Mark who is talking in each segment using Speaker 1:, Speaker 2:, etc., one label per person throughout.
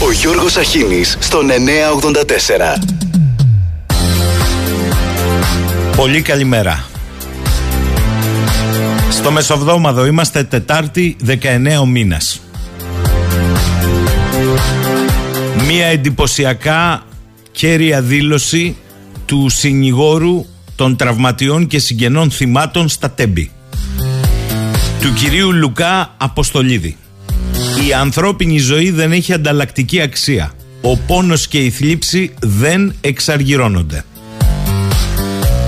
Speaker 1: Ο Γιώργος Αχίνης στον 984.
Speaker 2: Πολύ καλημέρα. Στο Μεσοβδόμαδο είμαστε Τετάρτη 19 ο μήνας. Μία εντυπωσιακά κέρια δήλωση του συνηγόρου των τραυματιών και συγγενών θυμάτων στα Τέμπη. Του κυρίου Λουκά Αποστολίδη. Η ανθρώπινη ζωή δεν έχει ανταλλακτική αξία. Ο πόνος και η θλίψη δεν εξαργυρώνονται.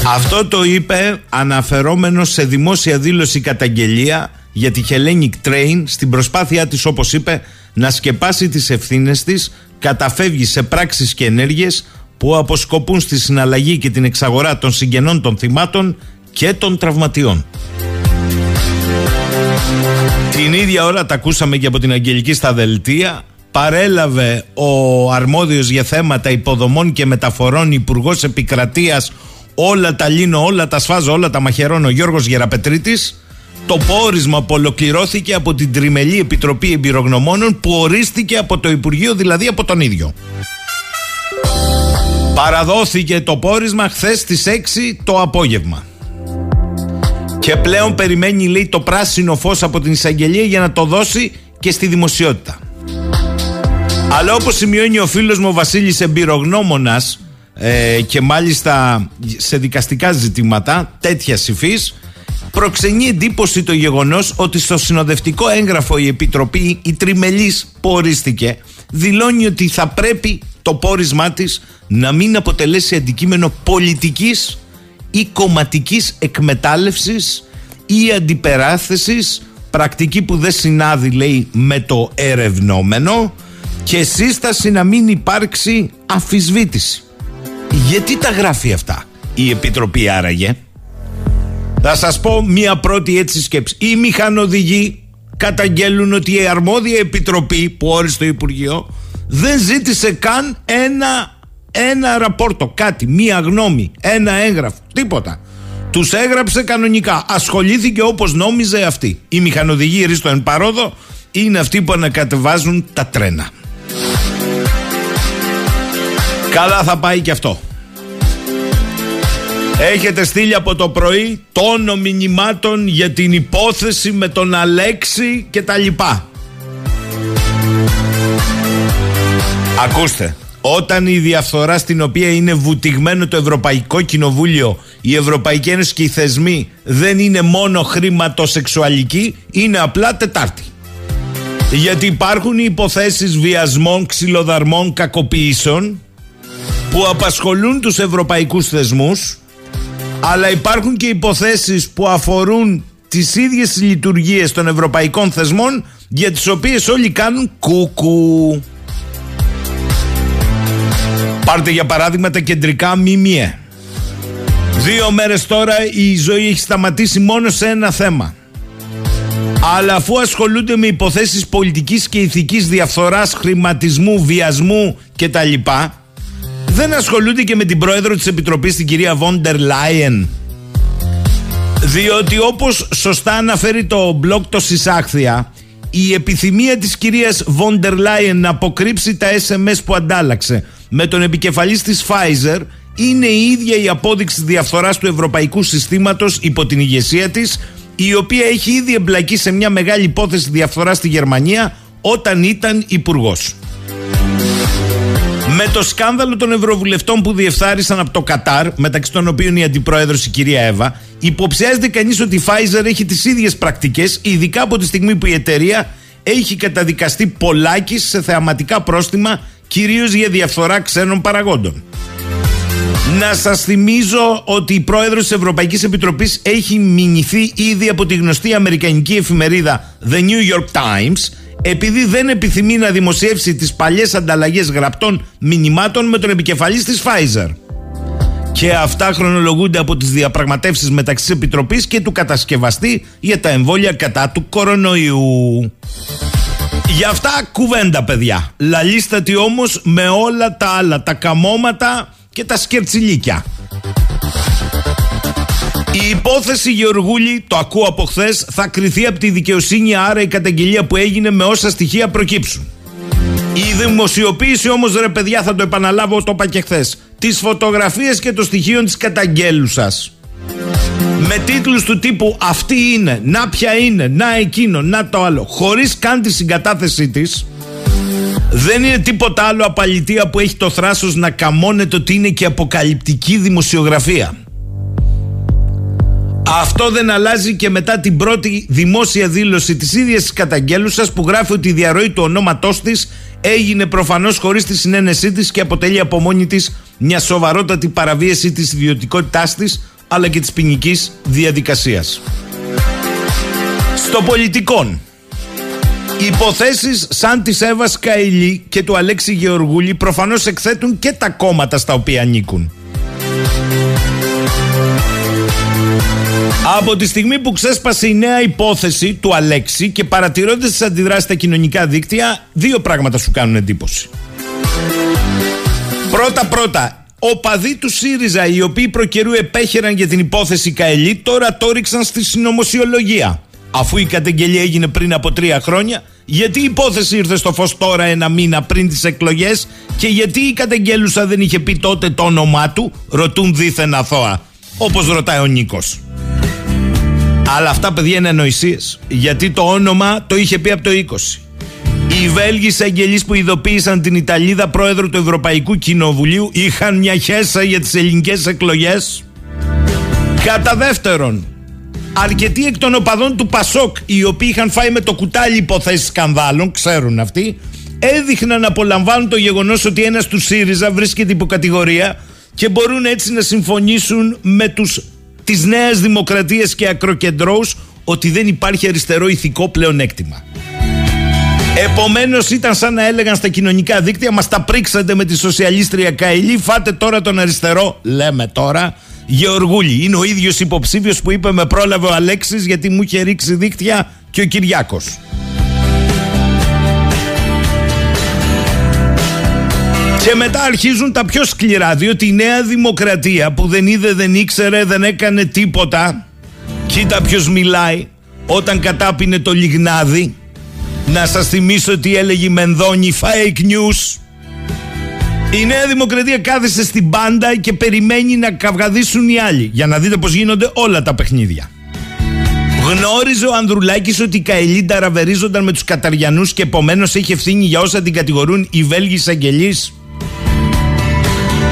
Speaker 2: Αυτό το είπε αναφερόμενος σε δημόσια δήλωση καταγγελία για τη Hellenic Train στην προσπάθειά της όπως είπε να σκεπάσει τις ευθύνες της καταφεύγει σε πράξεις και ενέργειες που αποσκοπούν στη συναλλαγή και την εξαγορά των συγγενών των θυμάτων και των τραυματιών. Την ίδια ώρα τα ακούσαμε και από την Αγγελική στα Δελτία. Παρέλαβε ο αρμόδιος για θέματα υποδομών και μεταφορών υπουργός Επικρατείας όλα τα λύνω, όλα τα σφάζω, όλα τα μαχαιρώνω ο Γιώργος Γεραπετρίτης το πόρισμα που ολοκληρώθηκε από την Τριμελή Επιτροπή Εμπειρογνωμόνων που ορίστηκε από το Υπουργείο, δηλαδή από τον ίδιο. Παραδόθηκε το πόρισμα χθες στις 6 το απόγευμα. Και πλέον περιμένει λέει το πράσινο φως από την εισαγγελία για να το δώσει και στη δημοσιότητα. Αλλά όπως σημειώνει ο φίλος μου ο Βασίλης Εμπειρογνώμονας ε, και μάλιστα σε δικαστικά ζητήματα τέτοια υφής προξενεί εντύπωση το γεγονός ότι στο συνοδευτικό έγγραφο η Επιτροπή η τριμελής που ορίστηκε δηλώνει ότι θα πρέπει το πόρισμά της να μην αποτελέσει αντικείμενο πολιτικής ή κομματικής εκμετάλλευσης ή αντιπεράθεσης πρακτική που δεν συνάδει λέει με το ερευνόμενο και σύσταση να μην υπάρξει αφισβήτηση. Γιατί τα γράφει αυτά η Επιτροπή άραγε; Θα σας πω μία πρώτη έτσι σκέψη. Οι μηχανοδηγοί καταγγέλουν ότι η αρμόδια επιτροπή που όρισε το Υπουργείο δεν ζήτησε καν ένα, ένα ραπόρτο, κάτι, μία γνώμη, ένα έγγραφο, τίποτα. Τους έγραψε κανονικά. Ασχολήθηκε όπως νόμιζε αυτή. Οι μηχανοδηγοί Ρίστο εν παρόδο είναι αυτοί που ανακατεβάζουν τα τρένα. Καλά θα πάει και αυτό. Έχετε στείλει από το πρωί τόνο μηνυμάτων για την υπόθεση με τον Αλέξη και τα λοιπά. Ακούστε, όταν η διαφθορά στην οποία είναι βουτυγμένο το Ευρωπαϊκό Κοινοβούλιο, η Ευρωπαϊκή Ένωση και οι θεσμοί δεν είναι μόνο χρηματοσεξουαλική, είναι απλά Τετάρτη. Γιατί υπάρχουν οι υποθέσεις βιασμών, ξυλοδαρμών, κακοποιήσεων που απασχολούν τους ευρωπαϊκούς θεσμούς αλλά υπάρχουν και υποθέσεις που αφορούν τις ίδιες λειτουργίες των ευρωπαϊκών θεσμών για τις οποίες όλοι κάνουν κούκου. Πάρτε για παράδειγμα τα κεντρικά μιμιέ. Δύο μέρες τώρα η ζωή έχει σταματήσει μόνο σε ένα θέμα. Αλλά αφού ασχολούνται με υποθέσεις πολιτικής και ηθικής διαφθοράς, χρηματισμού, βιασμού κτλ δεν ασχολούνται και με την πρόεδρο της Επιτροπής την κυρία Βόντερ Λάιεν διότι όπως σωστά αναφέρει το blog το Σισάχθια η επιθυμία της κυρίας Βόντερ Λάιεν να αποκρύψει τα SMS που αντάλλαξε με τον επικεφαλής της Pfizer είναι η ίδια η απόδειξη διαφθοράς του ευρωπαϊκού συστήματος υπό την ηγεσία της η οποία έχει ήδη εμπλακεί σε μια μεγάλη υπόθεση διαφθοράς στη Γερμανία όταν ήταν υπουργός. Με το σκάνδαλο των Ευρωβουλευτών που διεφθάρισαν από το Κατάρ, μεταξύ των οποίων η αντιπρόεδρος η κυρία Εύα, υποψιάζεται κανείς ότι η Pfizer έχει τις ίδιες πρακτικές, ειδικά από τη στιγμή που η εταιρεία έχει καταδικαστεί πολλάκι σε θεαματικά πρόστιμα, κυρίως για διαφθορά ξένων παραγόντων. Να σας θυμίζω ότι η πρόεδρος της Ευρωπαϊκής Επιτροπής έχει μηνυθεί ήδη από τη γνωστή αμερικανική εφημερίδα The New York Times επειδή δεν επιθυμεί να δημοσιεύσει τις παλιές ανταλλαγές γραπτών μηνυμάτων με τον επικεφαλής της Pfizer. Και αυτά χρονολογούνται από τις διαπραγματεύσεις μεταξύ της Επιτροπής και του κατασκευαστή για τα εμβόλια κατά του κορονοϊού. Για αυτά κουβέντα παιδιά. Λαλίστατη όμως με όλα τα άλλα, τα καμώματα και τα σκερτσιλίκια. Η υπόθεση Γεωργούλη, το ακούω από χθες, θα κριθεί από τη δικαιοσύνη, άρα η καταγγελία που έγινε με όσα στοιχεία προκύψουν. Η δημοσιοποίηση όμως ρε παιδιά θα το επαναλάβω το είπα και χθες Τις φωτογραφίες και το στοιχείο της καταγγέλουσας με τίτλους του τύπου αυτή είναι, να ποια είναι, να εκείνο, να το άλλο χωρίς καν τη συγκατάθεσή της δεν είναι τίποτα άλλο απαλητία που έχει το θράσος να καμώνεται ότι είναι και αποκαλυπτική δημοσιογραφία. Αυτό δεν αλλάζει και μετά την πρώτη δημόσια δήλωση της ίδιας της καταγγέλουσας που γράφει ότι η διαρροή του ονόματός της έγινε προφανώς χωρίς τη συνένεσή της και αποτελεί από μόνη της μια σοβαρότατη παραβίαση της ιδιωτικότητάς της αλλά και της ποινικής διαδικασίας. Στο πολιτικόν, Υποθέσεις σαν της Εύας Καηλή και του Αλέξη Γεωργούλη προφανώς εκθέτουν και τα κόμματα στα οποία ανήκουν. Από τη στιγμή που ξέσπασε η νέα υπόθεση του Αλέξη και παρατηρώντας τις αντιδράσεις στα κοινωνικά δίκτυα, δύο πράγματα σου κάνουν εντύπωση. Πρώτα πρώτα, οπαδοί του ΣΥΡΙΖΑ οι οποίοι προκαιρού επέχεραν για την υπόθεση Καηλή τώρα το ρίξαν στη συνωμοσιολογία. Αφού η καταγγελία έγινε πριν από τρία χρόνια, γιατί η υπόθεση ήρθε στο φως τώρα ένα μήνα πριν τις εκλογές και γιατί η καταγγέλουσα δεν είχε πει τότε το όνομά του, ρωτούν δίθεν αθώα, όπως ρωτάει ο Νίκος. Αλλά αυτά παιδιά είναι ανοησίες, γιατί το όνομα το είχε πει από το 20. Οι Βέλγοι εισαγγελεί που ειδοποίησαν την Ιταλίδα πρόεδρο του Ευρωπαϊκού Κοινοβουλίου είχαν μια χέσα για τις ελληνικές εκλογές. Κατά δεύτερον, αρκετοί εκ των οπαδών του Πασόκ, οι οποίοι είχαν φάει με το κουτάλι υποθέσεις σκανδάλων, ξέρουν αυτοί, έδειχναν να απολαμβάνουν το γεγονός ότι ένας του ΣΥΡΙΖΑ βρίσκεται υποκατηγορία και μπορούν έτσι να συμφωνήσουν με τους της Νέας Δημοκρατίας και ακροκεντρώους ότι δεν υπάρχει αριστερό ηθικό πλεονέκτημα. Επομένως ήταν σαν να έλεγαν στα κοινωνικά δίκτυα μας τα πρίξατε με τη σοσιαλίστρια Καηλή φάτε τώρα τον αριστερό λέμε τώρα Γεωργούλη. Είναι ο ίδιος υποψήφιος που είπε με πρόλαβε ο Αλέξης γιατί μου είχε ρίξει δίκτυα και ο Κυριάκος. Και μετά αρχίζουν τα πιο σκληρά, διότι η Νέα Δημοκρατία που δεν είδε, δεν ήξερε, δεν έκανε τίποτα. Κοίτα ποιος μιλάει όταν κατάπινε το λιγνάδι. Να σας θυμίσω τι έλεγε η Μενδώνη fake news. Η Νέα Δημοκρατία κάθεσε στην πάντα και περιμένει να καυγαδίσουν οι άλλοι για να δείτε πως γίνονται όλα τα παιχνίδια. Γνώριζε ο Ανδρουλάκης ότι οι Καηλοί ταραβερίζονταν με τους Καταριανούς και επομένως έχει ευθύνη για όσα την κατηγορούν οι Βέλγοι εισαγγελείς.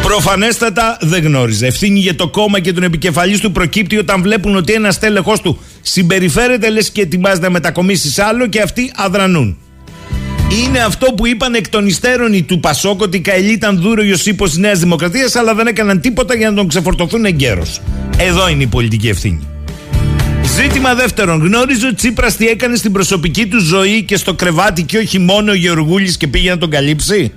Speaker 2: Προφανέστατα δεν γνώριζε. Ευθύνη για το κόμμα και τον επικεφαλής του προκύπτει όταν βλέπουν ότι ένας τέλεχό του συμπεριφέρεται λες και ετοιμάζεται να μετακομίσει σε άλλο και αυτοί αδρανούν. Είναι αυτό που είπαν εκ των υστέρων οι του Πασόκ ότι η Καηλή ήταν δούρο ύπο τη Νέας Δημοκρατίας, αλλά δεν έκαναν τίποτα για να τον ξεφορτωθούν εγκαίρως. Εδώ είναι η πολιτική ευθύνη. Ζήτημα δεύτερον, γνώριζε ο Τσίπρας τι έκανε στην προσωπική του ζωή και στο κρεβάτι και όχι μόνο ο Γεωργούλης και πήγε να τον καλύψει;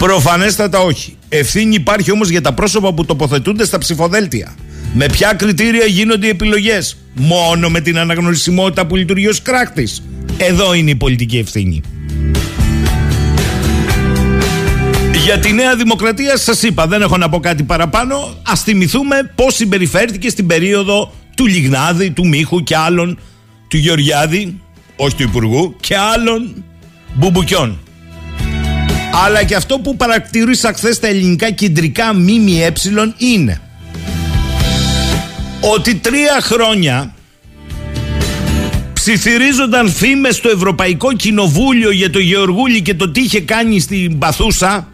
Speaker 2: Προφανέστατα όχι. Ευθύνη υπάρχει όμως για τα πρόσωπα που τοποθετούνται στα ψηφοδέλτια. Με ποια κριτήρια γίνονται οι επιλογές; Μόνο με την αναγνωρισιμότητα που λειτουργεί ως κράκτη. Εδώ είναι η πολιτική ευθύνη. Για τη Νέα Δημοκρατία σας είπα, δεν έχω να πω κάτι παραπάνω. Α θυμηθούμε πώς συμπεριφέρθηκε στην περίοδο του Λιγνάδη, του Μίχου και άλλων, του Γεωργιάδη, όχι του Υπουργού, και άλλων μπουμπουκιών. Αλλά και αυτό που παρακτηρίσα χθες στα ελληνικά κεντρικά ΜΜΕ είναι ότι τρία χρόνια ψιθυρίζονταν φήμες στο Ευρωπαϊκό Κοινοβούλιο για το Γεωργούλη και το τι είχε κάνει στην Παθούσα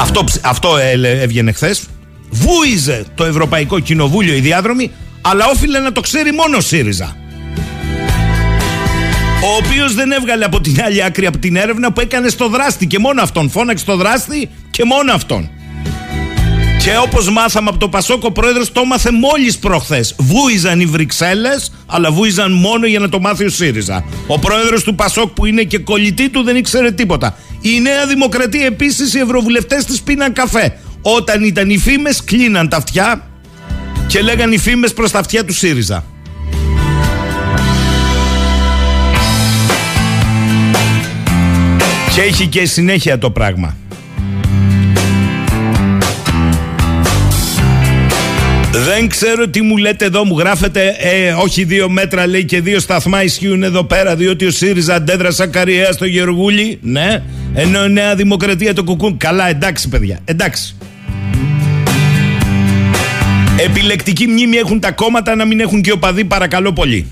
Speaker 2: αυτό, αυτό έβγαινε χθες. Βούιζε το Ευρωπαϊκό Κοινοβούλιο η διάδρομη αλλά όφιλε να το ξέρει μόνο ο ΣΥΡΙΖΑ ο οποίος δεν έβγαλε από την άλλη άκρη από την έρευνα που έκανε στο δράστη και μόνο αυτόν. Φώναξε στο δράστη και μόνο αυτόν. Και όπως μάθαμε από το Πασόκο, ο πρόεδρος το έμαθε μόλις προχθές. Βούιζαν οι Βρυξέλλες, αλλά βούιζαν μόνο για να το μάθει ο ΣΥΡΙΖΑ. Ο πρόεδρος του Πασόκ, που είναι και κολλητή του, δεν ήξερε τίποτα. Η Νέα Δημοκρατία επίσης, οι ευρωβουλευτές της πίναν καφέ. Όταν ήταν οι φήμες, κλείναν τα αυτιά και λέγαν οι φήμες προς τα αυτιά του ΣΥΡΙΖΑ. Και έχει και συνέχεια το πράγμα. Δεν ξέρω τι μου λέτε εδώ, μου γράφετε ε, όχι δύο μέτρα λέει και δύο σταθμά ισχύουν εδώ πέρα διότι ο ΣΥΡΙΖΑ αντέδρασε ακαριέα στο Γεωργούλη. Ναι, ενώ Νέα Δημοκρατία το κουκούν. Καλά, εντάξει παιδιά, εντάξει. Επιλεκτική μνήμη έχουν τα κόμματα να μην έχουν και οπαδοί παρακαλώ πολύ.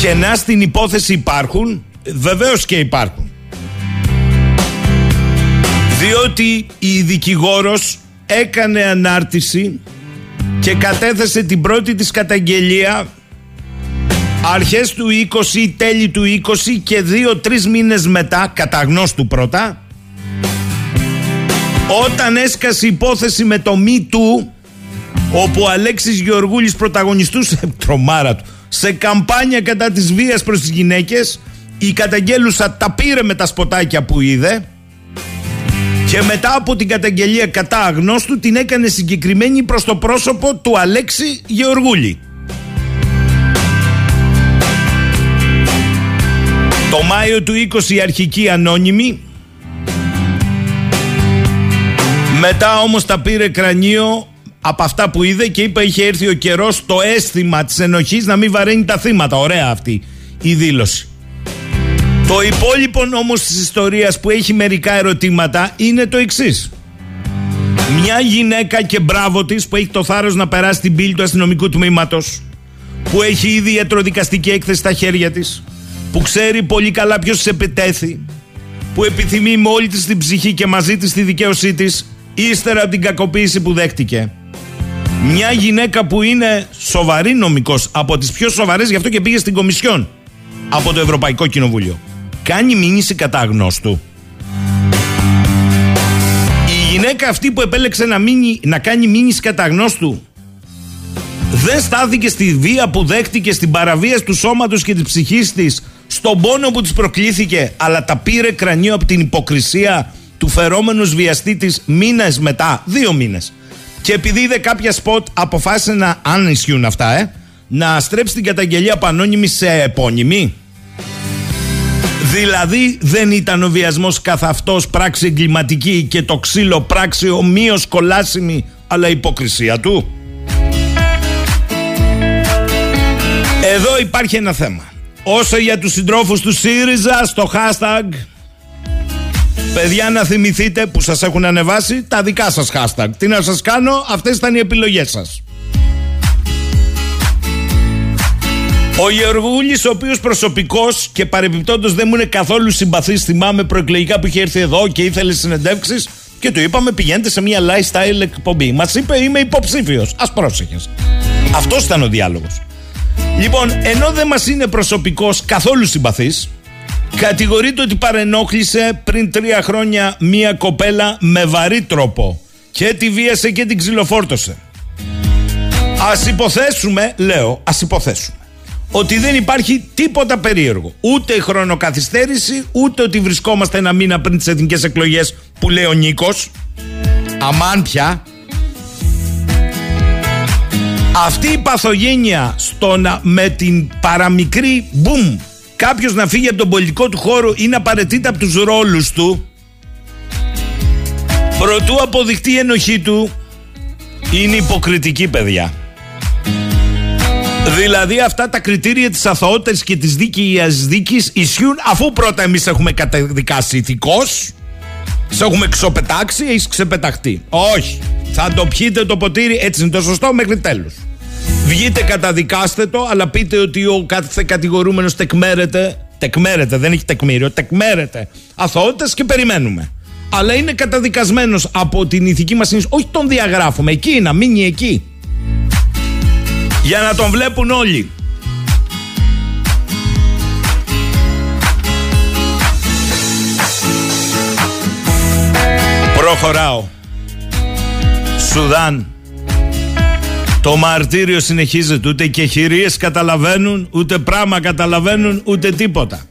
Speaker 2: Κενά στην υπόθεση υπάρχουν, βεβαίως και υπάρχουν. Διότι η δικηγόρος έκανε ανάρτηση και κατέθεσε την πρώτη της καταγγελία αρχές του 20, τέλη του 20 και δύο-τρεις μήνες μετά, κατά γνώστου πρώτα, όταν έσκασε υπόθεση με το Me Too, όπου ο Αλέξης Γεωργούλης πρωταγωνιστούσε, τρομάρα του, σε καμπάνια κατά της βίας προς τις γυναίκες, η καταγγέλουσα τα πήρε με τα σποτάκια που είδε και μετά από την καταγγελία κατά αγνώστου την έκανε συγκεκριμένη προς το πρόσωπο του Αλέξη Γεωργούλη. Το Μάιο του 20 η αρχική ανώνυμη μετά όμως τα πήρε κρανίο από αυτά που είδε και είπε είχε έρθει ο καιρός το αίσθημα της ενοχής να μην βαραίνει τα θύματα. Ωραία αυτή η δήλωση. Το υπόλοιπο όμως της ιστορίας που έχει μερικά ερωτήματα είναι το εξής. Μια γυναίκα και μπράβο της που έχει το θάρρος να περάσει την πύλη του αστυνομικού τμήματος που έχει ήδη ιατροδικαστική έκθεση στα χέρια της που ξέρει πολύ καλά ποιος σε επιτέθη που επιθυμεί με όλη της την ψυχή και μαζί της τη δικαίωσή της ύστερα από την κακοποίηση που δέχτηκε. Μια γυναίκα που είναι σοβαρή νομικός από τις πιο σοβαρές γι' αυτό και πήγε στην Κομισιόν από το Ευρωπαϊκό Κοινοβούλιο κάνει μήνυση κατά αγνώστου. Η γυναίκα αυτή που επέλεξε να, μείνει, να κάνει μήνυση κατά αγνώστου δεν στάθηκε στη βία που δέχτηκε στην παραβίαση του σώματος και της ψυχής της στον πόνο που της προκλήθηκε αλλά τα πήρε κρανίο από την υποκρισία του φερόμενου βιαστή της μήνες μετά, δύο μήνες και επειδή είδε κάποια σποτ αποφάσισε να, αν ισχύουν αυτά ε, να στρέψει την καταγγελία από ανώνυμη σε επώνυμη Δηλαδή δεν ήταν ο βιασμός καθ' αυτός πράξη εγκληματική και το ξύλο πράξη ομοίως κολάσιμη αλλά υποκρισία του. Εδώ υπάρχει ένα θέμα. Όσο για τους συντρόφους του ΣΥΡΙΖΑ στο hashtag Παιδιά να θυμηθείτε που σας έχουν ανεβάσει τα δικά σας hashtag. Τι να σας κάνω, αυτές ήταν οι επιλογές σας. Ο Γεωργούλης, ο οποίος προσωπικός και παρεμπιπτόντως δεν μου είναι καθόλου συμπαθής, θυμάμαι προεκλογικά που είχε έρθει εδώ και ήθελε συνεντεύξεις και του είπαμε πηγαίνετε σε μια lifestyle εκπομπή. Μας είπε είμαι υποψήφιος. Α πρόσεχες. Αυτός ήταν ο διάλογος. Λοιπόν, ενώ δεν μας είναι προσωπικός καθόλου συμπαθής, κατηγορείται ότι παρενόχλησε πριν τρία χρόνια μια κοπέλα με βαρύ τρόπο και τη βίασε και την ξυλοφόρτωσε. Ας υποθέσουμε, λέω, ας υποθέσουμε ότι δεν υπάρχει τίποτα περίεργο. Ούτε χρονοκαθυστέρηση, ούτε ότι βρισκόμαστε ένα μήνα πριν τις εθνικές εκλογές που λέει ο Νίκος. Αμάν πια. Αυτή η παθογένεια στο να με την παραμικρή μπουμ κάποιος να φύγει από τον πολιτικό του χώρο είναι απαραίτητα από τους ρόλους του. Προτού αποδειχτεί η ενοχή του, είναι υποκριτική παιδιά. Δηλαδή αυτά τα κριτήρια της αθωότητας και της δίκαιης δίκης ισχύουν αφού πρώτα εμείς έχουμε καταδικάσει ηθικός σε έχουμε ξοπετάξει, έχεις ξεπεταχτεί. Όχι. Θα το πιείτε το ποτήρι, έτσι είναι το σωστό μέχρι τέλους. Βγείτε, καταδικάστε το, αλλά πείτε ότι ο κάθε κατηγορούμενος τεκμέρεται. Τεκμέρεται, δεν έχει τεκμήριο, τεκμέρεται. Αθωότητας και περιμένουμε. Αλλά είναι καταδικασμένος από την ηθική μας συνείδηση. Όχι τον διαγράφουμε, εκεί να μείνει εκεί για να τον βλέπουν όλοι. Προχωράω. Σουδάν. Το μαρτύριο συνεχίζεται. Ούτε και χειρίες καταλαβαίνουν, ούτε πράγμα καταλαβαίνουν, ούτε τίποτα.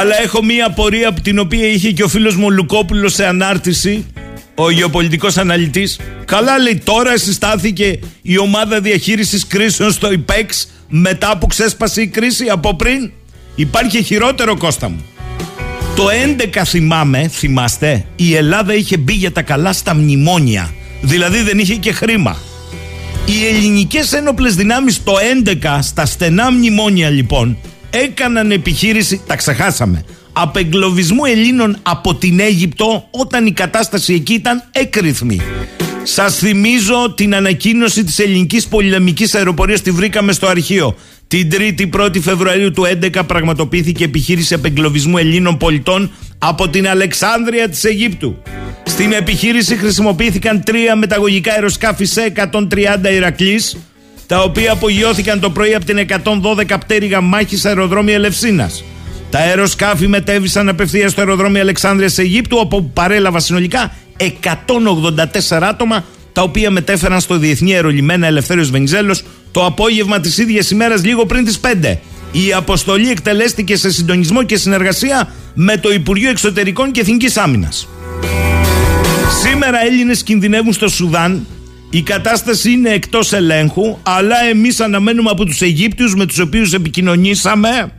Speaker 2: Αλλά έχω μία πορεία από την οποία είχε και ο φίλος μου Λουκόπουλος σε ανάρτηση ο γεωπολιτικός αναλυτής. Καλά λέει τώρα συστάθηκε η ομάδα διαχείρισης κρίσεων στο ΙΠΕΞ μετά που ξέσπασε η κρίση από πριν. Υπάρχει χειρότερο Κώστα μου. Το 11 θυμάμαι, θυμάστε, η Ελλάδα είχε μπει για τα καλά στα μνημόνια. Δηλαδή δεν είχε και χρήμα. Οι ελληνικές ένοπλες δυνάμεις το 11 στα στενά μνημόνια λοιπόν έκαναν επιχείρηση, τα ξεχάσαμε, απεγκλωβισμού Ελλήνων από την Αίγυπτο όταν η κατάσταση εκεί ήταν έκρηθμη. Σας θυμίζω την ανακοίνωση της ελληνικής πολεμική αεροπορίας. Τη βρήκαμε στο αρχείο. Την 3η 1η Φεβρουαρίου του 2011 πραγματοποιήθηκε επιχείρηση απεγκλωβισμού Ελλήνων πολιτών από την Αλεξάνδρεια της Αιγύπτου. Στην επιχείρηση χρησιμοποιήθηκαν τρία μεταγωγικά αεροσκάφη σε 130 Ηρακλή, τα οποία απογειώθηκαν το πρωί από την 112 πτέρυγα μάχης αεροδρόμια Ελευσίνας. Τα αεροσκάφη μετέβησαν απευθείας στο αεροδρόμιο Αλεξάνδρειας Αιγύπτου, όπου παρέλαβα συνολικά 184 άτομα, τα οποία μετέφεραν στο Διεθνή Αερολιμένα Ελευθέριος Βενιζέλος το απόγευμα της ίδιας ημέρας λίγο πριν τις 5. Η αποστολή εκτελέστηκε σε συντονισμό και συνεργασία με το Υπουργείο Εξωτερικών και Εθνικής Άμυνας. Σήμερα Έλληνες κινδυνεύουν στο Σουδάν η κατάσταση είναι εκτός ελέγχου αλλά εμείς αναμένουμε από τους Αιγύπτιους με τους οποίους επικοινωνήσαμε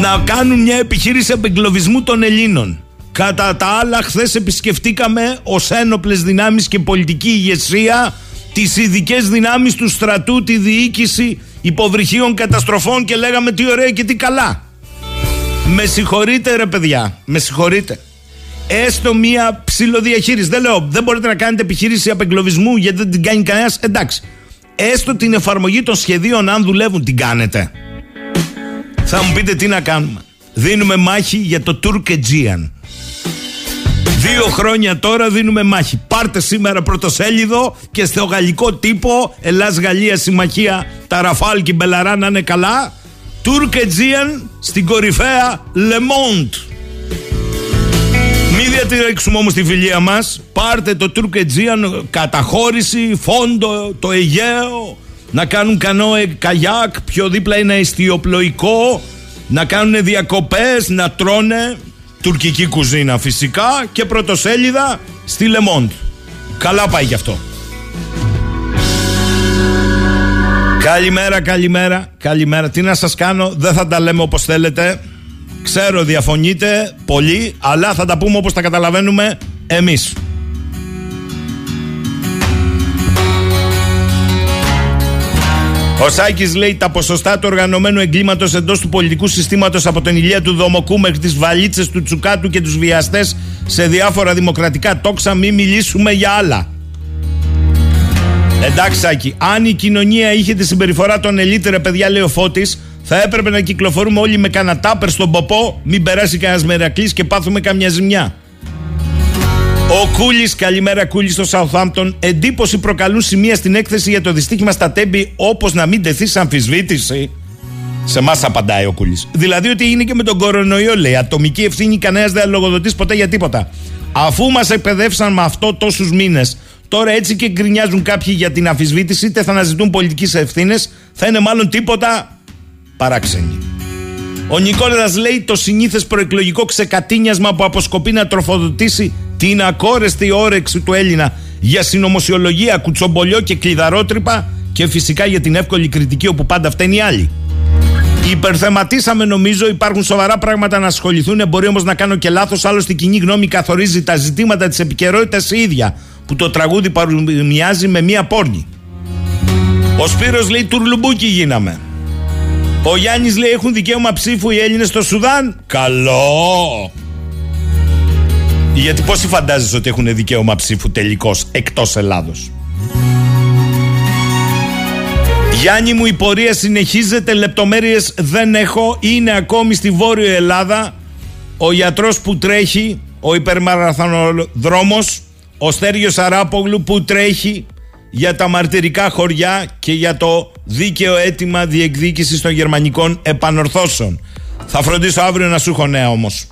Speaker 2: να κάνουν μια επιχείρηση απεγκλωβισμού των Ελλήνων. Κατά τα άλλα, χθες επισκεφτήκαμε ως ένοπλες δυνάμεις και πολιτική ηγεσία τις ειδικές δυνάμεις του στρατού, τη διοίκηση υποβρυχίων καταστροφών και λέγαμε τι ωραία και τι καλά. Με συγχωρείτε ρε παιδιά, με συγχωρείτε. Έστω μία ψηλοδιαχείριση. Δεν λέω, δεν μπορείτε να κάνετε επιχείρηση απεγκλωβισμού γιατί δεν την κάνει κανένας. Εντάξει. Έστω την εφαρμογή των σχεδίων, αν δουλεύουν, την κάνετε. Θα μου πείτε τι να κάνουμε. Δίνουμε μάχη για το Τουρκετζίαν. Δύο χρόνια τώρα δίνουμε μάχη. Πάρτε σήμερα πρωτοσέλιδο και στο γαλλικό τύπο Ελλάς-Γαλλία συμμαχία τα Ραφάλ και Μπελαρά να είναι καλά. Turkaegean στην κορυφαία Le Monde. Μην διατηρήσουμε όμως τη φιλία μας. Πάρτε το Turkaegean καταχώρηση, φόντο, το Αιγαίο. Να κάνουν κανόε καγιάκ, πιο δίπλα είναι εστιοπλοϊκό. Να κάνουν διακοπές, να τρώνε τουρκική κουζίνα φυσικά και πρωτοσέλιδα στη Λεμόντ. Καλά πάει γι' αυτό. Καλημέρα, καλημέρα, καλημέρα. Τι να σας κάνω, δεν θα τα λέμε όπως θέλετε. Ξέρω διαφωνείτε πολύ, αλλά θα τα πούμε όπως τα καταλαβαίνουμε εμείς. Ο Σάκης λέει τα ποσοστά του οργανωμένου εγκλήματος εντός του πολιτικού συστήματος από τον ηλία του Δομοκού μέχρι τις βαλίτσες του Τσουκάτου και τους βιαστές σε διάφορα δημοκρατικά τόξα, μην μιλήσουμε για άλλα. Εντάξει, Σάκη, αν η κοινωνία είχε τη συμπεριφορά των ελίτερε παιδιά, λέει ο Φώτης, θα έπρεπε να κυκλοφορούμε όλοι με κανένα τάπερ στον ποπό, μην περάσει κανένας μερακλής και πάθουμε καμιά ζημιά. Ο Κούλης, καλημέρα Κούλη στο Southampton. Εντύπωση προκαλούν σημεία στην έκθεση για το δυστύχημα στα τέμπη, όπως να μην τεθεί σε αμφισβήτηση. Σε εμά απαντάει ο Κούλης. Δηλαδή ότι είναι και με τον κορονοϊό, λέει. Ατομική ευθύνη, κανένας δεν λογοδοτείς ποτέ για τίποτα. Αφού μας εκπαιδεύσαν με αυτό τόσους μήνες, τώρα έτσι και γκρινιάζουν κάποιοι για την αμφισβήτηση, είτε θα αναζητούν πολιτικές ευθύνες, θα είναι μάλλον τίποτα παράξενοι. Ο Νικόλας λέει το συνήθες προεκλογικό ξεκατίνιασμα που αποσκοπεί να τροφοδοτήσει την ακόρεστη όρεξη του Έλληνα για συνωμοσιολογία, κουτσομπολιό και κλειδαρότρυπα και φυσικά για την εύκολη κριτική όπου πάντα φταίνει οι άλλοι. Υπερθεματίσαμε νομίζω, υπάρχουν σοβαρά πράγματα να ασχοληθούν. Μπορεί όμως να κάνω και λάθος. Άλλωστε, η κοινή γνώμη καθορίζει τα ζητήματα της επικαιρότητας η ίδια. Που το τραγούδι παρομοιάζει με μία πόρνη. Ο Σπύρος λέει τουρλουμπούκι γίναμε. Ο Γιάννης λέει έχουν δικαίωμα ψήφου οι Έλληνες στο Σουδάν. Καλό! Γιατί πόσοι φαντάζεσαι ότι έχουν δικαίωμα ψήφου τελικώς εκτός Ελλάδος; Γιάννη μου η πορεία συνεχίζεται, λεπτομέρειες δεν έχω, είναι ακόμη στη Βόρειο Ελλάδα ο γιατρός που τρέχει, ο υπερμαραθωνοδρόμος, ο Στέργιος Αράπογλου που τρέχει για τα μαρτυρικά χωριά και για το δίκαιο αίτημα διεκδίκησης των γερμανικών επανορθώσεων. Θα φροντίσω αύριο να σου έχω νέα όμως.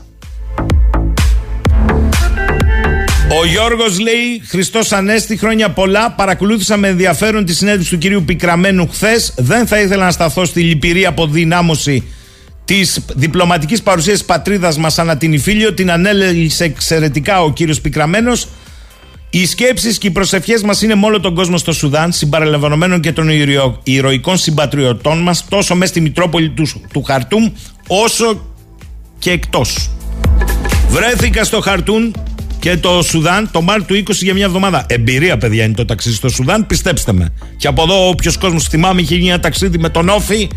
Speaker 2: Ο Γιώργος λέει: Χριστός Ανέστη, χρόνια πολλά. Παρακολούθησα με ενδιαφέρον τη συνέντευξη του κυρίου Πικραμένου χθες. Δεν θα ήθελα να σταθώ στη λυπηρή αποδυνάμωση της διπλωματικής παρουσίας της πατρίδας μας ανά την Ιφίλιο. Την ανέλησε εξαιρετικά ο κύριος Πικραμένος. Οι σκέψεις και οι προσευχές μας είναι με όλο τον κόσμο στο Σουδάν, συμπαραλαμβανομένων και των ηρωικών συμπατριωτών μας, τόσο μέσα στη Μητρόπολη του, του Χαρτούμ, όσο και εκτός. Βρέθηκα στο Χαρτούν και το Σουδάν το Μάρτιο του 20 για μια εβδομάδα. Εμπειρία, παιδιά, είναι το ταξίδι στο Σουδάν, πιστέψτε με. Και από εδώ, όποιος κόσμος θυμάμαι είχε γίνει ένα ταξίδι με τον Όφη.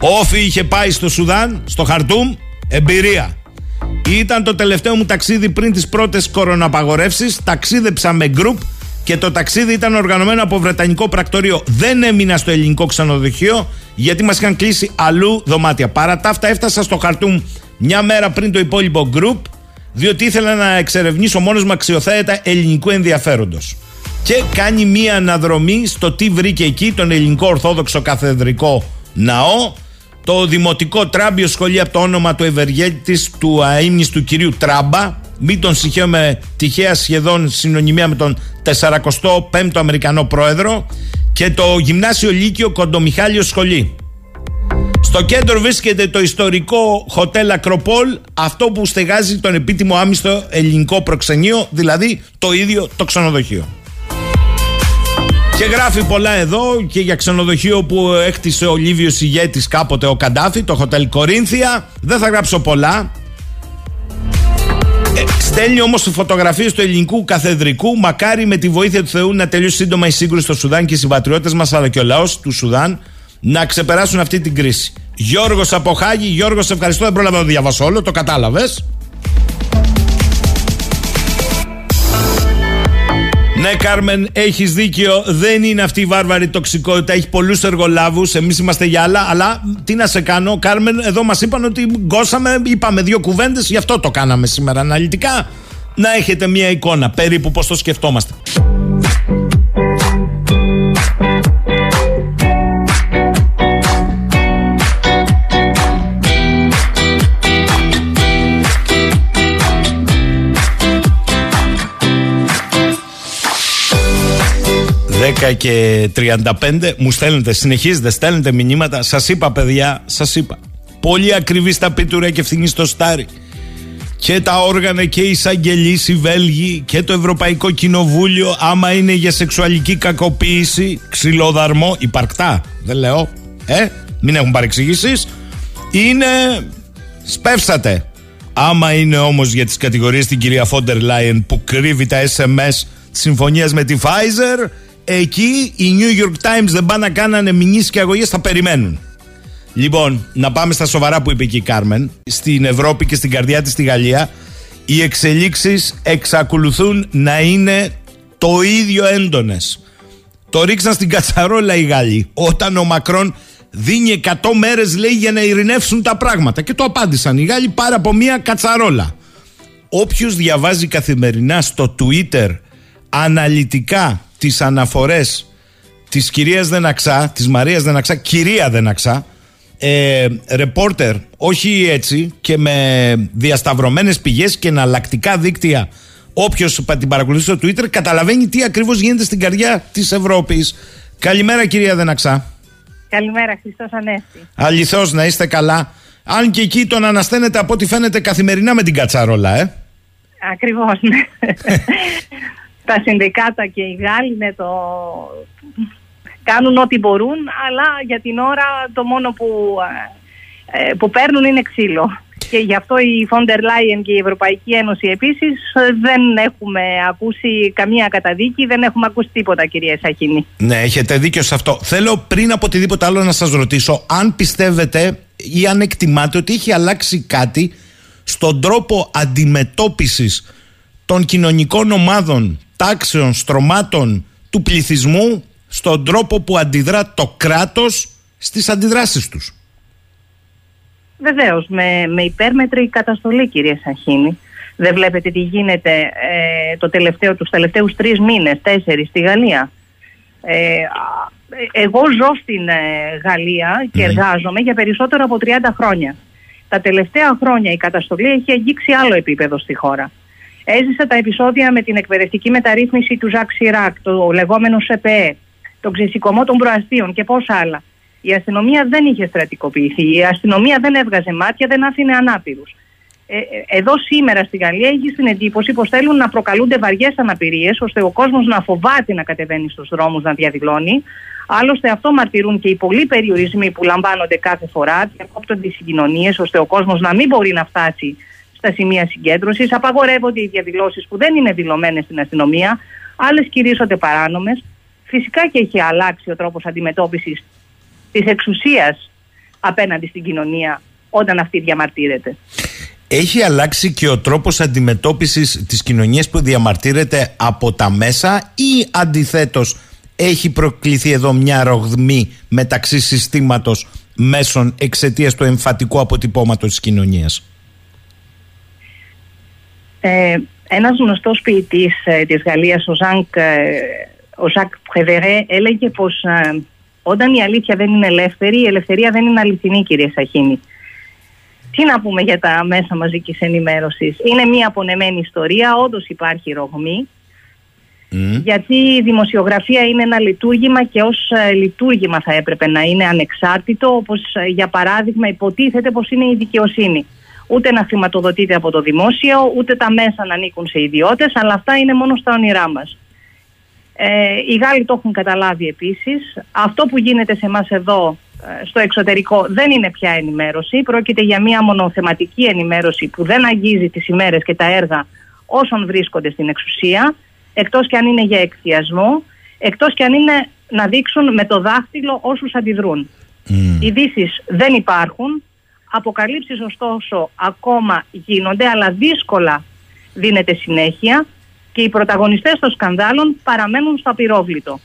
Speaker 2: Ο Όφη είχε πάει στο Σουδάν, στο Χαρτούμ. Εμπειρία. Ήταν το τελευταίο μου ταξίδι πριν τις πρώτες κοροναπαγορεύσεις. Ταξίδεψα με γκρουπ και το ταξίδι ήταν οργανωμένο από βρετανικό πρακτορείο. Δεν έμεινα στο ελληνικό ξενοδοχείο γιατί μας είχαν κλείσει αλλού δωμάτια. Παρά τα αυτά, έφτασα στο Χαρτούμ μια μέρα πριν το υπόλοιπο γκρουπ διότι ήθελα να εξερευνήσω μόνος μου αξιοθέατα ελληνικού ενδιαφέροντος. Και κάνει μία αναδρομή στο τι βρήκε εκεί τον ελληνικό ορθόδοξο καθεδρικό ναό, το δημοτικό τράμπιο σχολείο από το όνομα του ευεργέτης του αείμνης του κυρίου Τράμπα, μην τον συγχαίουμε τυχαία σχεδόν συνωνυμία με τον 45ο Αμερικανό πρόεδρο και το γυμνάσιο Λύκειο Κοντομιχάλιο Σχολή. Στο κέντρο βρίσκεται το ιστορικό Hotel Ακροπόλ, αυτό που στεγάζει τον επίτιμο άμυστο ελληνικό προξενείο, δηλαδή το ίδιο το ξενοδοχείο. Και γράφει πολλά εδώ και για ξενοδοχείο που έκτισε ο Λίβιος ηγέτης κάποτε ο Καντάφη, το Hotel Κορίνθια. Δεν θα γράψω πολλά. Ε, στέλνει όμως φωτογραφίες του ελληνικού καθεδρικού. Μακάρι με τη βοήθεια του Θεού να τελειώσει σύντομα η σύγκρουση στο Σουδάν και οι συμπατριώτες μας αλλά και ο λαός του Σουδάν να ξεπεράσουν αυτή την κρίση. Γιώργος από Χάγη, Γιώργος, σε ευχαριστώ. Δεν πρόλαβα να το διαβάσω όλο, το κατάλαβες. Ναι, Κάρμεν, έχεις δίκιο. Δεν είναι αυτή η βάρβαρη τοξικότητα. Έχει πολλούς εργολάβους. Εμείς είμαστε για άλλα. Αλλά τι να σε κάνω, Κάρμεν, εδώ μας είπαν ότι γκώσαμε, είπαμε δύο κουβέντες. Γι' αυτό το κάναμε σήμερα αναλυτικά. Να έχετε μία εικόνα περίπου πώς το σκεφτόμαστε. 10 και 35 μου στέλνετε, συνεχίζετε, στέλνετε μηνύματα. Σας είπα, παιδιά, σας είπα. Πολύ ακριβή στα πίτουρα και ευθύνη στο στάρι. Και τα όργανα και οι εισαγγελείς, οι Βέλγοι και το Ευρωπαϊκό Κοινοβούλιο, άμα είναι για σεξουαλική κακοποίηση, ξυλοδαρμό, υπαρκτά, δεν λέω, ε, μην έχουν παρεξηγήσεις, είναι. Σπεύσατε. Άμα είναι όμως για τις κατηγορίες την κυρία Φόντερ Λάιεν που κρύβει τα SMS της συμφωνίας με τη Pfizer, εκεί οι New York Times δεν πάνε να κάνανε μηνύσεις και αγωγές, θα περιμένουν. Λοιπόν, να πάμε στα σοβαρά που είπε και η Κάρμεν. Στην Ευρώπη και στην καρδιά της στη Γαλλία, οι εξελίξεις εξακολουθούν να είναι το ίδιο έντονες. Το ρίξαν στην κατσαρόλα οι Γάλλοι. Όταν ο Μακρόν δίνει 100 μέρες, λέει, για να ειρηνεύσουν τα πράγματα. Και το απάντησαν οι Γάλλοι πάρα από μία κατσαρόλα. Όποιος διαβάζει καθημερινά στο Twitter αναλυτικά τις αναφορές της κυρίας Δεναξά, της Μαρίας Δεναξά, κυρία Δεναξά, ε, ρεπόρτερ, όχι έτσι και με διασταυρωμένες πηγές και εναλλακτικά δίκτυα όποιος την παρακολουθεί στο Twitter καταλαβαίνει τι ακριβώς γίνεται στην καρδιά της Ευρώπης. Καλημέρα κυρία Δεναξά.
Speaker 3: Καλημέρα Χριστός Ανέστη.
Speaker 2: Αληθώς να είστε καλά. Αν και εκεί τον ανασταίνετε από ό,τι φαίνεται καθημερινά με την κατσαρόλα, ε.
Speaker 3: Ακριβώς, ναι. τα συνδικάτα και οι Γάλλοι ναι, το... κάνουν ό,τι μπορούν, αλλά για την ώρα το μόνο που, ε, που παίρνουν είναι ξύλο. Και γι' αυτό η Φόντερ Λάιεν και η Ευρωπαϊκή Ένωση επίσης δεν έχουμε ακούσει καμία καταδίκη, δεν έχουμε ακούσει τίποτα κυρία Σαχίνη.
Speaker 2: Ναι, έχετε δίκιο σε αυτό. Θέλω πριν από οτιδήποτε άλλο να σας ρωτήσω αν πιστεύετε ή αν εκτιμάτε ότι έχει αλλάξει κάτι στον τρόπο αντιμετώπισης των κοινωνικών ομάδων τάξεων, στρωμάτων του πληθυσμού στον τρόπο που αντιδρά το κράτος στις αντιδράσεις τους.
Speaker 3: Βεβαίως, με, με υπέρμετρη καταστολή κυρία Σαχίνη. Δεν βλέπετε τι γίνεται ε, το τελευταίο, τους τελευταίους τρεις μήνες, τέσσερις στη Γαλλία. Ε, εγώ ζω στην ε, Γαλλία και εργάζομαι για περισσότερο από 30 χρόνια. Τα τελευταία χρόνια η καταστολή έχει αγγίξει άλλο επίπεδο στη χώρα. Έζησα τα επεισόδια με την εκπαιδευτική μεταρρύθμιση του Ζακ Σιράκ, το λεγόμενο ΣΕΠΕ, τον ξεσηκωμό των προαστίων και πόσα άλλα. Η αστυνομία δεν είχε στρατικοποιηθεί. Η αστυνομία δεν έβγαζε μάτια, δεν άφηνε ανάπηρους. Ε, ε, εδώ σήμερα στη Γαλλία έχει την εντύπωση πως θέλουν να προκαλούνται βαριές αναπηρίες, ώστε ο κόσμος να φοβάται να κατεβαίνει στους δρόμους να διαδηλώνει. Άλλωστε, αυτό μαρτυρούν και οι πολλοί περιορισμοί που λαμβάνονται κάθε φορά. Διακόπτονται οι συγκοινωνίες, ώστε ο κόσμος να μην μπορεί να φτάσει στα σημεία συγκέντρωσης, απαγορεύονται οι διαδηλώσεις που δεν είναι δηλωμένες στην αστυνομία, άλλες κηρύσσονται παράνομες. Φυσικά και έχει αλλάξει ο τρόπος αντιμετώπισης της εξουσίας απέναντι στην κοινωνία όταν αυτή διαμαρτύρεται.
Speaker 2: Έχει αλλάξει και ο τρόπος αντιμετώπισης της κοινωνίας που διαμαρτύρεται από τα μέσα ή αντιθέτως έχει προκληθεί εδώ μια ρογμή μεταξύ συστήματος μέσων εξαιτίας του εμφατικού αποτυπώματος της κοινωνίας;
Speaker 3: Ε, ένας γνωστός ποιητής ε, της Γαλλίας, ο Ζανκ, ε, ο Ζακ Πρεβερέ, έλεγε πως ε, όταν η αλήθεια δεν είναι ελεύθερη, η ελευθερία δεν είναι αληθινή, κύριε Σαχίνη. Τι να πούμε για τα μέσα μαζικής ενημέρωσης. Είναι μια απονεμένη ιστορία, όντως υπάρχει ρογμή. Γιατί η δημοσιογραφία είναι ένα λειτουργήμα και ως ε, λειτουργήμα θα έπρεπε να είναι ανεξάρτητο, όπως ε, για παράδειγμα υποτίθεται πως είναι η δικαιοσύνη. Ούτε να χρηματοδοτείται από το δημόσιο, ούτε τα μέσα να ανήκουν σε ιδιώτες, αλλά αυτά είναι μόνο στα όνειρά μας. Ε, οι Γάλλοι το έχουν καταλάβει επίσης. Αυτό που γίνεται σε εμάς εδώ ε, στο εξωτερικό δεν είναι πια ενημέρωση. Πρόκειται για μια μονοθεματική ενημέρωση που δεν αγγίζει τις ημέρες και τα έργα όσων βρίσκονται στην εξουσία, εκτός και αν είναι για εκθιασμό, εκτός και αν είναι να δείξουν με το δάχτυλο όσους αντιδρούν. Mm. Ειδήσεις δεν υπάρχουν, αποκαλύψεις ωστόσο ακόμα γίνονται, αλλά δύσκολα δίνεται συνέχεια και οι πρωταγωνιστές των σκανδάλων παραμένουν στο απειρόβλητο.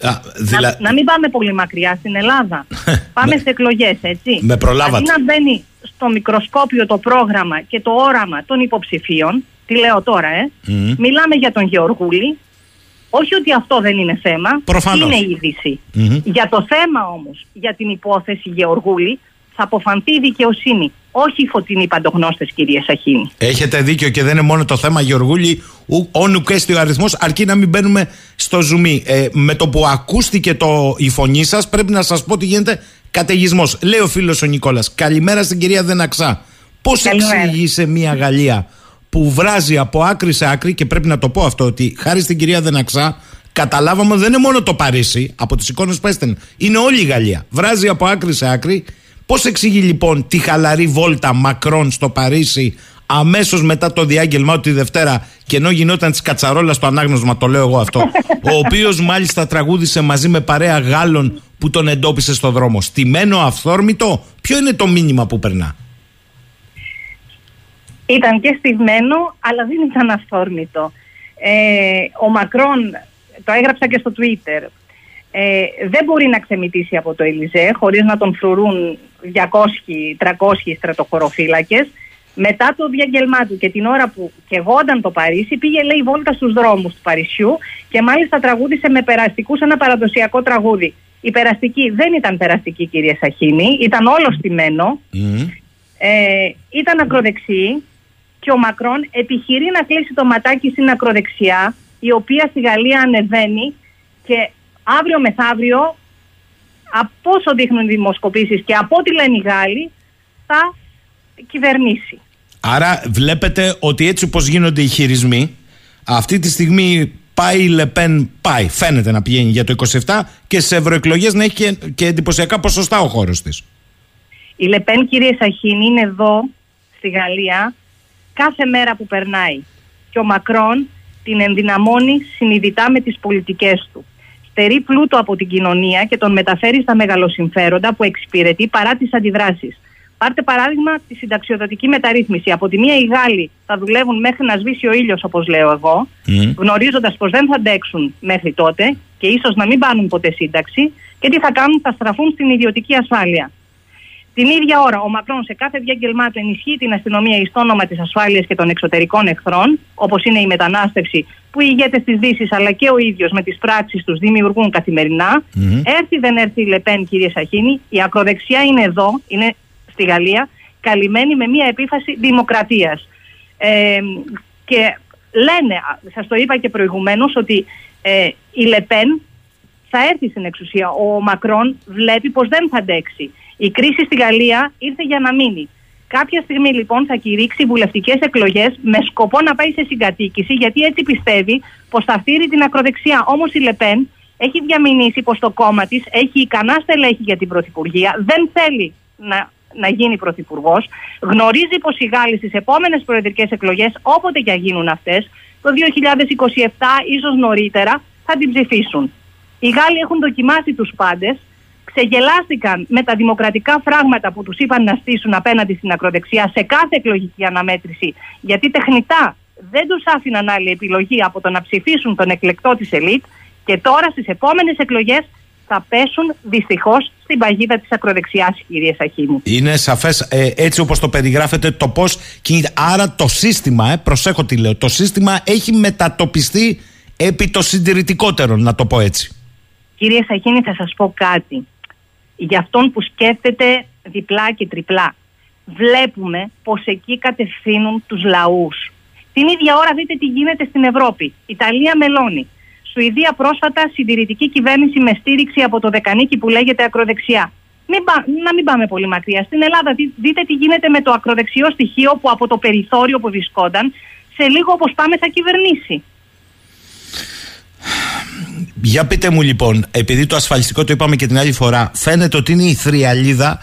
Speaker 3: Α, δηλα... να, μην πάμε πολύ μακριά στην Ελλάδα. πάμε σε εκλογές, έτσι.
Speaker 2: Με προλάβατε. Αντί
Speaker 3: να μπαίνει στο μικροσκόπιο το πρόγραμμα και το όραμα των υποψηφίων, τι λέω τώρα, ε, μιλάμε για τον Γεωργούλη, όχι ότι αυτό δεν είναι θέμα,
Speaker 2: Προφανώς.
Speaker 3: είναι είδηση. Για το θέμα όμως, για την υπόθεση Γεωργούλη, θα αποφανθεί η δικαιοσύνη. Όχι οι φωτεινοί παντογνώστες, κύριε Σαχίνη.
Speaker 2: Έχετε δίκιο και δεν είναι μόνο το θέμα Γεωργούλη, όνου και ο αριθμός, αρκεί να μην μπαίνουμε στο ζουμί. Ε, με το που ακούστηκε το, η φωνή σας, πρέπει να σας πω ότι γίνεται καταιγισμός. Λέει ο φίλος ο Νικόλας. Καλημέρα στην κυρία Δεναξά. Πώς εξηγεί σε μια Γαλλία που βράζει από άκρη σε άκρη και πρέπει να το πω αυτό ότι χάρη στην κυρία Δεναξά καταλάβαμε ότι δεν είναι μόνο το Παρίσι από τις εικόνες που έστελνε. Είναι όλη η Γαλλία. Βράζει από άκρη σε άκρη Πώς εξηγεί λοιπόν τη χαλαρή βόλτα Μακρόν στο Παρίσι αμέσως μετά το διάγγελμα τη Δευτέρα και ενώ γινόταν της κατσαρόλας στο ανάγνωσμα, το λέω εγώ αυτό, ο οποίος μάλιστα τραγούδισε μαζί με παρέα Γάλλων που τον εντόπισε στο δρόμο. Στημένο, αυθόρμητο, ποιο είναι το μήνυμα που περνά;
Speaker 3: Ήταν και στημένο, αλλά δεν ήταν αυθόρμητο. Ε, ο Μακρόν, το έγραψα και στο Twitter, ε, δεν μπορεί να ξεμητήσει από το Ελιζέ χωρίς να τον φρουρούν 200-300 στρατοχωροφύλακες. Μετά το διαγγελμά του και την ώρα που κεγόταν το Παρίσι πήγε λέει βόλτα στους δρόμους του Παρισιού και μάλιστα τραγούδισε με περαστικούς ένα παραδοσιακό τραγούδι. Η περαστική δεν ήταν περαστική κυρία Σαχίνη, ήταν όλο στημένο, ε, ήταν ακροδεξή και ο Μακρόν επιχειρεί να κλείσει το ματάκι στην ακροδεξιά η οποία στη Γαλλία ανεβαίνει και αύριο μεθαύριο, από όσο δείχνουν οι δημοσκοπήσεις και από ό,τι λένε οι Γάλλοι, θα κυβερνήσει.
Speaker 2: Άρα βλέπετε ότι έτσι όπως γίνονται οι χειρισμοί, αυτή τη στιγμή πάει η Λεπέν, πάει, φαίνεται να πηγαίνει για το 27 και σε ευρωεκλογές να έχει και, και εντυπωσιακά ποσοστά ο χώρος της.
Speaker 3: Η Λεπέν, κύριε Σαχίνη, είναι εδώ στη Γαλλία κάθε μέρα που περνάει. Και ο Μακρόν την ενδυναμώνει συνειδητά με τις πολιτικές του στερεί πλούτο από την κοινωνία και τον μεταφέρει στα μεγαλοσυμφέροντα που εξυπηρετεί παρά τις αντιδράσεις. Πάρτε παράδειγμα τη συνταξιοδοτική μεταρρύθμιση. Από τη μία οι Γάλλοι θα δουλεύουν μέχρι να σβήσει ο ήλιος, όπως λέω εγώ, mm. γνωρίζοντας πως δεν θα αντέξουν μέχρι τότε και ίσως να μην πάρουν ποτέ σύνταξη. Και τι θα κάνουν, θα στραφούν στην ιδιωτική ασφάλεια. Την ίδια ώρα, ο Μακρόν σε κάθε διάγγελμά του ενισχύει την αστυνομία εις το όνομα της ασφάλειας και των εξωτερικών εχθρών, όπως είναι η μετανάστευση, που οι ηγέτες της Δύσης αλλά και ο ίδιος με τις πράξεις τους δημιουργούν καθημερινά. Mm-hmm. Έρθει δεν έρθει η Λεπέν, κύριε Σαχίνη, η ακροδεξιά είναι εδώ, είναι στη Γαλλία, καλυμμένη με μια επίφαση δημοκρατίας. Ε, και λένε, σας το είπα και προηγουμένως, ότι ε, η Λεπέν θα έρθει στην εξουσία. Ο Μακρόν βλέπει πως δεν θα αντέξει. Η κρίση στη Γαλλία ήρθε για να μείνει. Κάποια στιγμή λοιπόν θα κηρύξει βουλευτικές εκλογές με σκοπό να πάει σε συγκατοίκηση, γιατί έτσι πιστεύει πως θα φτύρει την ακροδεξιά. Όμως η Λεπέν έχει διαμηνήσει πως το κόμμα της έχει ικανά στελέχη για την πρωθυπουργία, δεν θέλει να να γίνει πρωθυπουργός. Γνωρίζει πως οι Γάλλοι στις επόμενες προεδρικές εκλογές, όποτε και γίνουν αυτές, το 2027 ίσως νωρίτερα, θα την ψηφίσουν. Οι Γάλλοι έχουν δοκιμάσει τους πάντες, ξεγελάστηκαν με τα δημοκρατικά φράγματα που τους είπαν να στήσουν απέναντι στην ακροδεξιά σε κάθε εκλογική αναμέτρηση, γιατί τεχνητά δεν τους άφηναν άλλη επιλογή από το να ψηφίσουν τον εκλεκτό της ελίτ και τώρα στις επόμενες εκλογές θα πέσουν δυστυχώς στην παγίδα της ακροδεξιάς, κύριε Σαχίνη.
Speaker 2: Είναι σαφές ε, έτσι όπως το περιγράφετε το πώς κινείται. Άρα το σύστημα, ε, προσέχω τι λέω, το σύστημα έχει μετατοπιστεί επί το συντηρητικότερο, να το πω έτσι.
Speaker 3: Κύριε Σαχίνη, θα σας πω κάτι. Για αυτόν που σκέφτεται διπλά και τριπλά. Βλέπουμε πως εκεί κατευθύνουν τους λαούς. Την ίδια ώρα δείτε τι γίνεται στην Ευρώπη. Ιταλία μελώνει. Σουηδία πρόσφατα συντηρητική κυβέρνηση με στήριξη από το Δεκανίκη που λέγεται ακροδεξιά. Μην να μην πάμε πολύ μακριά. Στην Ελλάδα δείτε τι γίνεται με το ακροδεξιό στοιχείο που από το περιθώριο που βρισκόταν σε λίγο όπως πάμε θα κυβερνήσει.
Speaker 2: Για πείτε μου λοιπόν, επειδή το ασφαλιστικό το είπαμε και την άλλη φορά, φαίνεται ότι είναι η θριαλίδα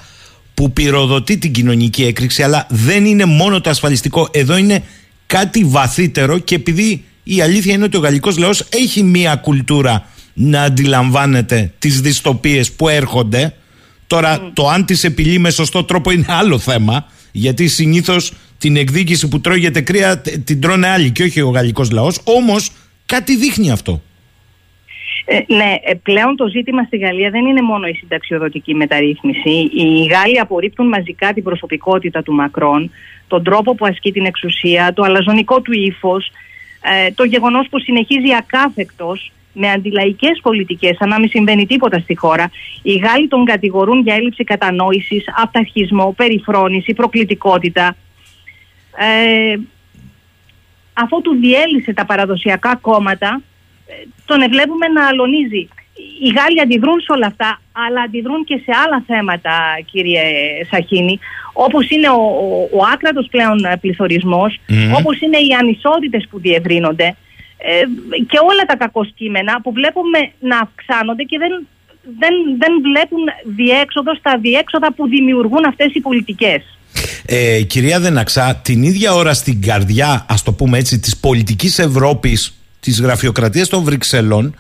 Speaker 2: που πυροδοτεί την κοινωνική έκρηξη, αλλά δεν είναι μόνο το ασφαλιστικό. Εδώ είναι κάτι βαθύτερο και επειδή η αλήθεια είναι ότι ο γαλλικός λαός έχει μία κουλτούρα να αντιλαμβάνεται τις δυστοπίες που έρχονται. Τώρα το αν τις επιλύει με σωστό τρόπο είναι άλλο θέμα γιατί συνήθως την εκδίκηση που τρώγεται κρύα την τρώνε άλλοι και όχι ο γαλλικός λαός όμως κάτι δείχνει αυτό.
Speaker 3: Ε, ναι, ε, πλέον το ζήτημα στη Γαλλία δεν είναι μόνο η συνταξιοδοτική μεταρρύθμιση. Οι Γάλλοι απορρίπτουν μαζικά την προσωπικότητα του Μακρόν, τον τρόπο που ασκεί την εξουσία, το αλαζονικό του ύφος, ε, το γεγονός που συνεχίζει ακάθεκτος με αντιλαϊκές πολιτικές, σαν να μην συμβαίνει τίποτα στη χώρα. Οι Γάλλοι τον κατηγορούν για έλλειψη κατανόησης, αυταρχισμό, περιφρόνηση, προκλητικότητα. Ε, αφού του διέλυσε τα παραδοσιακά κόμματα, τον βλέπουμε να αλωνίζει. Οι Γάλλοι αντιδρούν σε όλα αυτά, αλλά αντιδρούν και σε άλλα θέματα, κύριε Σαχίνη, όπως είναι ο, ο, ο άκρατος πλέον πληθωρισμός, όπως είναι οι ανισότητες που διευρύνονται ε, και όλα τα κακοσκήμενα που βλέπουμε να αυξάνονται και δεν, δεν, δεν βλέπουν διέξοδο στα διέξοδα που δημιουργούν αυτές οι πολιτικές.
Speaker 2: Ε, κυρία Δεναξά, την ίδια ώρα στην καρδιά, ας το πούμε έτσι, της πολιτικής Ευρώπης της γραφειοκρατίας των Βρυξελών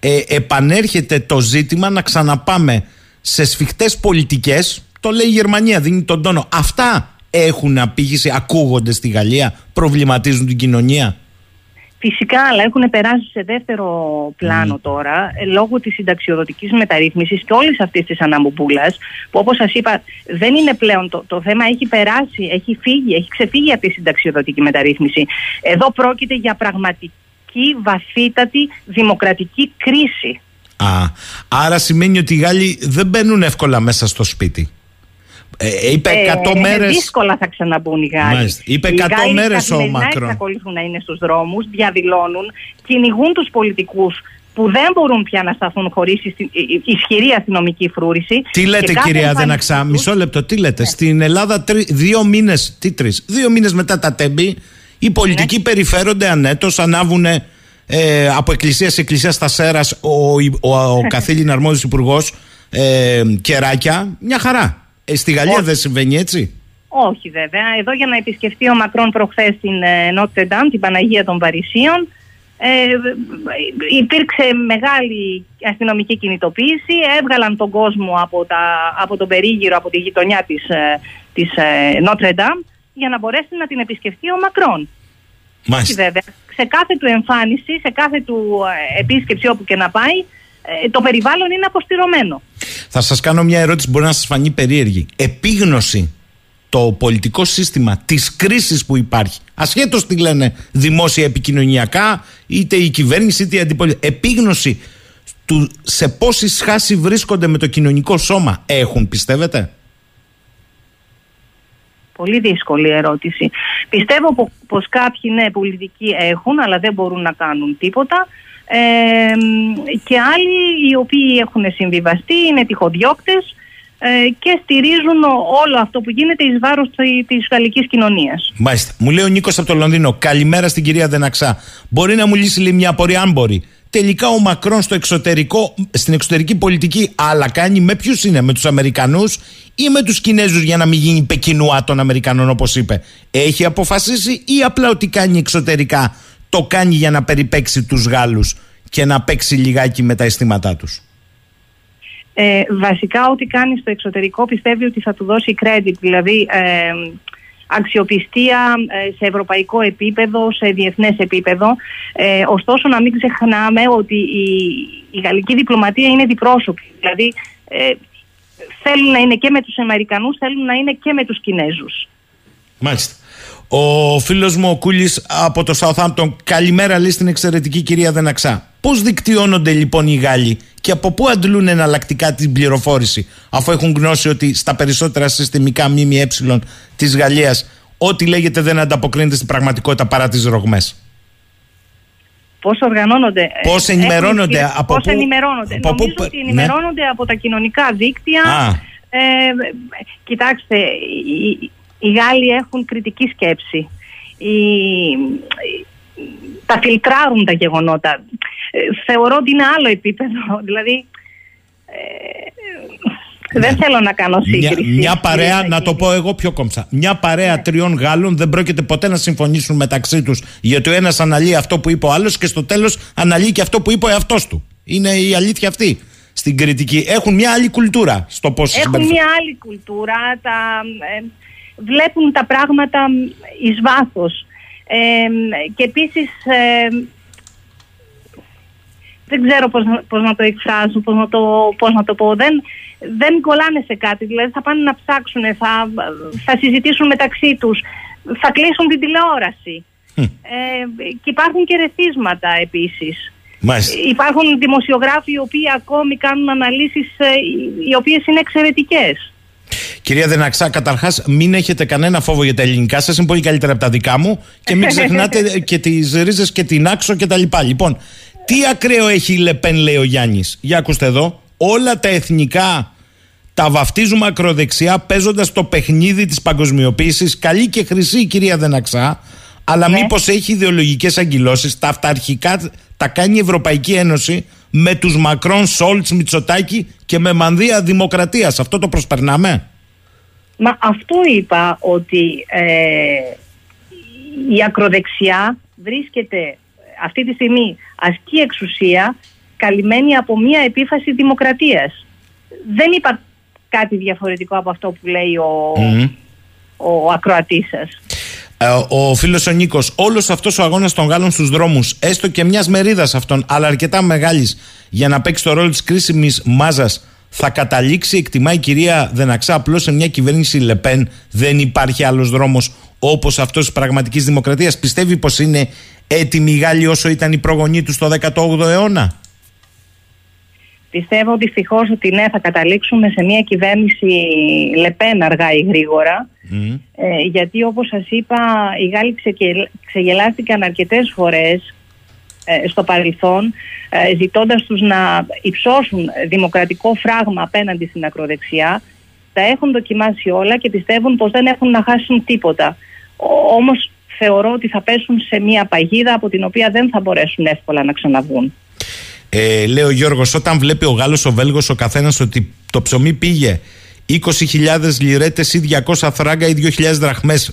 Speaker 2: ε, επανέρχεται το ζήτημα να ξαναπάμε σε σφιχτές πολιτικές το λέει η Γερμανία, δίνει τον τόνο. Αυτά έχουν απήγηση, ακούγονται στη Γαλλία προβληματίζουν την κοινωνία.
Speaker 3: Φυσικά, αλλά έχουν περάσει σε δεύτερο πλάνο τώρα ε, λόγω της συνταξιοδοτικής μεταρρύθμισης και όλης αυτής της αναμπομπούλας που όπως σας είπα δεν είναι πλέον το, το θέμα έχει περάσει, έχει φύγει, έχει ξεφύγει από τη συνταξιοδοτική μεταρρύθμιση. Εδώ πρόκειται για πραγματική βαθύτατη δημοκρατική κρίση.
Speaker 2: Α, άρα σημαίνει ότι οι Γάλλοι δεν μπαίνουν εύκολα μέσα στο σπίτι. Ε, είπε 100 ε, μέρες...
Speaker 3: Δύσκολα θα ξαναμπούν οι Γάλλοι.
Speaker 2: Μάλιστα. Είπε 100 οι μέρες ο Μακρόν.
Speaker 3: εξακολουθούν να είναι στους δρόμους, διαδηλώνουν, κυνηγούν τους πολιτικούς που δεν μπορούν πια να σταθούν χωρίς ισχυρή αστυνομική φρούρηση.
Speaker 2: Τι λέτε, κυρία Δεναξά, μισό λεπτό, τι λέτε; Ναι. Στην Ελλάδα, δύο μήνες, τι τρεις, δύο μήνες μετά τα τέμπη, οι πολιτικοί ναι. περιφέρονται ανέτος, ανάβουν ε, από εκκλησία σε εκκλησία στα Σέρας ο, ο, ο καθήλυνα αρμόδιος υπουργός ε, κεράκια. Μια χαρά. Ε, στη Γαλλία δεν συμβαίνει έτσι;
Speaker 3: Όχι βέβαια. Εδώ για να επισκεφτεί ο Μακρόν προχθές στην Νότρε Ντάμ, την Παναγία των Παρισίων, ε, υπήρξε μεγάλη αστυνομική κινητοποίηση, έβγαλαν τον κόσμο από, τα, από τον περίγυρο, από τη γειτονιά της, ε, της Νότρε Ντάμ για να μπορέσει να την επισκεφτεί ο Μακρόν.
Speaker 2: Μάλιστα.
Speaker 3: βέβαια. Σε κάθε του εμφάνιση, σε κάθε του ε, επίσκεψη όπου και να πάει, ε, το περιβάλλον είναι αποστηρωμένο.
Speaker 2: Θα σας κάνω μια ερώτηση που μπορεί να σας φανεί περίεργη. Επίγνωση το πολιτικό σύστημα της κρίσης που υπάρχει, ασχέτως τι λένε δημόσια επικοινωνιακά, είτε η κυβέρνηση είτε η αντιπολίτευση, επίγνωση του σε πόση σχάση βρίσκονται με το κοινωνικό σώμα έχουν, πιστεύετε;
Speaker 3: Πολύ δύσκολη ερώτηση. Πιστεύω πως κάποιοι ναι πολιτικοί έχουν αλλά δεν μπορούν να κάνουν τίποτα ε, και άλλοι οι οποίοι έχουν συμβιβαστεί είναι τυχοδιώκτες ε, και στηρίζουν όλο αυτό που γίνεται εις βάρος της γαλλικής κοινωνίας.
Speaker 2: Μάλιστα. Μου λέει ο Νίκος από το Λονδίνο, καλημέρα στην κυρία Δεναξά. Μπορεί να μου λύσει λίγο μια απορία αν μπορεί. Τελικά ο Μακρόν στο εξωτερικό, στην εξωτερική πολιτική άλλα κάνει με ποιους είναι, με τους Αμερικανούς ή με τους Κινέζους για να μην γίνει Πεκινουά των Αμερικανών όπως είπε. Έχει αποφασίσει ή απλά ότι κάνει εξωτερικά το κάνει για να περιπέξει τους Γάλλους και να παίξει λιγάκι με τα αισθήματά τους.
Speaker 3: Ε, βασικά ό,τι κάνει στο εξωτερικό πιστεύει ότι θα του δώσει credit, δηλαδή ε, αξιοπιστία ε, σε ευρωπαϊκό επίπεδο, σε διεθνές επίπεδο. Ε, ωστόσο να μην ξεχνάμε ότι η, η γαλλική διπλωματία είναι διπρόσωπη. Δηλαδή ε, θέλουν να είναι και με τους Αμερικανούς, θέλουν να είναι και με τους Κινέζους.
Speaker 2: Μάλιστα. Ο φίλος μου ο Κούλης από το Southampton καλημέρα λέει στην εξαιρετική κυρία Δεναξά. Πώς δικτυώνονται λοιπόν οι Γάλλοι και από πού αντλούν εναλλακτικά την πληροφόρηση αφού έχουν γνώση ότι στα περισσότερα συστημικά ΜΜΕ της Γαλλίας ό,τι λέγεται δεν ανταποκρίνεται στην πραγματικότητα παρά τις ρογμές;
Speaker 3: Πώς οργανώνονται.
Speaker 2: Πώς ενημερώνονται.
Speaker 3: Έχουν,
Speaker 2: από
Speaker 3: πώς
Speaker 2: πού,
Speaker 3: ενημερώνονται.
Speaker 2: από
Speaker 3: Νομίζω
Speaker 2: πού-
Speaker 3: ότι
Speaker 2: ναι.
Speaker 3: ενημερώνονται από τα κοινωνικά δίκτυα.
Speaker 2: Α.
Speaker 3: Ε, κοιτάξτε, οι, οι Γάλλοι έχουν κριτική σκέψη. Οι- τα φιλτράρουν τα γεγονότα. Ε, θεωρώ ότι είναι άλλο επίπεδο. Δηλαδή, ε, δεν θέλω να κάνω
Speaker 2: Μια,
Speaker 3: σύγκριση.
Speaker 2: μια παρέα,
Speaker 3: κύριε
Speaker 2: να το
Speaker 3: Σακίνη.
Speaker 2: πω εγώ πιο κόμψα. Μια παρέα τριών Γάλλων δεν πρόκειται ποτέ να συμφωνήσουν μεταξύ τους. Γιατί ο ένας αναλύει αυτό που είπε ο άλλος και στο τέλος αναλύει και αυτό που είπε ο εαυτός του. Είναι η αλήθεια αυτή στην κριτική. Έχουν μια άλλη κουλτούρα στο πώς
Speaker 3: Έχουν μια άλλη κουλτούρα, τα, ε, βλέπουν τα πράγματα εις βάθος. Ε, και επίσης, ε, δεν ξέρω πώς, να- πώς να το εκφράσω, πώς να το, πώς να το πω, δεν, δεν κολλάνε σε κάτι, δηλαδή θα πάνε να ψάξουν, θα, θα συζητήσουν μεταξύ τους, θα κλείσουν την τηλεόραση. Ε, και υπάρχουν και ρεθίσματα επίσης.
Speaker 2: Μάλιστα.
Speaker 3: Υπάρχουν δημοσιογράφοι οι οποίοι ακόμη κάνουν αναλύσεις ε, οι οποίες είναι εξαιρετικές.
Speaker 2: Κυρία Δεναξά, καταρχάς, μην έχετε κανένα φόβο για τα ελληνικά σας. Είναι πολύ καλύτερα από τα δικά μου. Και μην ξεχνάτε και τις ρίζες και την άξο κτλ. Λοιπόν, τι ακραίο έχει η Λεπέν, λέει ο Γιάννης. Για ακούστε εδώ. Όλα τα εθνικά τα βαφτίζουμε ακροδεξιά παίζοντας το παιχνίδι της παγκοσμιοποίησης. Καλή και χρυσή η κυρία Δεναξά. Αλλά
Speaker 3: Ναι.
Speaker 2: μήπως έχει ιδεολογικές αγκυλώσει. Τα αυταρχικά τα κάνει η Ευρωπαϊκή Ένωση με τους Μακρόν, Σόλτς, Μητσοτάκη και με μανδύα δημοκρατίας. Αυτό το προσπερνάμε;
Speaker 3: Μα αυτό είπα ότι ε, η ακροδεξιά βρίσκεται αυτή τη στιγμή ασκεί εξουσία καλυμμένη από μία επίφαση δημοκρατίας. Δεν είπα κάτι διαφορετικό από αυτό που λέει ο,
Speaker 2: Μμμ.
Speaker 3: ο ακροατής σας.
Speaker 2: Ε, ο φίλος ο Νίκος, όλος αυτός ο αγώνας των Γάλλων στους δρόμους, έστω και μιας μερίδας αυτών, αλλά αρκετά μεγάλης, για να παίξει το ρόλο της κρίσιμης μάζας, θα καταλήξει, εκτιμά η κυρία Δεναξά, απλώς σε μια κυβέρνηση Λεπέν. Δεν υπάρχει άλλος δρόμος όπως αυτός της πραγματικής δημοκρατίας. Πιστεύει πως είναι έτοιμοι οι Γάλλοι όσο ήταν οι προγονείς τους στο 18ο αιώνα;
Speaker 3: Πιστεύω δυστυχώς ότι ναι, θα καταλήξουμε σε μια κυβέρνηση Λεπέν αργά ή γρήγορα. Ε, γιατί όπως σας είπα, οι Γάλλοι ξεκε- ξεγελάστηκαν αρκετές φορές ε, στο παρελθόν, ε, ζητώντας τους να υψώσουν δημοκρατικό φράγμα απέναντι στην ακροδεξιά. Τα έχουν δοκιμάσει όλα και πιστεύουν πως δεν έχουν να χάσουν τίποτα. Ο- όμως θεωρώ ότι θα πέσουν σε μια παγίδα από την οποία δεν θα μπορέσουν εύκολα να ξαναβγούν.
Speaker 2: Ε, λέει ο Γιώργος, όταν βλέπει ο Γάλλος, ο Βέλγος, ο καθένας ότι το ψωμί πήγε 20.000 λιρέτες ή 200 θράγκα ή 2.000 δραχμές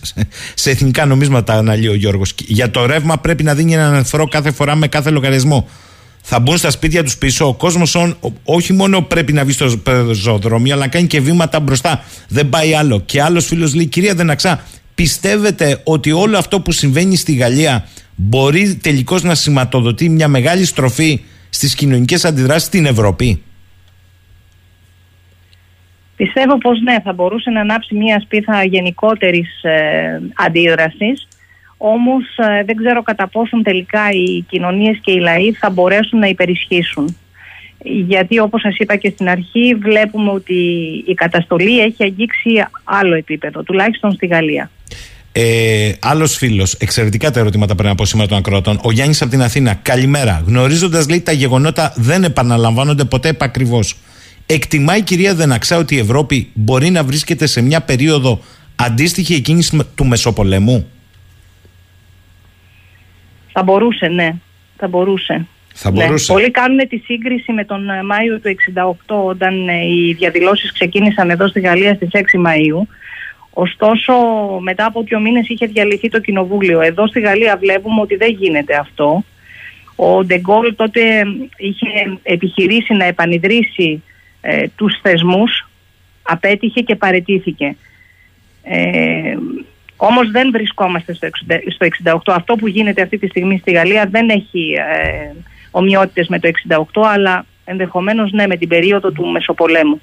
Speaker 2: σε εθνικά νομίσματα, αναλύει ο Γιώργος. Για το ρεύμα πρέπει να δίνει έναν ευρώ κάθε φορά με κάθε λογαριασμό. Θα μπουν στα σπίτια τους πίσω. Ο κόσμος όχι μόνο πρέπει να βγει στο πεζοδρόμιο, αλλά να κάνει και βήματα μπροστά. Δεν πάει άλλο. Και άλλος φίλος λέει: Κυρία Δεναξά, πιστεύετε ότι όλο αυτό που συμβαίνει στη Γαλλία μπορεί τελικώς να σηματοδοτεί μια μεγάλη στροφή στις κοινωνικές αντιδράσεις στην Ευρώπη.
Speaker 3: Πιστεύω πως ναι, θα μπορούσε να ανάψει μια σπίθα γενικότερης ε, αντίδρασης, όμως ε, δεν ξέρω κατά πόσον τελικά οι κοινωνίες και οι λαοί θα μπορέσουν να υπερισχύσουν. Γιατί όπως σας είπα και στην αρχή βλέπουμε ότι η καταστολή έχει αγγίξει άλλο επίπεδο, τουλάχιστον στη Γαλλία.
Speaker 2: Ε, Άλλος φίλος, εξαιρετικά τα ερωτήματα πριν από σήμερα των ακροατών. Ο Γιάννης από την Αθήνα. Καλημέρα. Γνωρίζοντας, λέει, τα γεγονότα δεν επαναλαμβάνονται ποτέ επακριβώς. Εκτιμάει η κυρία Δεναξά ότι η Ευρώπη μπορεί να βρίσκεται σε μια περίοδο αντίστοιχη εκείνη του Μεσοπολέμου;
Speaker 3: Θα μπορούσε, ναι, θα μπορούσε.
Speaker 2: Θα
Speaker 3: Ναι,
Speaker 2: μπορούσε.
Speaker 3: πολλοί κάνουν τη σύγκριση με τον ε, Μάιο του 68 όταν ε, οι διαδηλώσεις ξεκίνησαν εδώ στη Γαλλία στις 6 Μαΐου. Ωστόσο μετά από δύο μήνες είχε διαλυθεί το κοινοβούλιο. Εδώ στη Γαλλία βλέπουμε ότι δεν γίνεται αυτό. Ο Ντεγκόλ τότε είχε επιχειρήσει να επανειδρύσει ε, τους θεσμούς, απέτυχε και παρετήθηκε. Ε, όμως δεν βρισκόμαστε στο 60 στο 68. Αυτό που γίνεται αυτή τη στιγμή στη Γαλλία δεν έχει ε, ομοιότητες με το 68, αλλά ενδεχομένως ναι με την περίοδο του Μεσοπολέμου.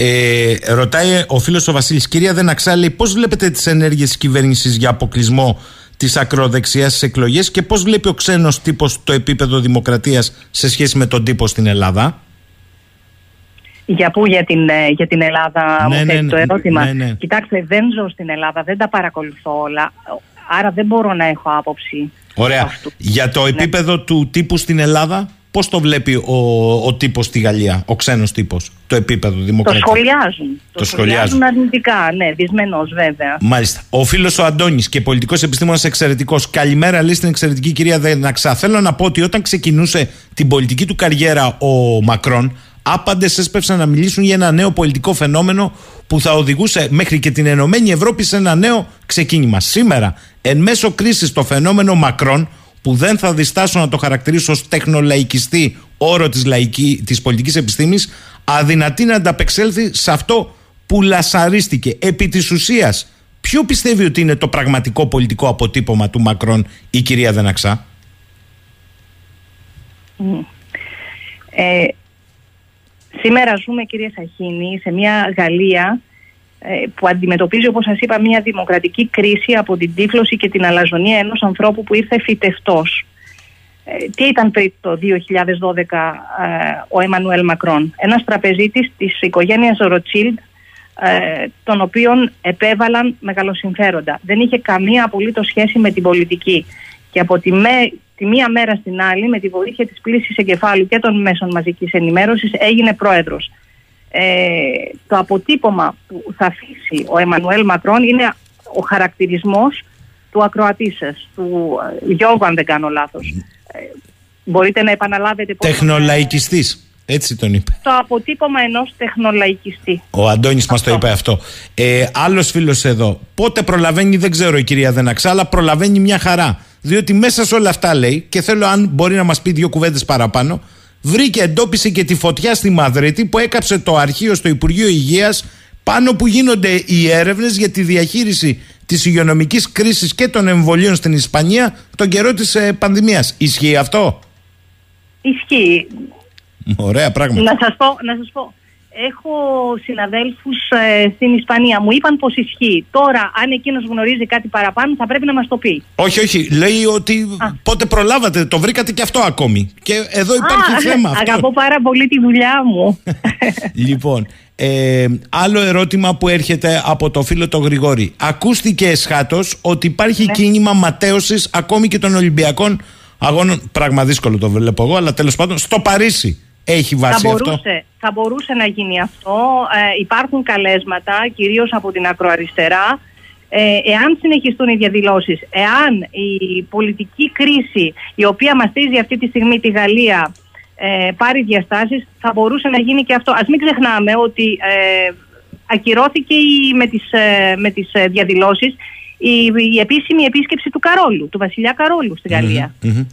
Speaker 2: Ε, ρωτάει ο φίλος ο Βασίλης, κυρία Δεναξά, λέει πώς βλέπετε τις ενέργειες της κυβέρνησης για αποκλεισμό της ακροδεξιάς στι εκλογές και πώς βλέπει ο ξένος τύπος το επίπεδο δημοκρατίας σε σχέση με τον τύπο στην Ελλάδα;
Speaker 3: Για πού, για την, ε, για την Ελλάδα
Speaker 2: Ναι,
Speaker 3: μου
Speaker 2: ναι,
Speaker 3: θέτει το
Speaker 2: ναι,
Speaker 3: ερώτημα.
Speaker 2: ναι, ναι.
Speaker 3: Κοιτάξτε, δεν ζω στην Ελλάδα, δεν τα παρακολουθώ όλα, άρα δεν μπορώ να έχω άποψη.
Speaker 2: Ωραία.
Speaker 3: αυτού.
Speaker 2: Για το επίπεδο του τύπου στην Ελλάδα, πώς το βλέπει ο, ο τύπος στη Γαλλία, ο ξένος τύπος, το επίπεδο
Speaker 3: Το
Speaker 2: δημοκρατία.
Speaker 3: σχολιάζουν.
Speaker 2: Το σχολιάζουν.
Speaker 3: αρνητικά, ναι, δυσμενώς βέβαια.
Speaker 2: Μάλιστα. Ο φίλος ο Αντώνης και πολιτικός επιστήμονας εξαιρετικός. Καλημέρα, λέει στην εξαιρετική κυρία Δεναξά. Θέλω να πω ότι όταν ξεκινούσε την πολιτική του καριέρα ο Μακρόν, άπαντες έσπευσαν να μιλήσουν για ένα νέο πολιτικό φαινόμενο που θα οδηγούσε μέχρι και την Ενωμένη Ευρώπη σε ένα νέο ξεκίνημα. Σήμερα, εν μέσω κρίσης, το φαινόμενο Μακρόν, που δεν θα διστάσω να το χαρακτηρίσω ως τεχνολαϊκιστή όρο της, λαϊκή, της πολιτικής επιστήμης, αδυνατεί να ανταπεξέλθει σε αυτό που λασαρίστηκε. Επί της ουσίας, ποιο πιστεύει ότι είναι το πραγματικό πολιτικό αποτύπωμα του Μακρόν η κυρία Δεναξά;
Speaker 3: Ε, σήμερα ζούμε, κύριε Σαχίνη, σε μια Γαλλία ε, που αντιμετωπίζει, όπως σας είπα, μια δημοκρατική κρίση από την τύφλωση και την αλαζονία ενός ανθρώπου που ήρθε φυτευτός. Ε, τι ήταν πριν το 2012 ε, ο Εμμανουέλ Μακρόν; Ένας τραπεζίτης της οικογένειας Ροτσίλντ, ε, τον οποίον επέβαλαν μεγαλοσυμφέροντα. Δεν είχε καμία απολύτως σχέση με την πολιτική. Και από τη, με, τη μία μέρα στην άλλη, με τη βοήθεια της πλήσης εγκεφάλου και των μέσων μαζικής ενημέρωσης, έγινε πρόεδρος. Ε, το αποτύπωμα που θα αφήσει ο Εμμανουέλ Μακρόν είναι ο χαρακτηρισμός του ακροατής σας, του ε, Γιώργου αν δεν κάνω λάθος. Ε, μπορείτε να επαναλάβετε πώς...
Speaker 2: Τεχνολαϊκιστής. Έτσι τον είπε.
Speaker 3: Το αποτύπωμα ενός τεχνολαϊκιστή.
Speaker 2: Ο Αντώνης μας το
Speaker 3: Αυτό.
Speaker 2: είπε αυτό. Ε, άλλος φίλος εδώ. Πότε προλαβαίνει, δεν ξέρω η κυρία Δεναξά, αλλά προλαβαίνει μια χαρά. Διότι μέσα σε όλα αυτά λέει, και θέλω αν μπορεί να μας πει δύο κουβέντες παραπάνω, βρήκε, εντόπισε και τη φωτιά στη Μαδρίτη που έκαψε το αρχείο στο Υπουργείο Υγείας πάνω που γίνονται οι έρευνες για τη διαχείριση της υγειονομικής κρίσης και των εμβολίων στην Ισπανία τον καιρό της ε, πανδημίας. Ισχύει αυτό;
Speaker 3: Ισχύει.
Speaker 2: Ωραία πράγματα.
Speaker 3: Να σας πω, να σας πω. Έχω συναδέλφους ε, στην Ισπανία. Μου είπαν πως ισχύει. Τώρα, αν εκείνος γνωρίζει κάτι παραπάνω, θα πρέπει να μας το πει.
Speaker 2: Όχι, όχι. Λέει ότι
Speaker 3: Α.
Speaker 2: πότε προλάβατε, το βρήκατε και αυτό ακόμη. Και εδώ υπάρχει
Speaker 3: Α,
Speaker 2: θέμα αυτό.
Speaker 3: Αγαπώ πάρα πολύ τη δουλειά μου.
Speaker 2: Λοιπόν, ε, άλλο ερώτημα που έρχεται από το φίλο το Γρηγόρη. Ακούστηκε εσχάτως ότι υπάρχει
Speaker 3: Ναι.
Speaker 2: κίνημα ματέωσης ακόμη και των Ολυμπιακών αγώνων. Πράγμα δύσκολο το βλέπω εγώ, αλλά τέλος πάντων στο Παρίσι έχει
Speaker 3: θα,
Speaker 2: βάση αυτό.
Speaker 3: μπορούσε, θα μπορούσε να γίνει αυτό. Ε, υπάρχουν καλέσματα, κυρίως από την ακροαριστερά. Ε, εάν συνεχιστούν οι διαδηλώσεις, εάν η πολιτική κρίση η οποία μαστίζει αυτή τη στιγμή τη Γαλλία ε, πάρει διαστάσεις, θα μπορούσε να γίνει και αυτό. Ας μην ξεχνάμε ότι ε, ακυρώθηκε η, με τις, ε, με τις ε, διαδηλώσεις η, η επίσημη επίσκεψη του Καρόλου, του βασιλιά Καρόλου στη Γαλλία.
Speaker 2: Μμμ.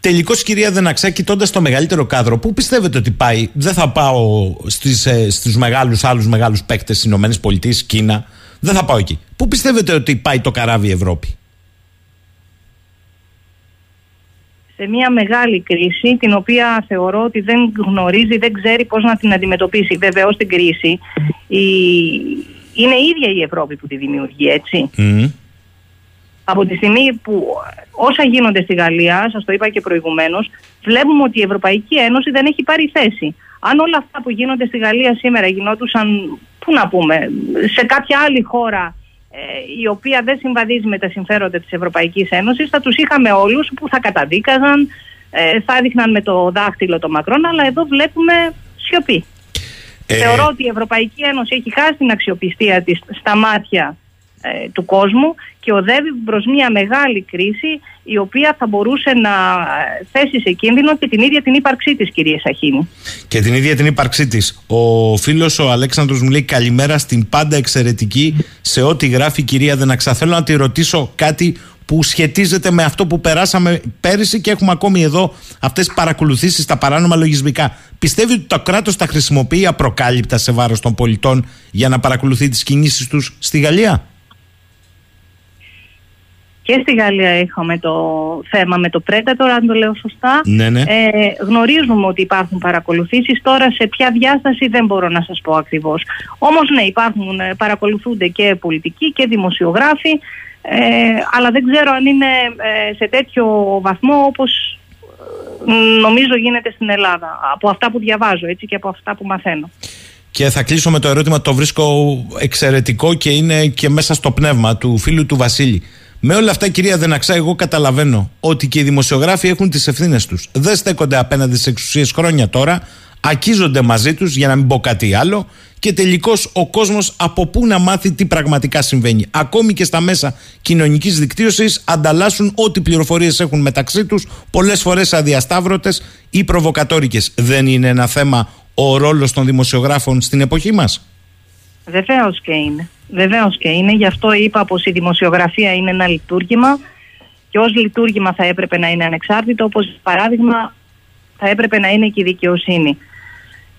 Speaker 2: Τελικώς, κυρία Δεναξά, κοιτώντας το μεγαλύτερο κάδρο, πού πιστεύετε ότι πάει, δεν θα πάω στις, ε, στους μεγάλους, άλλους μεγάλους παίκτες στις Ηνωμένες Πολιτείες, Κίνα, δεν θα πάω εκεί. Πού πιστεύετε ότι πάει το καράβι η Ευρώπη;
Speaker 3: σε μια μεγάλη κρίση την οποία θεωρώ ότι δεν γνωρίζει, δεν ξέρει πώς να την αντιμετωπίσει. Βεβαίως την κρίση η... είναι η ίδια η Ευρώπη που τη δημιουργεί, έτσι.
Speaker 2: Μμ.
Speaker 3: Από τη στιγμή που όσα γίνονται στη Γαλλία, σας το είπα και προηγουμένως, βλέπουμε ότι η Ευρωπαϊκή Ένωση δεν έχει πάρει θέση. Αν όλα αυτά που γίνονται στη Γαλλία σήμερα γινόντουσαν, πού να πούμε, σε κάποια άλλη χώρα ε, η οποία δεν συμβαδίζει με τα συμφέροντα της Ευρωπαϊκής Ένωσης, θα τους είχαμε όλους που θα καταδίκαζαν, ε, θα έδειχναν με το δάχτυλο το Μακρόν, αλλά εδώ βλέπουμε σιωπή.
Speaker 2: Ε,
Speaker 3: Θεωρώ ότι η Ευρωπαϊκή Ένωση έχει χάσει την αξιοπιστία της στα μάτια ε, του κόσμου και οδεύει προς μια μεγάλη κρίση η οποία θα μπορούσε να ε, θέσει σε κίνδυνο και την ίδια την ύπαρξή της κυρία Σαχίνη.
Speaker 2: Και την ίδια την ύπαρξή της. Ο φίλος ο Αλέξανδρος μου λέει καλημέρα στην πάντα εξαιρετική σε ό,τι γράφει η κυρία Δεναξά. Θέλω να τη ρωτήσω κάτι που σχετίζεται με αυτό που περάσαμε πέρυσι και έχουμε ακόμη εδώ αυτές τις παρακολουθήσεις στα παράνομα λογισμικά. Πιστεύει ότι το κράτος τα χρησιμοποιεί απροκάλυπτα σε βάρος των πολιτών για να παρακολουθεί τις κινήσεις τους στη Γαλλία;
Speaker 3: Και στη Γαλλία είχαμε το θέμα με το Predator, αν το λέω σωστά.
Speaker 2: Ναι, ναι.
Speaker 3: Ε, γνωρίζουμε ότι υπάρχουν παρακολουθήσεις. Τώρα σε ποια διάσταση δεν μπορώ να σας πω ακριβώς. Όμως ναι, υπάρχουν, ε, παρακολουθούνται και πολιτικοί και δημοσιογράφοι. Ε, αλλά δεν ξέρω αν είναι ε, σε τέτοιο βαθμό όπως νομίζω γίνεται στην Ελλάδα. Από αυτά που διαβάζω έτσι και από αυτά που μαθαίνω.
Speaker 2: Και θα κλείσω με το ερώτημα, το βρίσκω εξαιρετικό και είναι και μέσα στο πνεύμα του φίλου του Βασίλη. Με όλα αυτά, κυρία Δεναξά, εγώ καταλαβαίνω ότι και οι δημοσιογράφοι έχουν τις ευθύνες τους. Δεν στέκονται απέναντι στι εξουσίες χρόνια τώρα, ακίζονται μαζί τους για να μην πω κάτι άλλο και τελικώς ο κόσμος από πού να μάθει τι πραγματικά συμβαίνει. Ακόμη και στα μέσα κοινωνικής δικτύωσης ανταλλάσσουν ό,τι πληροφορίες έχουν μεταξύ τους, πολλές φορές αδιασταύρωτες ή προβοκατόρικες. Δεν είναι ένα θέμα ο ρόλος των δημοσιογράφων στην εποχή μας;
Speaker 3: Βεβαίως και είναι. Βεβαίως και είναι. Γι' αυτό είπα πως η δημοσιογραφία είναι ένα λειτουργήμα και ως λειτουργήμα θα έπρεπε να είναι ανεξάρτητο, όπως παράδειγμα θα έπρεπε να είναι και η δικαιοσύνη.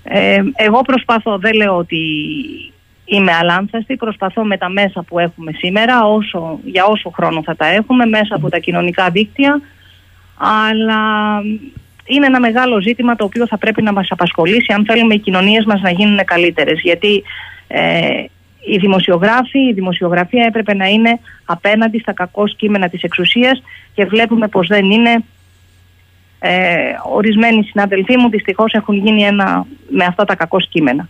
Speaker 3: Ε, εγώ προσπαθώ, δεν λέω ότι είμαι αλάνθαστη, προσπαθώ με τα μέσα που έχουμε σήμερα, όσο, για όσο χρόνο θα τα έχουμε, μέσα από τα κοινωνικά δίκτυα, αλλά είναι ένα μεγάλο ζήτημα το οποίο θα πρέπει να μας απασχολήσει αν θέλουμε οι κοινωνίες μας να γίνουν καλύτερες. Γιατί ε, οι δημοσιογράφοι, η δημοσιογραφία έπρεπε να είναι απέναντι στα κακό κείμενα της εξουσίας και βλέπουμε πως δεν είναι. Ε, ορισμένοι συνάδελφοί μου δυστυχώς έχουν γίνει ένα με αυτά τα κακό κείμενα.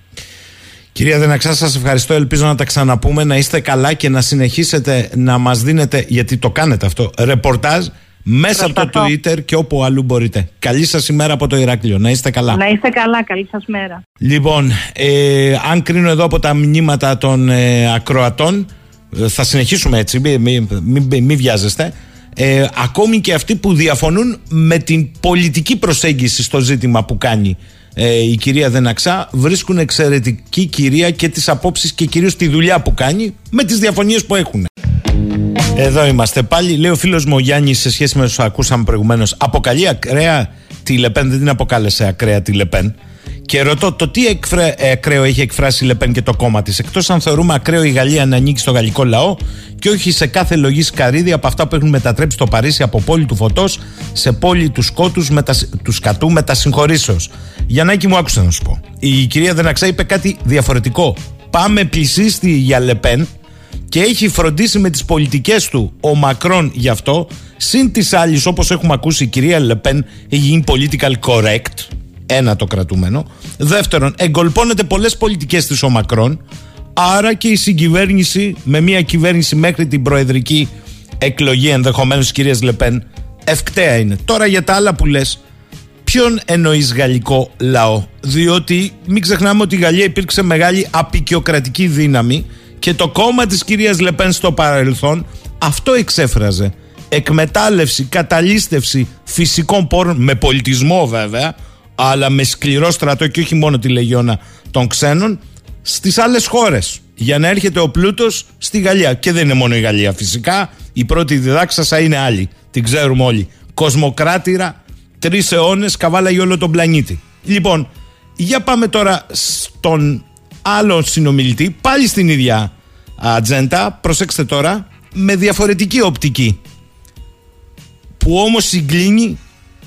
Speaker 2: Κυρία Δεναξά, σας ευχαριστώ. Ελπίζω να τα ξαναπούμε, να είστε καλά και να συνεχίσετε να μας δίνετε, γιατί το κάνετε αυτό, ρεπορτάζ μέσα από το Twitter και όπου αλλού μπορείτε. Καλή σας ημέρα από το Ηράκλειο. Να είστε καλά.
Speaker 3: Να είστε καλά. Καλή σας μέρα.
Speaker 2: Λοιπόν, ε, αν κρίνω εδώ από τα μηνύματα των ε, ακροατών, ε, θα συνεχίσουμε έτσι, μην μη, μη, μη βιάζεστε. Ε, ακόμη και αυτοί που διαφωνούν με την πολιτική προσέγγιση στο ζήτημα που κάνει ε, η κυρία Δεναξά βρίσκουν εξαιρετική κυρία και τις απόψεις και κυρίως τη δουλειά που κάνει με τις διαφωνίες που έχουν. Εδώ είμαστε πάλι. Λέει ο φίλος μου ο Γιάννης σε σχέση με του ακούσαμε προηγουμένως. Αποκαλεί ακραία τη Λεπέν, δεν την αποκάλεσε ακραία τη Λεπέν. Και ρωτώ το τι εκφρέ, ε, ακραίο έχει εκφράσει η Λεπέν και το κόμμα της; Εκτός αν θεωρούμε ακραίο η Γαλλία να ανήκει στο γαλλικό λαό και όχι σε κάθε λογή σκαρίδι από αυτά που έχουν μετατρέψει το Παρίσι από πόλη του φωτός σε πόλη του σκότους του σκατού μετασυγχωρήσεω. Γιαννάκη μου, άκουσα να σου πω. Η κυρία Δεναξά είπε κάτι διαφορετικό. Πάμε πλησίστη για Λεπέν και έχει φροντίσει με τις πολιτικές του ο Μακρόν γι' αυτό. Συν της άλλης όπως έχουμε ακούσει η κυρία Λεπέν έχει γίνει political correct. Ένα το κρατούμενο. Δεύτερον εγκολπώνεται πολλές πολιτικές της ο Μακρόν. Άρα και η συγκυβέρνηση με μια κυβέρνηση μέχρι την προεδρική εκλογή ενδεχομένως της κυρίας Λεπέν ευκταία είναι. Τώρα για τα άλλα που λες ποιον εννοείς γαλλικό λαό; Διότι μην ξεχνάμε ότι η Γαλλία υπήρξε μεγάλη απεικιοκρατική δύναμη και το κόμμα της κυρίας Λεπέν στο παρελθόν αυτό εξέφραζε. Εκμετάλλευση, καταλήστευση φυσικών πόρων, με πολιτισμό βέβαια, αλλά με σκληρό στρατό και όχι μόνο τη λεγιώνα των ξένων, στις άλλες χώρες. Για να έρχεται ο πλούτος στη Γαλλία. Και δεν είναι μόνο η Γαλλία φυσικά, η πρώτη διδάξασα είναι άλλη. Την ξέρουμε όλοι. Κοσμοκράτηρα, τρεις αιώνες, καβάλαγε όλο τον πλανήτη. Λοιπόν, για πάμε τώρα στον άλλο συνομιλητή, πάλι στην ίδια ατζέντα, προσέξτε τώρα, με διαφορετική οπτική. Που όμως συγκλίνει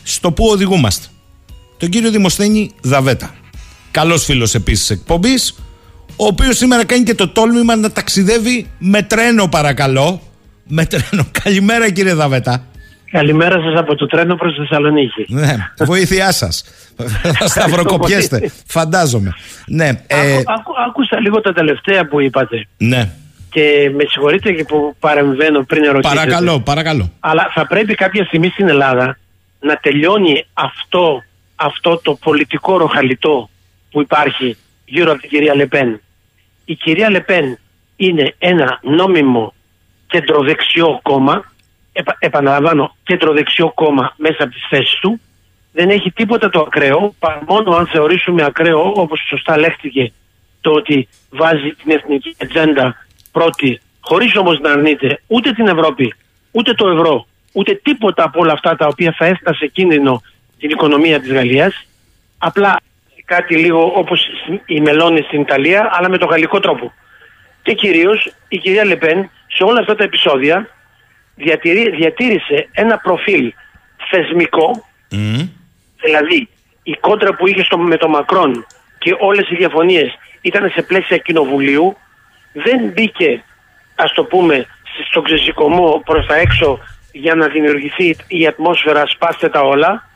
Speaker 2: στο που οδηγούμαστε. Τον κύριο Δημοσθένη Δαβέτα. Καλός φίλος επίσης εκπομπής, ο οποίος σήμερα κάνει και το τόλμημα να ταξιδεύει με τρένο παρακαλώ. Με τρένο. Καλημέρα κύριε Δαβέτα.
Speaker 4: Καλημέρα σας από το τρένο προς Θεσσαλονίκη.
Speaker 2: Ναι, βοήθειά σας. Θα σταυροκοπιέστε, φαντάζομαι. Ναι,
Speaker 4: ε... άκουσα λίγο τα τελευταία που είπατε.
Speaker 2: Ναι.
Speaker 4: Και με συγχωρείτε και που παρεμβαίνω πριν ερωτήσετε.
Speaker 2: Παρακαλώ, παρακαλώ.
Speaker 4: Αλλά θα πρέπει κάποια στιγμή στην Ελλάδα να τελειώνει αυτό, αυτό το πολιτικό ροχαλιτό που υπάρχει γύρω από την κυρία Λεπέν. Η κυρία Λεπέν είναι ένα νόμιμο κεντροδεξιό κόμμα, επα, επαναλαμβάνω, κεντροδεξιό κόμμα μέσα από τις θέσεις του, δεν έχει τίποτα το ακραίο, παρά μόνο αν θεωρήσουμε ακραίο, όπως σωστά λέχθηκε, το ότι βάζει την εθνική ατζέντα πρώτη, χωρίς όμως να αρνείται ούτε την Ευρώπη, ούτε το ευρώ, ούτε τίποτα από όλα αυτά τα οποία θα έφτασε κίνδυνο την οικονομία της Γαλλίας, απλά κάτι λίγο όπως η Μελώνη στην Ιταλία, αλλά με το γαλλικό τρόπο. Και κυρίως η κυρία Λεπέν σε όλα αυτά τα επεισόδια διατηρεί, διατήρησε ένα προφίλ θεσμικό, δηλαδή η κόντρα που είχε στο, με το Μακρόν και όλες οι διαφωνίες ήταν σε πλαίσια κοινοβουλίου, δεν μπήκε, ας το πούμε, στο ξεσηκωμό προς τα έξω για να δημιουργηθεί η ατμόσφαιρα σπάστε τα όλα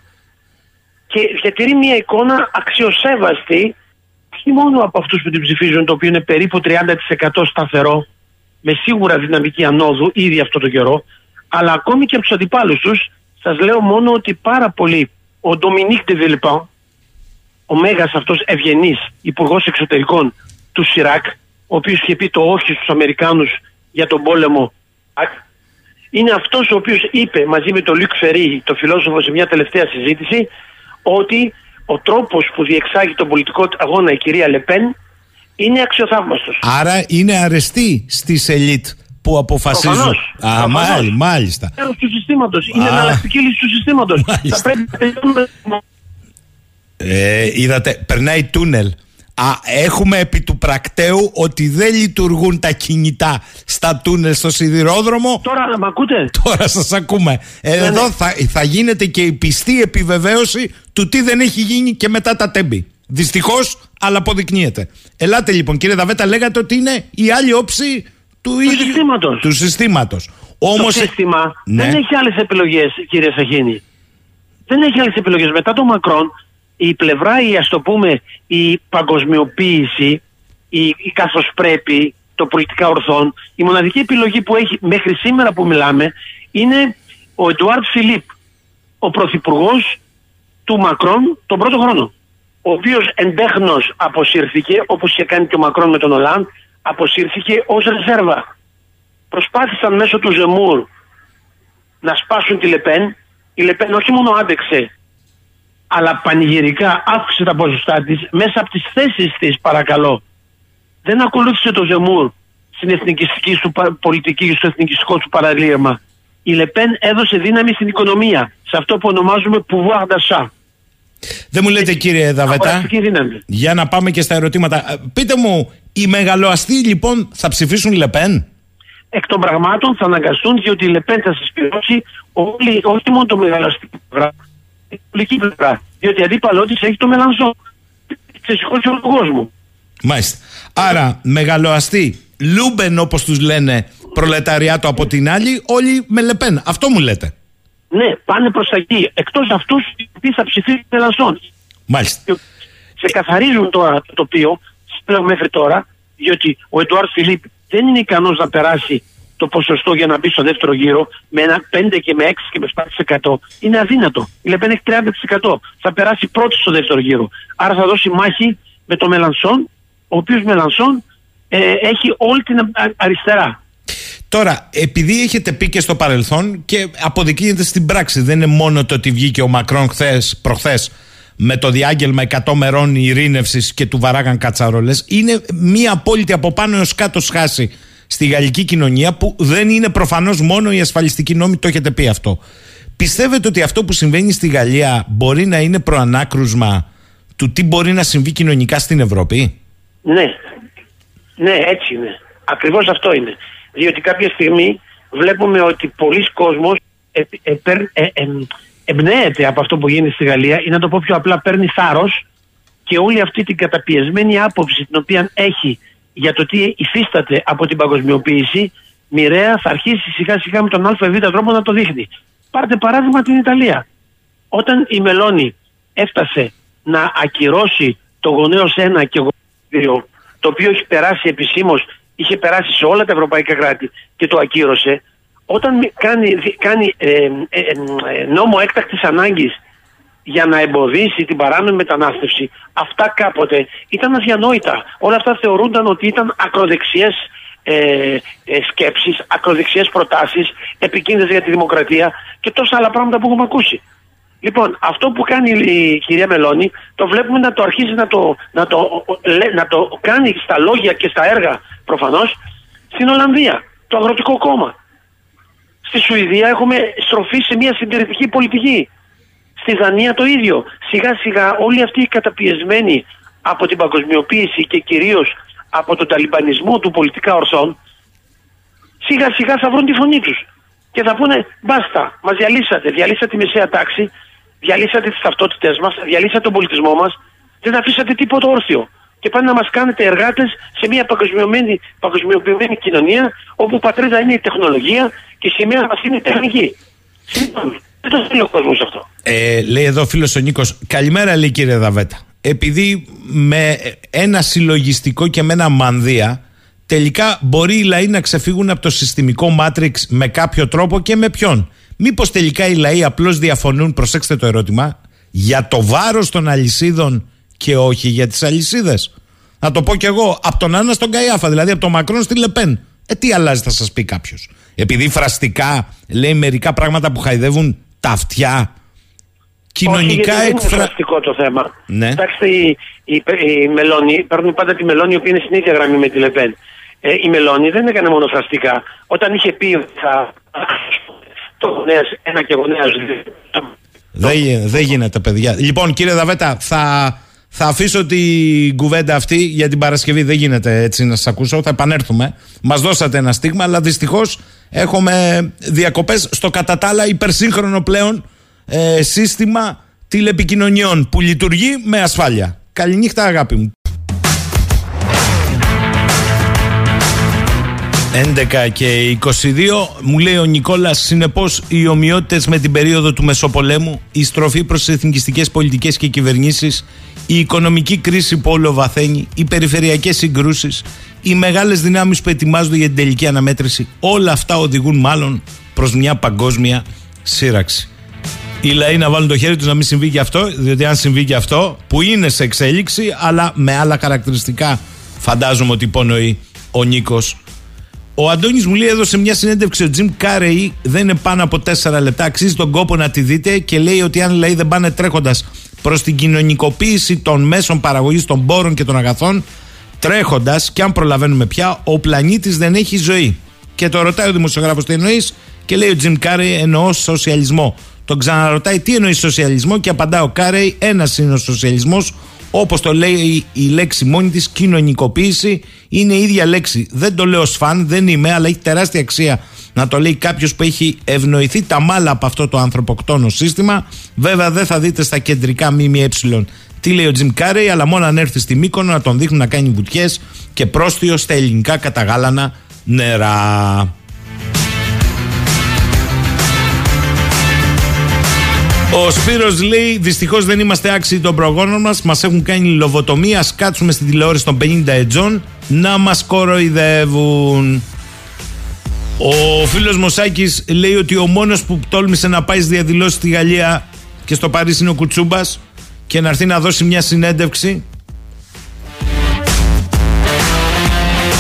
Speaker 4: και διατηρεί μια εικόνα αξιοσέβαστη όχι μόνο από αυτούς που την ψηφίζουν το οποίο είναι περίπου 30% σταθερό με σίγουρα δυναμική ανόδου ήδη αυτό το καιρό αλλά ακόμη και από τους αντιπάλους τους σας λέω μόνο ότι πάρα πολύ ο Ντομινίκ Ντεβιλπάν ο μέγας αυτός ευγενής υπουργός εξωτερικών του Σιράκ ο οποίος είχε πει το όχι στους Αμερικάνους για τον πόλεμο είναι αυτός ο οποίος είπε μαζί με τον Λουκ Φερή, το φιλόσοφο σε μια τελευταία συζήτηση ότι ο τρόπος που διεξάγει τον πολιτικό αγώνα η κυρία Λεπέν είναι αξιοθαύμαστος.
Speaker 2: Άρα είναι αρεστή στις ελίτ που αποφασίζουν.
Speaker 4: Προφανώς.
Speaker 2: Α,
Speaker 4: Προφανώς.
Speaker 2: μάλ- μάλιστα.
Speaker 4: Μέρος του συστήματος. Είναι
Speaker 2: Α.
Speaker 4: εναλλακτική λύση του συστήματος.
Speaker 2: Μάλιστα.
Speaker 4: Θα πρέπει να τελειώνουμε
Speaker 2: Ε, είδατε, περνάει τούνελ. Α, έχουμε επί του πρακτέου ότι δεν λειτουργούν τα κινητά στα τούνελ στο σιδηρόδρομο.
Speaker 4: Τώρα, με ακούτε;
Speaker 2: Τώρα σας ακούμε. Ε,
Speaker 4: Ναι,
Speaker 2: εδώ
Speaker 4: ναι.
Speaker 2: θα, θα γίνεται και η πιστή επιβεβαίωση του τι δεν έχει γίνει και μετά τα τέμπη. Δυστυχώς, αλλά αποδεικνύεται. Ελάτε λοιπόν, κύριε Δαβέτα, λέγατε ότι είναι η άλλη όψη του, ίδιου
Speaker 4: συστήματος.
Speaker 2: του συστήματος.
Speaker 4: Το
Speaker 2: Όμως,
Speaker 4: σύστημα
Speaker 2: Ναι.
Speaker 4: δεν έχει άλλες επιλογές, κύριε Σαχίνη. Δεν έχει άλλες επιλογές. Μετά το Μακρόν, η πλευρά, η ας το πούμε, η παγκοσμιοποίηση, η, η καθώς πρέπει, το πολιτικά ορθόν, η μοναδική επιλογή που έχει μέχρι σήμερα που μιλάμε είναι ο Εντουάρτ Φιλίπ, ο πρωθυπουργός του Μακρόν τον πρώτο χρόνο. Ο οποίος εντέχνος αποσύρθηκε, όπως είχε κάνει και ο Μακρόν με τον Ολάν, αποσύρθηκε ως ρεζέρβα προσπάθησαν μέσω του Ζεμούρ να σπάσουν τη Λεπέν. Η Λεπέν όχι μόνο άντεξε, αλλά πανηγυρικά αύξησε τα ποσοστά της μέσα από τις θέσεις της, παρακαλώ. Δεν ακολούθησε το Ζεμούρ στην εθνικιστική του πα- πολιτική και στο εθνικιστικό του παραλήρημα. Η Λεπέν έδωσε δύναμη στην οικονομία, σε αυτό που ονομάζουμε pouvoir d'achat.
Speaker 2: Δεν μου λέτε κύριε Δαβέτα,
Speaker 4: Αγοραστική δύναμη.
Speaker 2: για να πάμε και στα ερωτήματα. Ε, Πείτε μου, οι μεγαλοαστοί λοιπόν θα ψηφίσουν Λεπέν.
Speaker 4: εκ των πραγμάτων θα αναγκαστούν διότι η Λεπέν θα συσπειρώσει όλη, όχι μόνο το μεγαλοαστική πλευρά, την πολιτική πλευρά. Διότι αντίπαλό της έχει τον Μελανσόν. Ξεσηκώσει όλο τον κόσμο.
Speaker 2: Μάλιστα. Άρα, μεγαλοαστοί, λούμπεν όπως τους λένε, προλεταριάτο από την άλλη, όλοι με Λεπέν. Αυτό μου λέτε.
Speaker 4: Ναι, πάνε προς τα εκεί. Εκτός αυτούς οι οποίοι θα ψηφίσουν μελανσόν.
Speaker 2: Μάλιστα.
Speaker 4: Σε καθαρίζουν τώρα το τοπίο πλέον μέχρι τώρα, διότι ο Εντουάρ Φιλίπ δεν είναι ικανός να περάσει το ποσοστό για να μπει στο δεύτερο γύρο με ένα 5 και με 6 και με 7%. Είναι αδύνατο. Η Λεπέν έχει 30%. Θα περάσει πρώτη στο δεύτερο γύρο. Άρα θα δώσει μάχη με το Μελανσόν, ο οποίος Μελανσόν ε, έχει όλη την α- αριστερά.
Speaker 2: Τώρα, επειδή έχετε πει και στο παρελθόν και αποδεικνύεται στην πράξη, δεν είναι μόνο το ότι βγήκε ο Μακρόν χθες, προχθές με το διάγγελμα 100 μερών ειρήνευσης και του βαράγαν κατσαρόλες, είναι μία απόλυτη από πάνω έως κάτω σχάση στη γαλλική κοινωνία που δεν είναι προφανώς μόνο η ασφαλιστική νόμη, το έχετε πει αυτό. Πιστεύετε ότι αυτό που συμβαίνει στη Γαλλία μπορεί να είναι προανάκρουσμα του τι μπορεί να συμβεί κοινωνικά στην Ευρώπη;
Speaker 4: Ναι, ναι, έτσι είναι. Ακριβώς αυτό είναι. Διότι κάποια στιγμή βλέπουμε ότι πολλοί κόσμος ε, ε, παίρν- ε, ε, εμπνέεται από αυτό που γίνεται στη Γαλλία ή να το πω πιο απλά παίρνει θάρρος και όλη αυτή την καταπιεσμένη άποψη την οποία έχει για το τι υφίσταται από την παγκοσμιοποίηση μοιραία θα αρχίσει σιγά σιγά με τον ΑΒ τρόπο να το δείχνει. Πάρτε παράδειγμα την Ιταλία. Όταν η Μελώνη έφτασε να ακυρώσει το γονέως 1 και γονέως 2, το οποίο έχει περάσει επισήμως, είχε περάσει σε όλα τα ευρωπαϊκά κράτη και το ακύρωσε, όταν μη- κάνει, δι- κάνει ε, ε, ε, ε, νόμο έκτακτης ανάγκης για να εμποδίσει την παράνομη μετανάστευση, αυτά κάποτε ήταν αδιανόητα. Όλα αυτά θεωρούνταν ότι ήταν ακροδεξιές ε, ε, σκέψεις, ακροδεξιές προτάσεις, επικίνδυνες για τη δημοκρατία και τόσα άλλα πράγματα που έχουμε ακούσει. Λοιπόν, αυτό που κάνει η κυρία Μελώνη, το βλέπουμε να το αρχίσει να το, να το, να το κάνει στα λόγια και στα έργα προφανώς στην Ολλανδία, το Αγροτικό Κόμμα. Στη Σουηδία έχουμε στροφή σε μια συντηρητική πολιτική. Στη Δανία το ίδιο. Σιγά σιγά όλοι αυτοί οι καταπιεσμένοι από την παγκοσμιοποίηση και κυρίως από τον ταλιμπανισμό του πολιτικά ορθών σιγά σιγά θα βρουν τη φωνή τους και θα πούνε μπάστα, μας διαλύσατε, διαλύσατε τη μεσαία τάξη, διαλύσατε τις ταυτότητες μας, διαλύσατε τον πολιτισμό μας, δεν αφήσατε τίποτα όρθιο και πάνε να μας κάνετε εργάτες σε μια παγκοσμιοποιημένη, παγκοσμιοποιημένη κοινωνία όπου πατρίδα είναι η τεχνολογία και η σημαία μας είναι η τεχνική. Δεν το θέλει ο κόσμος αυτό.
Speaker 2: Ε, λέει εδώ φίλος ο Νίκος, καλημέρα λέει κύριε Δαβέτα. Επειδή με ένα συλλογιστικό και με ένα μανδύα, τελικά μπορεί οι λαοί να ξεφύγουν από το συστημικό μάτριξ με κάποιο τρόπο και με ποιον; Μήπως τελικά οι λαοί απλώς διαφωνούν, προσέξτε το ερώτημα, για το βάρος των αλυσίδων και όχι για τις αλυσίδες. Να το πω κι εγώ, από τον Άννα στον Καϊάφα, δηλαδή από τον Μακρόν στη Λεπέν. Ε, τι αλλάζει, θα σας πει κάποιος. Επειδή φραστικά λέει μερικά πράγματα που χαϊδεύουν τα αυτιά. Κοινωνικά
Speaker 4: Όχι, εκφρα... Είναι φραστικό το θέμα. Ναι. Κοιτάξτε, η, η, η Μελώνη, παίρνουν πάντα τη Μελώνη, η οποία είναι στην ίδια γραμμή με τη Λεπέν. Ε, η Μελώνη δεν έκανε μόνο φραστικά. Όταν είχε πει ότι θα. το γονέας ένα και γονέας
Speaker 2: δεν, δεν γίνεται, παιδιά. Λοιπόν, κύριε Δαβέτα, θα, θα αφήσω την κουβέντα αυτή για την Παρασκευή. Δεν γίνεται έτσι να σας ακούσω. Θα επανέλθουμε. Μας δώσατε ένα στίγμα, αλλά δυστυχώς έχουμε διακοπές στο κατά τα άλλα υπερσύγχρονο πλέον ε, σύστημα τηλεπικοινωνιών που λειτουργεί με ασφάλεια. Καληνύχτα, αγάπη μου. 11 και 22 μου λέει ο Νικόλας. Συνεπώς, οι ομοιότητες με την περίοδο του Μεσοπολέμου, η στροφή προς τις εθνικιστικές πολιτικές και κυβερνήσεις, η οικονομική κρίση που όλο βαθαίνει, οι περιφερειακές συγκρούσεις, οι μεγάλες δυνάμεις που ετοιμάζονται για την τελική αναμέτρηση, όλα αυτά οδηγούν μάλλον προς μια παγκόσμια σύραξη. Οι λαοί να βάλουν το χέρι τους να μην συμβεί και αυτό, διότι αν συμβεί και αυτό, που είναι σε εξέλιξη, αλλά με άλλα χαρακτηριστικά, φαντάζομαι ότι υπονοεί ο Νίκος ο Αντώνης μου λέει έδωσε μια συνέντευξη ο Τζιμ Κάρεϊ, δεν είναι πάνω από 4 λεπτά. Αξίζει τον κόπο να τη δείτε και λέει ότι αν λέει δεν πάνε τρέχοντας προς την κοινωνικοποίηση των μέσων παραγωγής των πόρων και των αγαθών, τρέχοντας και αν προλαβαίνουμε πια, ο πλανήτης δεν έχει ζωή. Και το ρωτάει ο δημοσιογράφος τι εννοείς; Και λέει ο Τζιμ Κάρεϊ εννοώ σοσιαλισμό. Τον ξαναρωτάει τι εννοείς σοσιαλισμό; Και απαντά ο Κάρεϊ ένας είναι ο σοσιαλισμός Όπως το λέει η λέξη μόνη της, κοινωνικοποίηση είναι η ίδια λέξη. Δεν το λέω σφαν, δεν είμαι, αλλά έχει τεράστια αξία να το λέει κάποιος που έχει ευνοηθεί τα μάλα από αυτό το ανθρωποκτόνο σύστημα. Βέβαια, δεν θα δείτε στα κεντρικά ΜΜΕ τι λέει ο Τζιμ Κάρεϊ, αλλά μόνο αν έρθει στη Μύκονο να τον δείχνουν να κάνει βουτιές και πρόστιο στα ελληνικά καταγάλανα νερά. Ο Σπύρος λέει: Δυστυχώς δεν είμαστε άξιοι των προγόνων μας. Μας έχουν κάνει λοβοτομία. Κάτσουμε στην τηλεόραση των 50 ετζών να μας κοροϊδεύουν. Ο φίλος Μωσάκης λέει ότι ο μόνος που τόλμησε να πάει στις διαδηλώσεις στη Γαλλία και στο Παρίσι είναι ο Κουτσούμπας και να έρθει να δώσει μια συνέντευξη.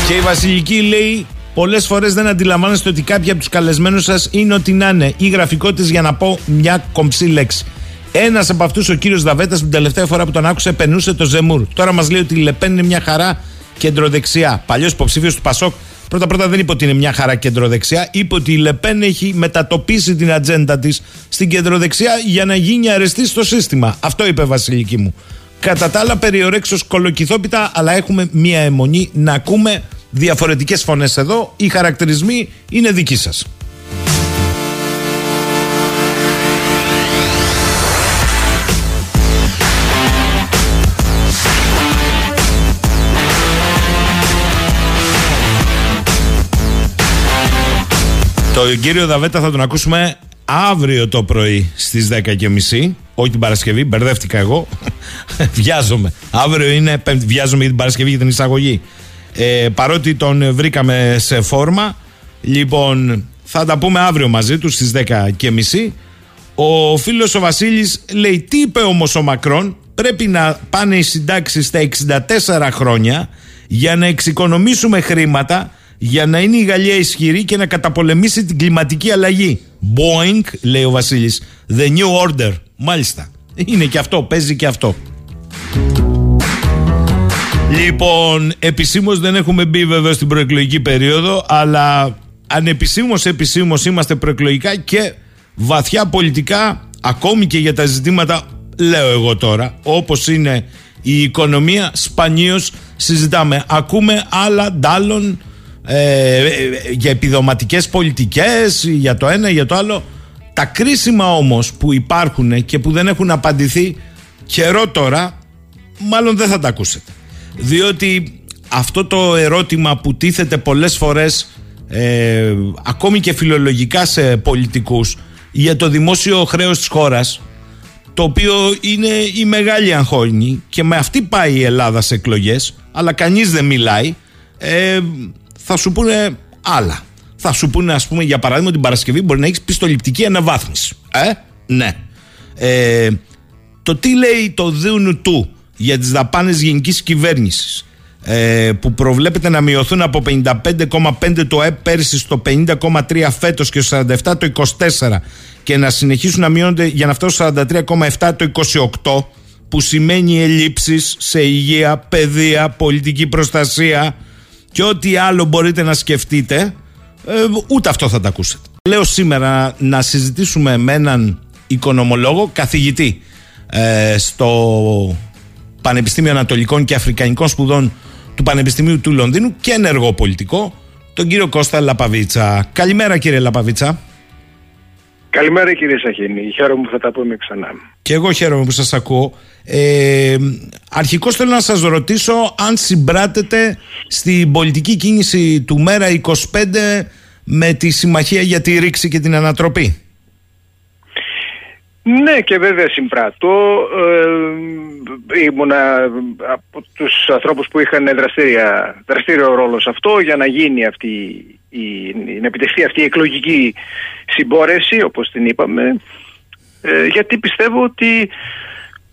Speaker 2: Και η Βασιλική λέει Πολλές φορές δεν αντιλαμβάνεστε ότι κάποιοι από τους καλεσμένους σας είναι ότι να είναι ή γραφικότητες για να πω μια κομψή λέξη. Ένας από αυτούς, ο κύριος Δαβέτας, την τελευταία φορά που τον άκουσε, περνούσε το Ζεμούρ. Τώρα μας λέει ότι η Λεπέν είναι μια χαρά κεντροδεξιά. Παλιός υποψήφιος του Πασόκ. Πρώτα-πρώτα δεν είπε ότι είναι μια χαρά κεντροδεξιά. Είπε ότι η Λεπέν έχει μετατοπίσει την ατζέντα της στην κεντροδεξιά για να γίνει αρεστή στο σύστημα. Αυτό είπε Βασιλική μου. Κατά τα άλλα, περιορέξω κολοκυθόπιτα, αλλά έχουμε μια αιμονή να ακούμε διαφορετικές φωνές εδώ. Οι χαρακτηρισμοί είναι δικοί σας. Το κύριο Δαβέτα θα τον ακούσουμε αύριο το πρωί στις 10.30 όχι την Παρασκευή, μπερδεύτηκα εγώ βιάζομαι, αύριο είναι βιάζομαι για την Παρασκευή για την εισαγωγή ε, παρότι τον βρήκαμε σε φόρμα. Λοιπόν, θα τα πούμε αύριο μαζί τους στις 10 και μισή. Ο φίλος ο Βασίλης λέει τι είπε όμως ο Μακρόν πρέπει να πάνε οι συντάξεις στα 64 χρόνια για να εξοικονομήσουμε χρήματα για να είναι η Γαλλία ισχυρή και να καταπολεμήσει την κλιματική αλλαγή. Boeing, λέει ο Βασίλης, the new order. Μάλιστα. Είναι και αυτό, παίζει και αυτό. Λοιπόν, επισήμως δεν έχουμε μπει βέβαια στην προεκλογική περίοδο, αλλά ανεπισήμως επισήμως είμαστε προεκλογικά και βαθιά πολιτικά, ακόμη και για τα ζητήματα, λέω εγώ τώρα, όπως είναι η οικονομία, σπανίως συζητάμε. Ακούμε άλλα ντάλλον ε, για επιδοματικές πολιτικές, για το ένα, για το άλλο. Τα κρίσιμα όμως που υπάρχουν και που δεν έχουν απαντηθεί καιρό τώρα, μάλλον δεν θα τα ακούσετε. Διότι αυτό το ερώτημα που τίθεται πολλές φορές ε, ακόμη και φιλολογικά σε πολιτικούς για το δημόσιο χρέος της χώρας το οποίο είναι η μεγάλη αγχώνη και με αυτή πάει η Ελλάδα σε εκλογές αλλά κανείς δεν μιλάει ε, θα σου πούνε άλλα. Θα σου πούνε ας πούμε για παράδειγμα την Παρασκευή μπορεί να έχεις πιστοληπτική αναβάθμιση. Ε, ναι. Ε, το τι λέει το δίουνου του για τις δαπάνες γενικής κυβέρνησης ε, που προβλέπεται να μειωθούν από 55,5 το ΕΠ πέρυσι στο 50,3 φέτος και στο 47 το 24 και να συνεχίσουν να μειώνονται για να φτάσουν στο 43,7 το 28 που σημαίνει ελλείψεις σε υγεία, παιδεία, πολιτική προστασία και ό,τι άλλο μπορείτε να σκεφτείτε ε, ούτε αυτό θα τα ακούσετε. Λέω σήμερα να συζητήσουμε με έναν οικονομολόγο, καθηγητή ε, στο Πανεπιστήμιο Ανατολικών και Αφρικανικών Σπουδών του Πανεπιστημίου του Λονδίνου και ενεργό πολιτικό, τον κύριο Κώστα Λαπαβίτσα. Καλημέρα κύριε Λαπαβίτσα.
Speaker 5: Καλημέρα κύριε Σαχίνη. Χαίρομαι που θα τα πούμε ξανά.
Speaker 2: Και εγώ χαίρομαι που σας ακούω. Ε, αρχικώς θέλω να σας ρωτήσω αν συμπράτετε στην πολιτική κίνηση του Μέρα 25 με τη Συμμαχία για τη Ρήξη και την Ανατροπή.
Speaker 5: Ναι και βέβαια συμπράττω. Ε, ήμουνα από τους ανθρώπους που είχαν δραστήρια, δραστήριο ρόλος σε αυτό για να γίνει αυτή η, να επιτευχθεί αυτή η εκλογική συμπόρεση όπως την είπαμε ε, γιατί πιστεύω ότι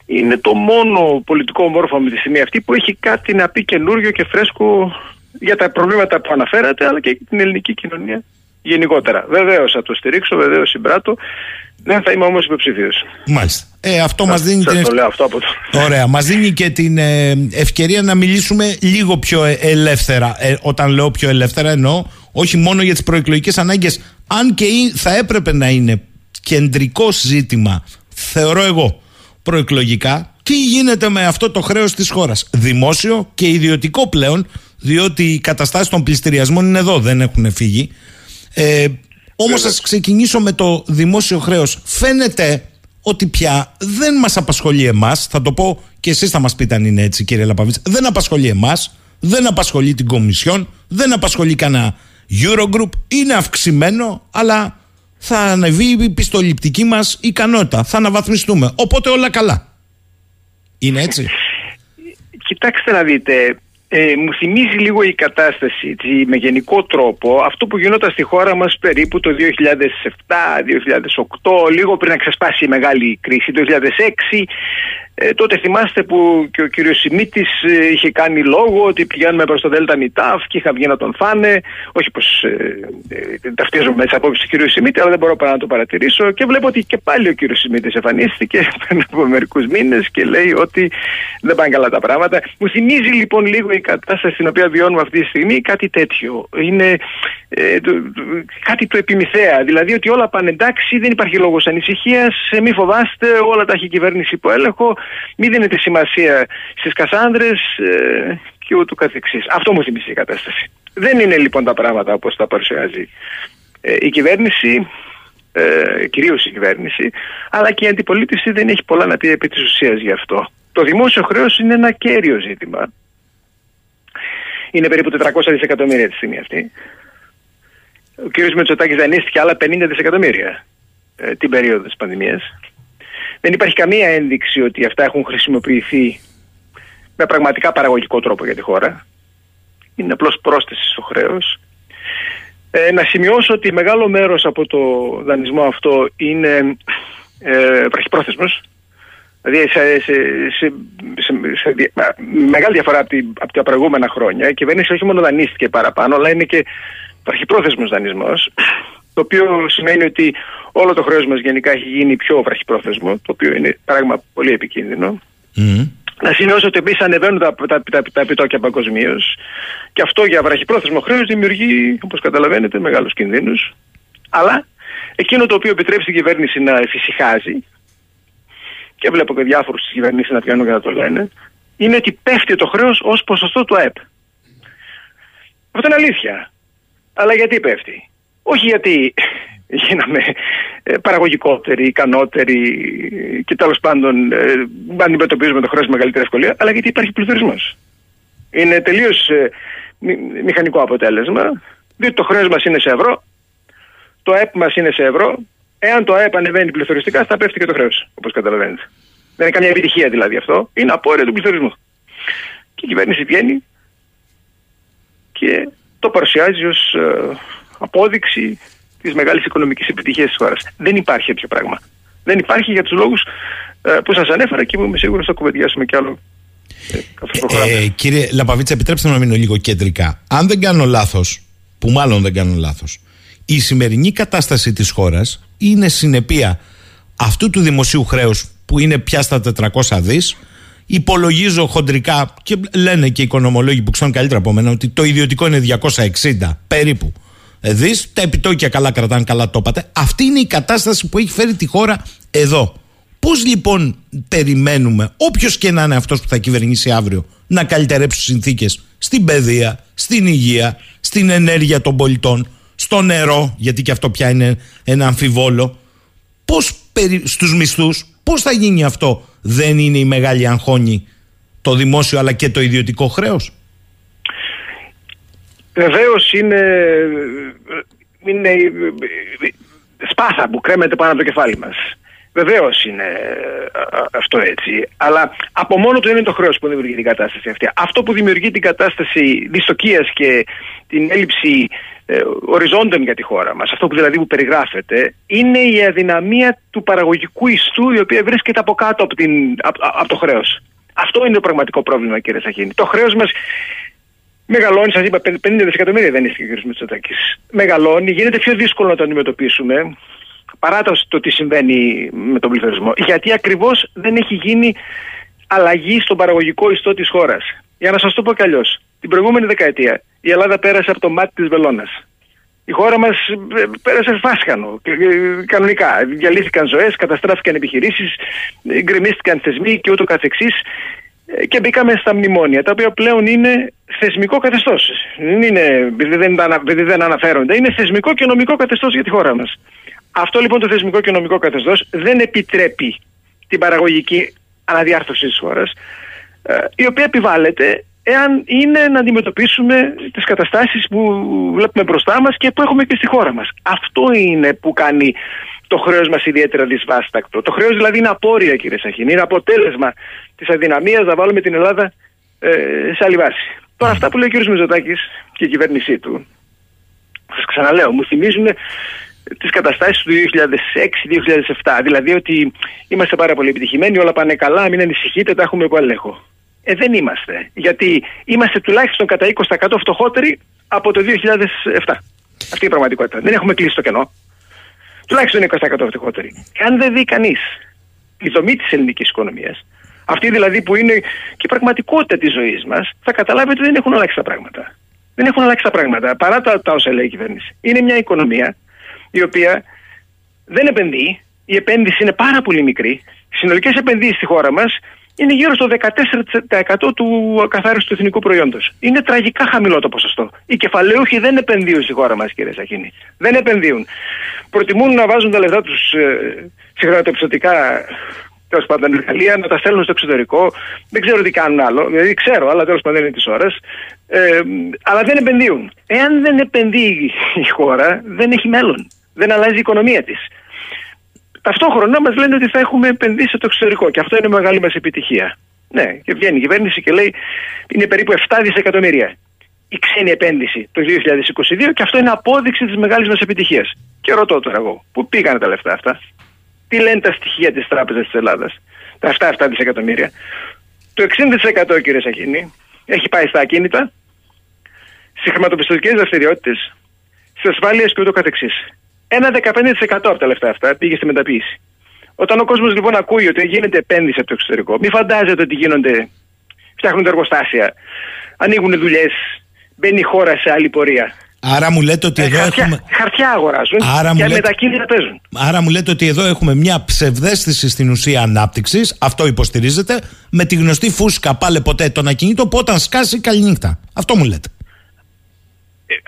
Speaker 5: είναι το μόνο πολιτικό μόρφωμα τη στιγμή αυτή που έχει κάτι να πει καινούριο και φρέσκο για τα προβλήματα που αναφέρατε αλλά και για την ελληνική κοινωνία γενικότερα. Βεβαίως θα το στηρίξω, βεβαίως συμπράττω. Δεν θα είμαι όμως υποψηφίο.
Speaker 2: Μάλιστα. Ε, αυτό μας δίνει
Speaker 5: την... το λέω αυτό από το...
Speaker 2: Ωραία. Μας δίνει και την ε, ευκαιρία να μιλήσουμε λίγο πιο ε, ελεύθερα. Ε, όταν λέω πιο ελεύθερα, εννοώ όχι μόνο για τις προεκλογικές ανάγκες. Αν και θα έπρεπε να είναι κεντρικό ζήτημα, θεωρώ εγώ, προεκλογικά, τι γίνεται με αυτό το χρέος της χώρας; Δημόσιο και ιδιωτικό πλέον, διότι οι καταστάσεις των πληστηριασμών είναι εδώ, δεν έχουν φύγει. Ε, Όμως, ας ξεκινήσω με το δημόσιο χρέος. Φαίνεται ότι πια δεν μας απασχολεί εμάς. Θα το πω και εσείς θα μας πείτε αν είναι έτσι, κύριε Λαπαβίτσα. Δεν απασχολεί εμάς, δεν απασχολεί την Κομισιόν, δεν απασχολεί κανένα Eurogroup. Είναι αυξημένο, αλλά θα ανεβεί η πιστοληπτική μας ικανότητα. Θα αναβαθμιστούμε. Οπότε όλα καλά. Είναι έτσι.
Speaker 5: Κοιτάξτε να δείτε, ε, μου θυμίζει λίγο η κατάσταση με γενικό τρόπο. Αυτό που γινόταν στη χώρα μας περίπου το 2007-2008 λίγο πριν να ξεσπάσει η μεγάλη κρίση το 2006 ε, τότε θυμάστε που και ο κύριος Σιμίτης ε, είχε κάνει λόγο ότι πηγαίνουμε προς το Δέλτα Νιτάφ και είχα βγει να τον φάνε. Όχι πως ε, ε, ταυτίζομαι με τις απόψεις του κύριου Σιμίτη, αλλά δεν μπορώ παρά να το παρατηρήσω. Και βλέπω ότι και πάλι ο κύριος Σιμίτης εμφανίστηκε πριν από μερικούς μήνες και λέει ότι δεν πάνε καλά τα πράγματα. Μου θυμίζει λοιπόν λίγο η κατάσταση στην οποία βιώνουμε αυτή τη στιγμή κάτι τέτοιο. Είναι ε, το, κάτι το επιμηθέα. Δηλαδή ότι όλα πάνε εντάξει, δεν υπάρχει λόγος ανησυχίας, μη φοβάστε, όλα τα έχει η κυβέρνηση υπό έλεγχο μην δίνετε σημασία στις Κασάνδρες ε, και ούτω καθεξής. Αυτό μου θυμίζει η κατάσταση. Δεν είναι λοιπόν τα πράγματα όπως τα παρουσιάζει ε, η κυβέρνηση, ε, κυρίως η κυβέρνηση, αλλά και η αντιπολίτευση δεν έχει πολλά να πει επί της ουσίας γι' αυτό. Το δημόσιο χρέος είναι ένα κέριο ζήτημα. Είναι περίπου 400 δισεκατομμύρια τη στιγμή αυτή. Ο κ. Μετσοτάκης δανείστηκε άλλα 50 δισεκατομμύρια ε, την περίοδο της πανδημίας. Δεν υπάρχει καμία ένδειξη ότι αυτά έχουν χρησιμοποιηθεί με πραγματικά παραγωγικό τρόπο για τη χώρα. Είναι απλώς πρόσθεση στο χρέος. Ε, να σημειώσω ότι μεγάλο μέρος από το δανεισμό αυτό είναι ε, βραχυπρόθεσμος. Δηλαδή σε, σε, σε, σε, μεγάλη διαφορά από, τη, από τα προηγούμενα χρόνια. Η κυβέρνηση όχι μόνο δανείστηκε παραπάνω, αλλά είναι και βραχυπρόθεσμος δανεισμός, το οποίο σημαίνει ότι όλο το χρέος μας γενικά έχει γίνει πιο βραχυπρόθεσμο, το οποίο είναι πράγμα πολύ επικίνδυνο. Mm. Να σημειώσω ότι επίση ανεβαίνουν τα, τα, τα, τα επιτόκια παγκοσμίως και αυτό για βραχυπρόθεσμο χρέος δημιουργεί, όπως καταλαβαίνετε, μεγάλους κινδύνους. Αλλά εκείνο το οποίο επιτρέπει στην κυβέρνηση να εφησυχάζει, και βλέπω και διάφορους της κυβέρνησης να πιάνουν και να το λένε, είναι ότι πέφτει το χρέος ως ποσοστό του ΑΕΠ. Αυτό είναι αλήθεια. Αλλά γιατί πέφτει; Όχι γιατί γίναμε ε, παραγωγικότεροι, ικανότεροι και τέλος πάντων ε, αντιμετωπίζουμε το χρέος με μεγαλύτερη ευκολία, αλλά γιατί υπάρχει πληθωρισμός. Είναι τελείως ε, μηχανικό αποτέλεσμα, διότι το χρέος μας είναι σε ευρώ, το ΑΕΠ μας είναι σε ευρώ. Εάν το ΑΕΠ ανεβαίνει πληθωριστικά, θα πέφτει και το χρέος, όπως καταλαβαίνετε. Δεν είναι καμία επιτυχία δηλαδή αυτό. Είναι απόρρια του πληθωρισμού. Και η κυβέρνηση βγαίνει και το παρουσιάζει ως απόδειξη της μεγάλης οικονομικής επιτυχίας της χώρας. Δεν υπάρχει τέτοιο πράγμα. Δεν υπάρχει για τους λόγους ε, που σας ανέφερα και που είμαι σίγουρος θα κουβεντιάσουμε κι άλλο.
Speaker 2: Ε, ε, κύριε Λαπαβίτσα, επιτρέψτε να μείνω λίγο κεντρικά. Αν δεν κάνω λάθος, που μάλλον δεν κάνω λάθος, η σημερινή κατάσταση της χώρας είναι συνεπία αυτού του δημοσίου χρέους που είναι πια στα 400 δις. Υπολογίζω χοντρικά και λένε και οι οικονομολόγοι που ξέρουν καλύτερα από μένα ότι το ιδιωτικό είναι 260 περίπου δεις. Τα επιτόκια καλά κρατάνε, καλά το είπατε. Αυτή είναι η κατάσταση που έχει φέρει τη χώρα εδώ. Πώς λοιπόν περιμένουμε, όποιος και να είναι αυτός που θα κυβερνήσει αύριο, να καλυτερέψει τις συνθήκες στην παιδεία, στην υγεία, στην ενέργεια των πολιτών, στο νερό, γιατί και αυτό πια είναι ένα αμφιβόλο. Πώς στους μισθούς, πώς θα γίνει αυτό, δεν είναι η μεγάλη αγχώνη το δημόσιο αλλά και το ιδιωτικό χρέος;
Speaker 5: Βεβαίως είναι, είναι σπάθα που κρέμεται πάνω από το κεφάλι μας. Βεβαίως είναι αυτό έτσι. Αλλά από μόνο του είναι το χρέος που δημιουργεί την κατάσταση αυτή. Αυτό που δημιουργεί την κατάσταση δυστοκίας και την έλλειψη ε, οριζόντων για τη χώρα μας, αυτό που δηλαδή που περιγράφεται, είναι η αδυναμία του παραγωγικού ιστού η οποία βρίσκεται από κάτω από, την, από, το χρέος. Αυτό είναι το πραγματικό πρόβλημα, κύριε Σαχίνη. Το χρέος μας Μεγαλώνει, σας είπα, 50 δισεκατομμύρια δεν είναι και ο κ. Μητσοτάκης. Μεγαλώνει, γίνεται πιο δύσκολο να το αντιμετωπίσουμε παρά το τι συμβαίνει με τον πληθωρισμό. Γιατί ακριβώς δεν έχει γίνει αλλαγή στον παραγωγικό ιστό της χώρας. Για να σας το πω κι αλλιώς. Την προηγούμενη δεκαετία η Ελλάδα πέρασε από το μάτι της βελόνας. Η χώρα μας ε, πέρασε φάσκανο. Ε, κανονικά. Διαλύθηκαν ζωές, καταστράφηκαν επιχειρήσεις, γκρεμίστηκαν θεσμοί και ούτω καθεξής ε, και μπήκαμε στα μνημόνια, τα οποία πλέον είναι θεσμικό καθεστώς. Δεν είναι επειδή δεν, δεν αναφέρονται, είναι θεσμικό και νομικό καθεστώς για τη χώρα μας. Αυτό λοιπόν το θεσμικό και νομικό καθεστώς δεν επιτρέπει την παραγωγική αναδιάρθρωση της χώρας, ε, η οποία επιβάλλεται εάν είναι να αντιμετωπίσουμε τις καταστάσεις που βλέπουμε μπροστά μας και που έχουμε και στη χώρα μας. Αυτό είναι που κάνει το χρέος μας ιδιαίτερα δυσβάστακτο. Το χρέος δηλαδή είναι απόρρια, κύριε Σαχίνη. Είναι αποτέλεσμα της αδυναμίας να βάλουμε την Ελλάδα ε, σε άλλη βάση. Τώρα, αυτά που λέει ο κ. Μηζωτάκη και η κυβέρνησή του, σας ξαναλέω, μου θυμίζουν τις καταστάσεις του 2006-2007. Δηλαδή ότι είμαστε πάρα πολύ επιτυχημένοι, όλα πάνε καλά, μην ανησυχείτε, τα έχουμε υπό έλεγχο. Ε, δεν είμαστε. Γιατί είμαστε τουλάχιστον κατά 20% φτωχότεροι από το 2007. Αυτή είναι η πραγματικότητα. Δεν έχουμε κλείσει το κενό τουλάχιστον 20% φτωχότεροι. Εάν δεν δει κανείς τη δομή της ελληνικής οικονομίας, αυτή δηλαδή που είναι και η πραγματικότητα της ζωής μας, θα καταλάβει ότι δεν έχουν αλλάξει τα πράγματα. Δεν έχουν αλλάξει τα πράγματα παρά τα, τα όσα λέει η κυβέρνηση. Είναι μια οικονομία η οποία δεν επενδύει, η επένδυση είναι πάρα πολύ μικρή. Οι συνολικές επενδύσεις στη χώρα μας είναι γύρω στο 14% του καθάριστου εθνικού προϊόντος. Είναι τραγικά χαμηλό το ποσοστό. Οι κεφαλαίουχοι δεν επενδύουν στη χώρα μας, κύριε Σαχίνη. Δεν επενδύουν. Προτιμούν να βάζουν τα λεφτά τους ε, σε χρηματοπιστωτικά τέλος πάντων εργαλεία, να τα στέλνουν στο εξωτερικό. Δεν ξέρω τι κάνουν άλλο. Δηλαδή ξέρω, αλλά τέλος πάντων είναι τη ώρα. Ε, αλλά δεν επενδύουν. Εάν δεν επενδύει η χώρα, δεν έχει μέλλον. Δεν αλλάζει η οικονομία της. Ταυτόχρονα μας λένε ότι θα έχουμε επενδύσει στο εξωτερικό και αυτό είναι μεγάλη μας επιτυχία. Ναι, και βγαίνει η κυβέρνηση και λέει είναι περίπου 7 δισεκατομμύρια η ξένη επένδυση το 2022 και αυτό είναι απόδειξη της μεγάλης μας επιτυχίας. Και ρωτώ τώρα εγώ, πού πήγαν τα λεφτά αυτά, τι λένε τα στοιχεία της Τράπεζας της Ελλάδας; τα 7-7 δισεκατομμύρια. Το 60% κύριε Σαχίνη έχει πάει στα ακίνητα, σε χρηματοπιστωτικές δραστηριότητες, σε ασφάλειες και ούτω καθεξής. Ένα 15% από τα λεφτά αυτά πήγε στη μεταποίηση. Όταν ο κόσμος λοιπόν ακούει ότι γίνεται επένδυση από το εξωτερικό, μην φαντάζεται ότι γίνονται, φτιάχνονται εργοστάσια, ανοίγουν δουλειές, μπαίνει η χώρα σε άλλη πορεία.
Speaker 2: Άρα μου λέτε ότι
Speaker 5: Ε,
Speaker 2: εδώ
Speaker 5: χαρτιά,
Speaker 2: έχουμε.
Speaker 5: χαρτιά αγοράζουν
Speaker 2: Άρα μου
Speaker 5: και
Speaker 2: λέτε-
Speaker 5: μετακίνητα παίζουν.
Speaker 2: Άρα μου λέτε ότι εδώ έχουμε μια ψευδέστηση στην ουσία ανάπτυξης, αυτό υποστηρίζεται, με τη γνωστή φούσκα πάλε ποτέ τον ακίνητο που όταν σκάσει καληνύχτα. Αυτό μου λέτε.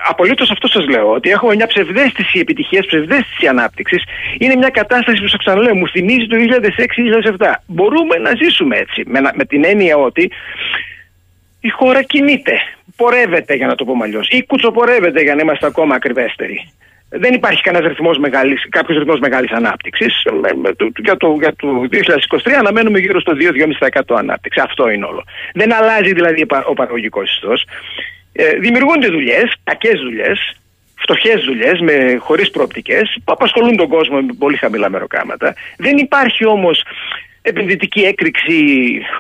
Speaker 5: Απολύτως αυτό σας λέω. Ότι έχουμε μια ψευδέστηση επιτυχίας, ψευδέστηση ανάπτυξης. Είναι μια κατάσταση που σας ξαναλέω, μου θυμίζει το 2006-2007. Μπορούμε να ζήσουμε έτσι. Με, να- με την έννοια ότι η χώρα κινείται. Πορεύεται, για να το πούμε αλλιώς. Ή κουτσοπορεύεται, για να είμαστε ακόμα ακριβέστεροι. Δεν υπάρχει κανένας ρυθμός μεγάλης, κάποιος ρυθμός μεγάλης ανάπτυξης. Για, το, για το 2023 αναμένουμε γύρω στο 2-2,5% ανάπτυξη. Αυτό είναι όλο. Δεν αλλάζει δηλαδή ο παραγωγικός ιστός. Ε, δημιουργούνται δουλειές, κακές δουλειές, φτωχές δουλειές χωρίς προοπτικές, που απασχολούν τον κόσμο με πολύ χαμηλά μεροκάματα. Δεν υπάρχει όμως επενδυτική έκρηξη,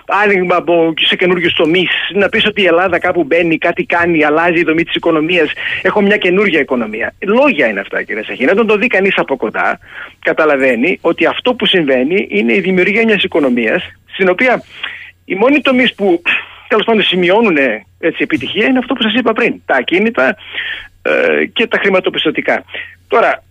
Speaker 5: άνοιγμα από, σε καινούριους τομείς. Να πεις ότι η Ελλάδα κάπου μπαίνει, κάτι κάνει, αλλάζει η δομή της οικονομίας. Έχω μια καινούργια οικονομία. Λόγια είναι αυτά, κύριε Σαχίνα. Όταν το δει κανείς από κοντά, καταλαβαίνει ότι αυτό που συμβαίνει είναι η δημιουργία μιας οικονομίας, στην οποία οι μόνοι τομείς που τέλος πάντων σημειώνουν έτσι, επιτυχία είναι αυτό που σας είπα πριν. Τα ακίνητα ε, και τα χρηματοπιστωτικά. Τώρα,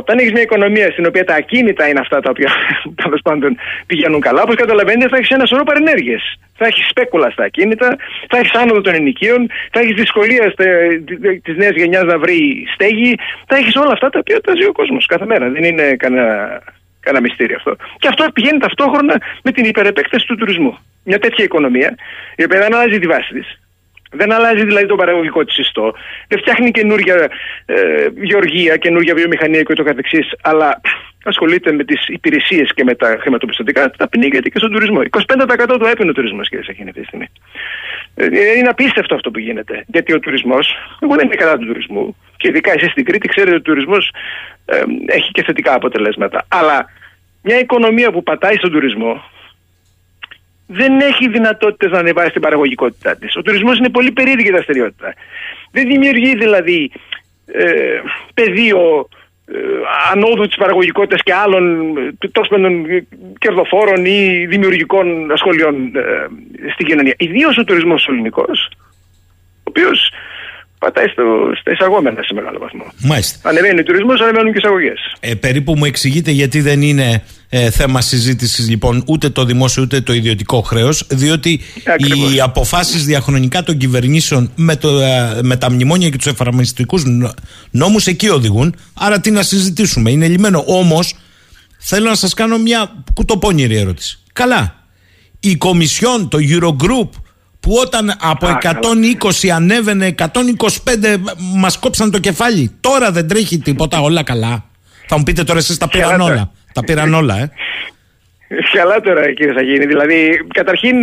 Speaker 5: όταν έχεις μια οικονομία στην οποία τα ακίνητα είναι αυτά τα οποία τέλος πάντων πηγαίνουν καλά, όπως καταλαβαίνετε, θα έχεις ένα σωρό παρενέργειες. Θα έχεις σπέκουλα στα ακίνητα, θα έχεις άνοδο των ενοικίων, θα έχεις δυσκολία της νέας γενιάς να βρει στέγη, θα έχεις όλα αυτά τα οποία τα ζει ο κόσμος κάθε μέρα. Δεν είναι κανένα, κανένα μυστήριο αυτό. Και αυτό πηγαίνει ταυτόχρονα με την υπερεπέκταση του τουρισμού. Μια τέτοια οικονομία, η οποία δεν αλλάζει τη βάση της, δεν αλλάζει δηλαδή το παραγωγικό της ιστό. Δεν φτιάχνει καινούργια ε, γεωργία, καινούργια βιομηχανία και ούτω καθεξής, αλλά ασχολείται με τις υπηρεσίες και με τα χρηματοπιστωτικά, τα πνίγεται και στον τουρισμό. 25% το έπαινε ο τουρισμός, κύριε Σαχίνη, αυτή τη στιγμή. Ε, είναι απίστευτο αυτό που γίνεται. Γιατί ο τουρισμός, εγώ δεν είμαι κατά του τουρισμού, και ειδικά εσείς στην Κρήτη ξέρετε ότι ο τουρισμός ε, έχει και θετικά αποτελέσματα. Αλλά μια οικονομία που πατάει στον τουρισμό, δεν έχει δυνατότητες να ανεβάσει την παραγωγικότητά της. Ο τουρισμός είναι πολύ περίεργη δραστηριότητα. Δεν δημιουργεί δηλαδή ε, πεδίο ε, ανόδου της παραγωγικότητας και άλλων ε, τόσο κερδοφόρων ή δημιουργικών ασχολιών ε, στην κοινωνία. Ιδίως ο τουρισμός ο ελληνικός, ο οποίος πατάει στο, στα εισαγόμενα σε μεγάλο βαθμό.
Speaker 2: Μάλιστα.
Speaker 5: Ανεβαίνει ο τουρισμός, ανεβαίνουν και εισαγωγές.
Speaker 2: Ε, περίπου μου εξηγείτε γιατί δεν είναι ε, θέμα συζήτησης λοιπόν ούτε το δημόσιο ούτε το ιδιωτικό χρέος, διότι
Speaker 5: Ακριβώς.
Speaker 2: οι αποφάσεις διαχρονικά των κυβερνήσεων με, το, ε, με τα μνημόνια και τους εφαρμοστικούς νόμους εκεί οδηγούν. Άρα τι να συζητήσουμε, είναι λυμένο. Όμως θέλω να σας κάνω μια κουτοπώνηρη ερώτηση. Καλά. Η Κομισιόν, το Eurogroup, που όταν από
Speaker 5: Α,
Speaker 2: 120 ανέβαινε 125 μας κόψαν το κεφάλι. Τώρα δεν τρέχει τίποτα, όλα καλά. Θα μου πείτε τώρα εσείς τα πήραν
Speaker 5: Καλά τώρα.
Speaker 2: όλα. Τα πήραν όλα, ε.
Speaker 5: Καλά τώρα κύριε Σαγίνη. Δηλαδή, καταρχήν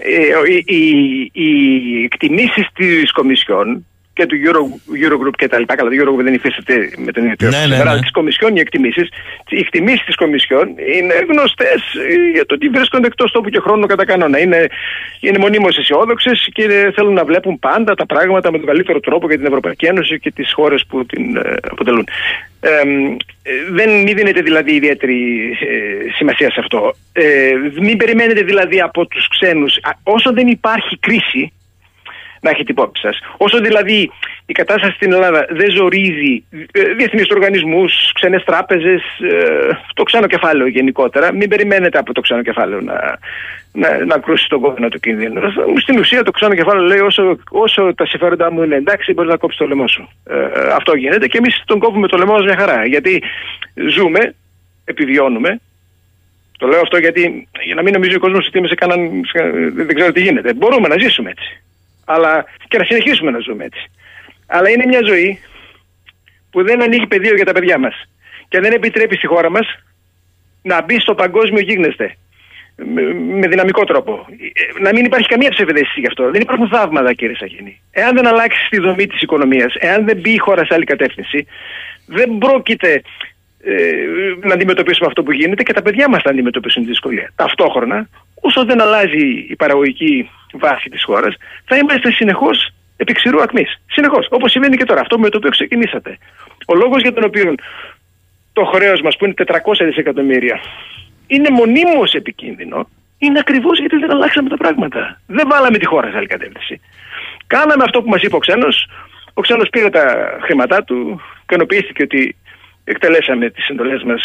Speaker 5: ε, οι, οι, οι εκτιμήσεις της Κομισιόν και του Euro, Eurogroup και τα λοιπά, καλά το Eurogroup δεν υφίσταται με τον ίδιο
Speaker 2: Ναι, ναι,
Speaker 5: σήμερα,
Speaker 2: ναι.
Speaker 5: αλλά της Κομισιόν οι εκτιμήσεις, οι εκτιμήσεις της Κομισιόν είναι γνωστές ε, για το ότι βρίσκονται εκτός τόπου και χρόνου κατά κανόνα. Είναι, είναι μονίμως αισιόδοξες και θέλουν να βλέπουν πάντα τα πράγματα με τον καλύτερο τρόπο για την Ευρωπαϊκή Ένωση και τις χώρες που την ε, αποτελούν. Ε, ε, δεν μη δίνεται δηλαδή ιδιαίτερη ε, σημασία σε αυτό. Ε, μην περιμένετε δηλαδή από τους ξένους, α, όσο δεν υπάρχει κρίση, να έχετε υπόψη σας. Όσο δηλαδή η κατάσταση στην Ελλάδα δεν ζορίζει ε, διεθνείς οργανισμούς, ξένες τράπεζες, ε, το ξένο κεφάλαιο γενικότερα, μην περιμένετε από το ξένο κεφάλαιο να, να, να κρούσει τον κόδωνα του κινδύνου. Στην ουσία το ξένο κεφάλαιο λέει όσο, όσο τα συμφέροντά μου είναι εντάξει, μπορείς να κόψεις το λαιμό σου. Ε, αυτό γίνεται και εμείς τον κόβουμε το λαιμό μα μια χαρά. Γιατί ζούμε, επιβιώνουμε, το λέω αυτό γιατί για να μην νομίζει ο κόσμος ότι είμαι σε κανέναν. σε- δεν ξέρω τι γίνεται. Μπορούμε να ζήσουμε έτσι. Αλλά και να συνεχίσουμε να ζούμε έτσι. Αλλά είναι μια ζωή που δεν ανοίγει πεδίο για τα παιδιά μας. Και δεν επιτρέπει στη χώρα μας να μπει στο παγκόσμιο γίγνεσθε. Με, με δυναμικό τρόπο. Ε, Να μην υπάρχει καμία ψευδέστηση γι' αυτό. Δεν υπάρχουν θαύματα, κύριε Σαχίνη. Εάν δεν αλλάξει τη δομή της οικονομίας, εάν δεν μπει η χώρα σε άλλη κατεύθυνση, δεν πρόκειται ε, να αντιμετωπίσουμε αυτό που γίνεται και τα παιδιά μας να αντιμετωπίσουν τη δυσκολία. Ταυτόχρονα, όσο δεν αλλάζει η παραγωγική βάση της χώρας, θα είμαστε συνεχώς επί ξηρού ακμής. Συνεχώς. Όπως συμβαίνει και τώρα. Αυτό με το οποίο ξεκινήσατε. Ο λόγος για τον οποίο το χρέος μας, που είναι 400 δισεκατομμύρια, είναι μονίμως επικίνδυνο, είναι ακριβώς γιατί δεν αλλάξαμε τα πράγματα. Δεν βάλαμε τη χώρα σε άλλη κατεύθυνση. Κάναμε αυτό που μας είπε ο ξένος. Ο ξένος πήρε τα χρήματά του, ικανοποιήθηκε ότι εκτελέσαμε τις εντολές μας,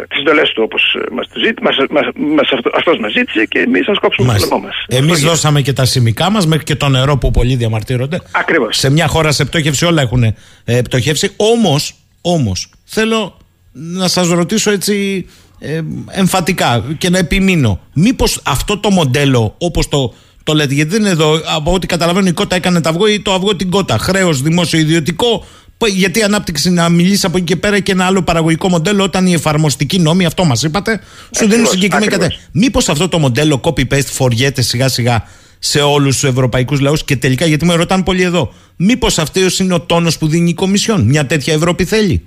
Speaker 5: ε, τις εντολές του όπως μας, το ζήτη, μας, μας, μας, αυτός μας ζήτησε και εμείς θα σκόψουμε το λαιμό μας.
Speaker 2: Εμείς δώσαμε και τα σημικά μας μέχρι και το νερό που πολλοί διαμαρτύρονται.
Speaker 5: Ακριβώς.
Speaker 2: Σε μια χώρα σε πτώχευση όλα έχουν ε, πτωχεύσει. Όμως, όμως θέλω να σας ρωτήσω έτσι ε, εμφατικά και να επιμείνω. Μήπως αυτό το μοντέλο όπως το το λέτε, γιατί δεν είναι εδώ. Από ό,τι καταλαβαίνω, η κότα έκανε το αυγό ή το αυγό την κότα. Χρέος δημόσιο ιδιωτικό, γιατί η ανάπτυξη να μιλήσεις από εκεί και πέρα και ένα άλλο παραγωγικό μοντέλο όταν οι εφαρμοστικοί νόμοι, αυτό μας είπατε, σου δίνουν συγκεκριμένη κατεύθυνση. Μήπως αυτό το μοντέλο copy-paste φοριέται σιγά σιγά σε όλους τους ευρωπαϊκούς λαούς και τελικά, γιατί με ρωτάνε πολύ εδώ, μήπως αυτός είναι ο τόνος που δίνει η Κομισιόν, μια τέτοια Ευρώπη θέλει;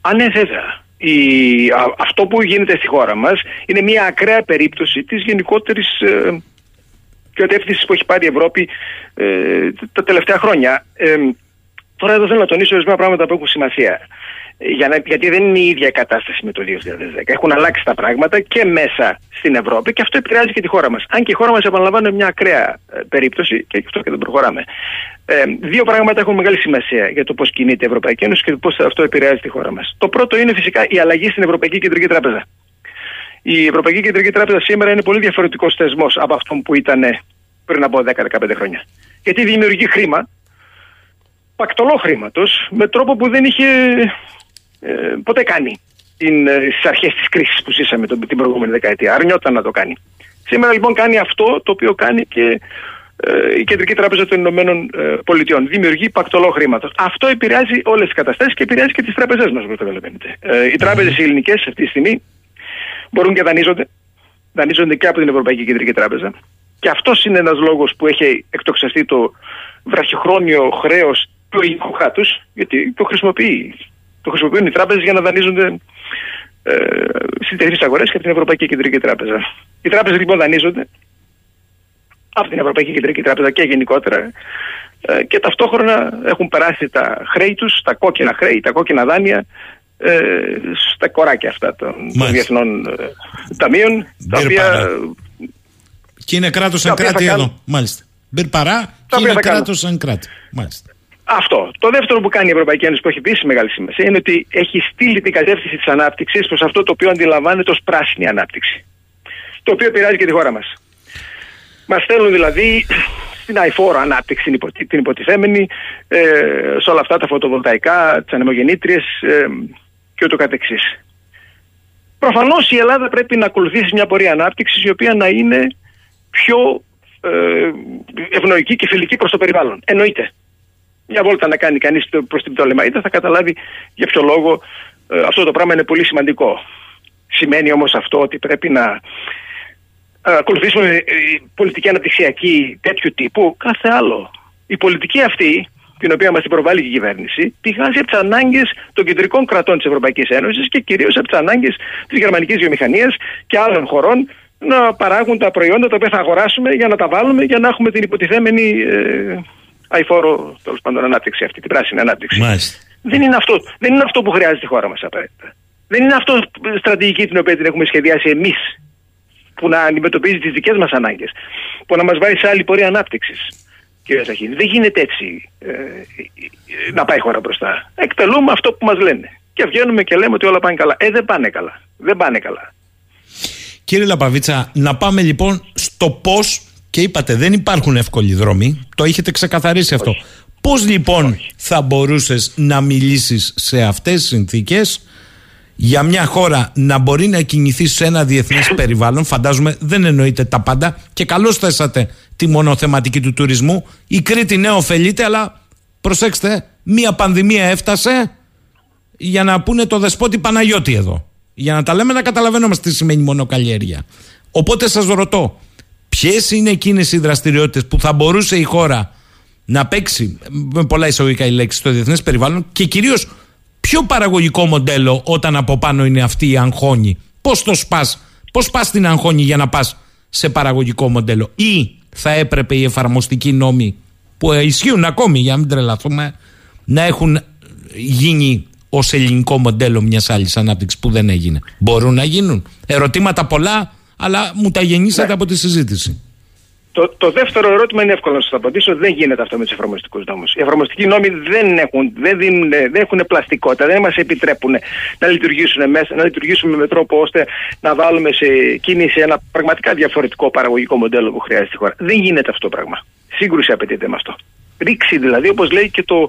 Speaker 5: Α, ναι, βέβαια. Η, αυτό που γίνεται στη χώρα μας είναι μια ακραία περίπτωση της γενικότερης ε, κατεύθυνσης που έχει πάρει η Ευρώπη ε, τα τελευταία χρόνια. Ε, Τώρα εδώ θέλω να τονίσω ορισμένα πράγματα που έχουν σημασία. Για να, γιατί δεν είναι η ίδια η κατάσταση με το 2010. Έχουν αλλάξει τα πράγματα και μέσα στην Ευρώπη και αυτό επηρεάζει και τη χώρα μας. Αν και η χώρα μας, επαναλαμβάνω, είναι μια ακραία ε, περίπτωση και γι' αυτό και δεν προχωράμε. Ε, δύο πράγματα έχουν μεγάλη σημασία για το πώς κινείται η Ευρωπαϊκή Ένωση και πώς αυτό επηρεάζει τη χώρα μας. Το πρώτο είναι φυσικά η αλλαγή στην Ευρωπαϊκή Κεντρική Τράπεζα. Η Ευρωπαϊκή Κεντρική Τράπεζα σήμερα είναι πολύ διαφορετικός θεσμός από αυτόν που ήταν πριν από 10-15 χρόνια. Γιατί δημιουργεί χρήμα πακτολό χρήματο με τρόπο που δεν είχε ε, ποτέ κάνει ε, στις αρχές της κρίσης που ζήσαμε τον, την προηγούμενη δεκαετία. Αρνιόταν να το κάνει. Σήμερα λοιπόν κάνει αυτό το οποίο κάνει και ε, η Κεντρική Τράπεζα των Ηνωμένων ε, Πολιτειών. Δημιουργεί πακτολό χρήματο. Αυτό επηρεάζει όλες τις καταστάσεις και επηρεάζει και τις τράπεζές μας, όπως καταλαβαίνετε. Ε, οι τράπεζες οι ελληνικές αυτή τη στιγμή μπορούν και δανείζονται. Δανείζονται και από την Ευρωπαϊκή Κεντρική Τράπεζα. Και αυτός είναι ένας λόγος που έχει εκτοξευτεί το βραχυχρόνιο χρέος του ελληνικού του, γιατί το χρησιμοποιεί. Το χρησιμοποιούν οι τράπεζες για να δανείζονται ε, στις διεθνείς αγορές και από την Ευρωπαϊκή Κεντρική Τράπεζα. Οι τράπεζες λοιπόν δανείζονται από την Ευρωπαϊκή Κεντρική Τράπεζα και γενικότερα ε, και ταυτόχρονα έχουν περάσει τα χρέη τους, τα κόκκινα χρέη, τα κόκκινα δάνεια ε, στα κοράκια αυτά των, των διεθνών ε, ταμείων. Τα οποία,
Speaker 2: και είναι κράτος σαν κράτη εδώ. Μάλιστα. Μπυρπαρά και είναι κράτος σαν κράτη. Μάλιστα.
Speaker 5: Αυτό. Το δεύτερο που κάνει η Ευρωπαϊκή Ένωση που έχει επίση μεγάλη σημασία είναι ότι έχει στείλει την κατεύθυνση της ανάπτυξης προς αυτό το οποίο αντιλαμβάνεται ως πράσινη ανάπτυξη. Το οποίο επηρεάζει και τη χώρα μας. Μας στέλνουν δηλαδή στην αηφόρο ανάπτυξη την υποτιθέμενη, ε, σε όλα αυτά τα φωτοβολταϊκά, τις ανεμογεννήτριες ε, και ούτω καθεξής. Προφανώς η Ελλάδα πρέπει να ακολουθήσει μια πορεία ανάπτυξης η οποία να είναι πιο ε, ευνοϊκή και φιλική προς το περιβάλλον. Εννοείται μια βόλτα να κάνει κανείς προς την Πτολεμαίδα θα καταλάβει για ποιο λόγο ε, αυτό το πράγμα είναι πολύ σημαντικό. Σημαίνει όμως αυτό ότι πρέπει να ε, ακολουθήσουμε ε, πολιτική αναπτυξιακή τέτοιου τύπου, κάθε άλλο. Η πολιτική αυτή, την οποία μας την προβάλλει η κυβέρνηση, πηγάζει από τις ανάγκες των κεντρικών κρατών της Ευρωπαϊκής Ένωσης και κυρίως από τις ανάγκες της γερμανικής βιομηχανίας και άλλων χωρών να παράγουν τα προϊόντα τα οποία θα αγοράσουμε για να τα βάλουμε για να έχουμε την υποτιθέμενη αηφόρο τέλος πάντων ανάπτυξη αυτή, την πράσινη ανάπτυξη. Δεν είναι, αυτό, δεν είναι αυτό που χρειάζεται η χώρα μας απαραίτητα. Δεν είναι αυτό η στρατηγική την οποία την έχουμε σχεδιάσει εμείς που να αντιμετωπίζει τις δικές μας ανάγκες, που να μας βάλει σε άλλη πορεία ανάπτυξης. Κύριε Σαχίνη, δεν γίνεται έτσι ε, ε, να πάει η χώρα μπροστά. Εκτελούμε αυτό που μας λένε. Και βγαίνουμε και λέμε ότι όλα πάνε καλά. Ε, δεν πάνε καλά. Δεν πάνε καλά.
Speaker 2: Κύριε Λαπαβίτσα, να πάμε λοιπόν στο πώς και είπατε δεν υπάρχουν εύκολοι δρόμοι. Το έχετε ξεκαθαρίσει αυτό. Πώς λοιπόν θα μπορούσες να μιλήσεις σε αυτές τις συνθήκες για μια χώρα να μπορεί να κινηθεί σε ένα διεθνές περιβάλλον, φαντάζομαι δεν εννοείται τα πάντα και καλώς θέσατε τη μονοθεματική του τουρισμού. Η Κρήτη ναι ωφελείται, αλλά προσέξτε, μια πανδημία έφτασε για να πούνε το δεσπότη Παναγιώτη εδώ. Για να τα λέμε να καταλαβαίνουμε τι σημαίνει μονοκαλλιέργεια. Οπότε σας ρωτώ, Ποιες είναι εκείνες οι δραστηριότητες που θα μπορούσε η χώρα να παίξει, με πολλά εισαγωγικά η λέξη, στο διεθνές περιβάλλον και κυρίως Ποιο παραγωγικό μοντέλο όταν από πάνω είναι αυτή η αγχώνη; Πώς το σπάς, πώς πας την αγχώνη για να πας σε παραγωγικό μοντέλο; Ή θα έπρεπε οι εφαρμοστικοί νόμοι που ισχύουν ακόμη για να μην τρελαθούμε να έχουν γίνει ως ελληνικό μοντέλο μιας άλλης ανάπτυξης που δεν έγινε; Μπορούν να γίνουν; Ερωτήματα πολλά, αλλά μου τα γεννήσατε ναι. από τη συζήτηση.
Speaker 5: Το, το δεύτερο ερώτημα είναι εύκολο να σας απαντήσω. Δεν γίνεται αυτό με τους εφαρμοστικούς νόμους. Οι εφαρμοστικοί νόμοι δεν έχουν, δεν, δίνουν, δεν έχουν πλαστικότητα, δεν μας επιτρέπουν να λειτουργήσουν μέσα, να λειτουργήσουμε με τρόπο ώστε να βάλουμε σε κίνηση ένα πραγματικά διαφορετικό παραγωγικό μοντέλο που χρειάζεται η χώρα. Δεν γίνεται αυτό το πράγμα. Σύγκρουση απαιτείται με αυτό. Ρήξη δηλαδή, όπως λέει και το,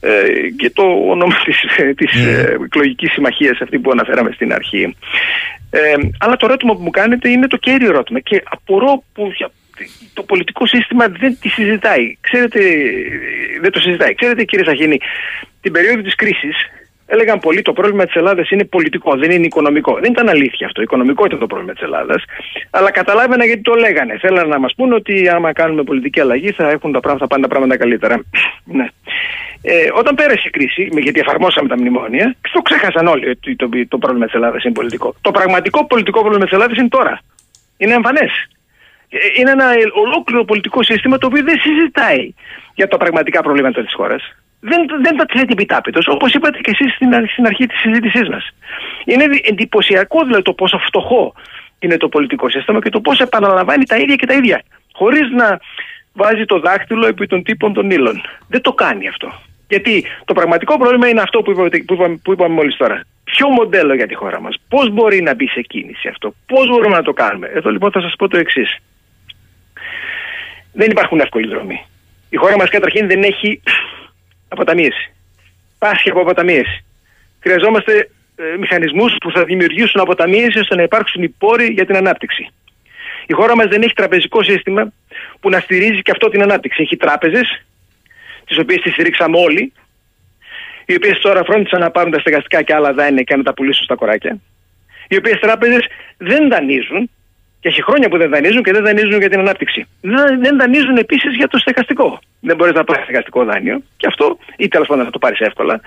Speaker 5: ε, και το όνομα της της, mm. ε, εκλογικής συμμαχίας αυτή που αναφέραμε στην αρχή. Ε, αλλά το ερώτημα που μου κάνετε είναι το κέριο ερώτημα και απορώ που το πολιτικό σύστημα δεν τη συζητάει. Ξέρετε, δεν το συζητάει. Ξέρετε κύριε Σαχίνη, την περίοδο της κρίσης έλεγαν πολύ το πρόβλημα της Ελλάδας είναι πολιτικό, δεν είναι οικονομικό. Δεν ήταν αλήθεια αυτό. Οικονομικό ήταν το πρόβλημα της Ελλάδας. Αλλά καταλάβαινα γιατί το λέγανε. Θέλανε να μας πούνε ότι άμα κάνουμε πολιτική αλλαγή θα έχουν τα πράγματα, θα πάνε τα πράγματα καλύτερα. ναι. Ε, όταν πέρασε η κρίση, γιατί εφαρμόσαμε τα μνημόνια, το ξέχασαν όλοι ότι το, το, το πρόβλημα της Ελλάδας είναι πολιτικό. Το πραγματικό πολιτικό πρόβλημα της Ελλάδας είναι τώρα. Είναι εμφανές. Ε, είναι ένα ολόκληρο πολιτικό σύστημα το οποίο δεν συζητάει για τα πραγματικά προβλήματα της χώρας. Δεν, δεν τα θέτει επιτάπητος, όπως είπατε και εσείς στην, στην αρχή της συζήτησής μας. Είναι εντυπωσιακό δηλαδή το πόσο φτωχό είναι το πολιτικό σύστημα και το πώς επαναλαμβάνει τα ίδια και τα ίδια. Χωρίς να βάζει το δάχτυλο επί των τύπων των ύλων. Δεν το κάνει αυτό. Γιατί το πραγματικό πρόβλημα είναι αυτό που είπαμε, που είπαμε, που είπαμε μόλις τώρα. Ποιο μοντέλο για τη χώρα μας, πώς μπορεί να μπει σε κίνηση αυτό, πώς μπορούμε να το κάνουμε. Εδώ λοιπόν θα σας πω το εξής δεν υπάρχουν εύκολοι δρόμοι. Η χώρα μας καταρχήν δεν έχει αποταμίεση. Πάσχει από αποταμίεση. Χρειαζόμαστε ε, μηχανισμούς που θα δημιουργήσουν αποταμίεση ώστε να υπάρξουν οι πόροι για την ανάπτυξη. Η χώρα μας δεν έχει τραπεζικό σύστημα που να στηρίζει και αυτό την ανάπτυξη. Έχει τράπεζες, τις οποίες τις στηρίξαμε όλοι, οι οποίες τώρα φρόντισαν να πάρουν τα στεγαστικά και άλλα δάνεια και να τα πουλήσουν στα κοράκια. Οι οποίες τράπεζες δεν δανείζουν και έχει χρόνια που δεν δανείζουν και δεν δανείζουν για την ανάπτυξη. Δεν, δεν δανείζουν επίσης για το στεγαστικό. Δεν μπορείς να πάρεις στεγαστικό δάνειο και αυτό, ή τέλος πάντων να το πάρεις εύκολα.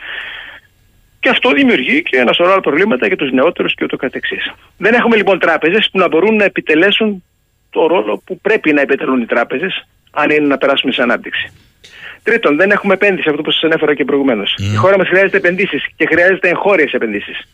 Speaker 5: Και αυτό δημιουργεί και ένα σωρό άλλα προβλήματα για τους νεότερους και ούτω καθεξής. Δεν έχουμε λοιπόν τράπεζες που να μπορούν να επιτελέσουν το ρόλο που πρέπει να επιτελούν οι τράπεζες, αν είναι να περάσουμε σε ανάπτυξη. Τρίτον, δεν έχουμε επένδυση, αυτό που σας ανέφερα και προηγουμένως. Mm. Η χώρα μας χρειάζεται επενδύσεις και χρειάζεται εγχώριες επενδύσεις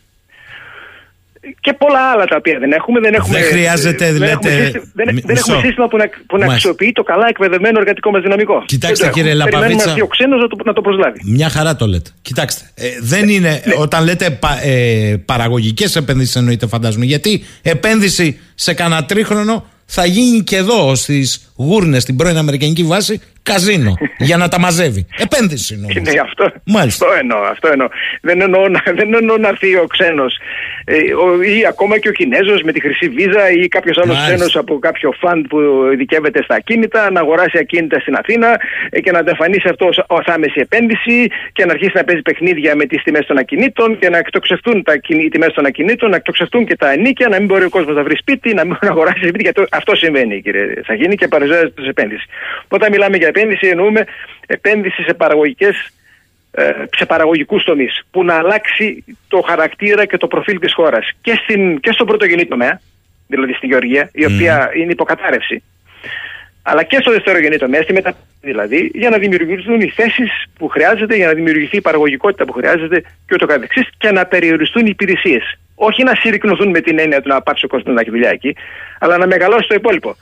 Speaker 5: και πολλά άλλα τα οποία δεν έχουμε. Δεν, έχουμε,
Speaker 2: δεν χρειάζεται,
Speaker 5: δεν
Speaker 2: λέτε.
Speaker 5: Έχουμε δεν, δεν έχουμε σύστημα που να, που να αξιοποιεί το καλά εκπαιδευμένο εργατικό μας δυναμικό.
Speaker 2: Κοιτάξτε, κύριε Λαπαβίτσα.
Speaker 5: ο ξένος να, το, να το προσλάβει.
Speaker 2: Μια χαρά το λέτε. Κοιτάξτε. Ε, δεν είναι. Ναι. Όταν λέτε πα, ε, παραγωγικές επενδύσεις, εννοείται, φαντάζομαι. Γιατί επένδυση σε κανένα τρίχρονο θα γίνει και εδώ στις γούρνε στην πρώην Αμερικανική βάση καζίνο για να τα μαζεύει. Επένδυση νομίζω.
Speaker 5: Ναι, αυτό, αυτό εννοώ. Αυτό εννοώ. Δεν, εννοώ δεν εννοώ να έρθει ο ξένος ε, ή ακόμα και ο Κινέζος με τη χρυσή βίζα ή κάποιος άλλος ξένος από κάποιο φαντ που ειδικεύεται στα ακίνητα να αγοράσει ακίνητα στην Αθήνα ε, και να το εμφανίσει αυτό ως άμεση επένδυση και να αρχίσει να παίζει παιχνίδια με τις τιμές των ακινήτων και να εκτοξευτούν τα, οι τιμές των ακινήτων, να εκτοξευτούν και τα ενίκια, να μην μπορεί ο κόσμος να βρει σπίτι, να μην μπορεί να αγοράσει σπίτι. Γιατί αυτό συμβαίνει, κύριε Σαγίνη, και παρουσιάζεται ω επένδυσης. Όταν μιλάμε για επένδυση, εννοούμε επένδυση σε παραγωγικές ε, σε παραγωγικούς τομείς που να αλλάξει το χαρακτήρα και το προφίλ της χώρας και, και στον πρωτογενή τομέα, δηλαδή στην Γεωργία, η οποία είναι υποκατάρρευση, αλλά και στο δευτερογενή τομέα, στη μετα... δηλαδή, για να δημιουργηθούν οι θέσεις που χρειάζεται, για να δημιουργηθεί η παραγωγικότητα που χρειάζεται και ούτω καθεξής και να περιοριστούν οι υπηρεσίες. Όχι να συρρυκνωθούν με την έννοια του να πάψει ο κόσμος να έχει δουλειά εκεί, αλλά να μεγαλώσει το υπόλοιπο.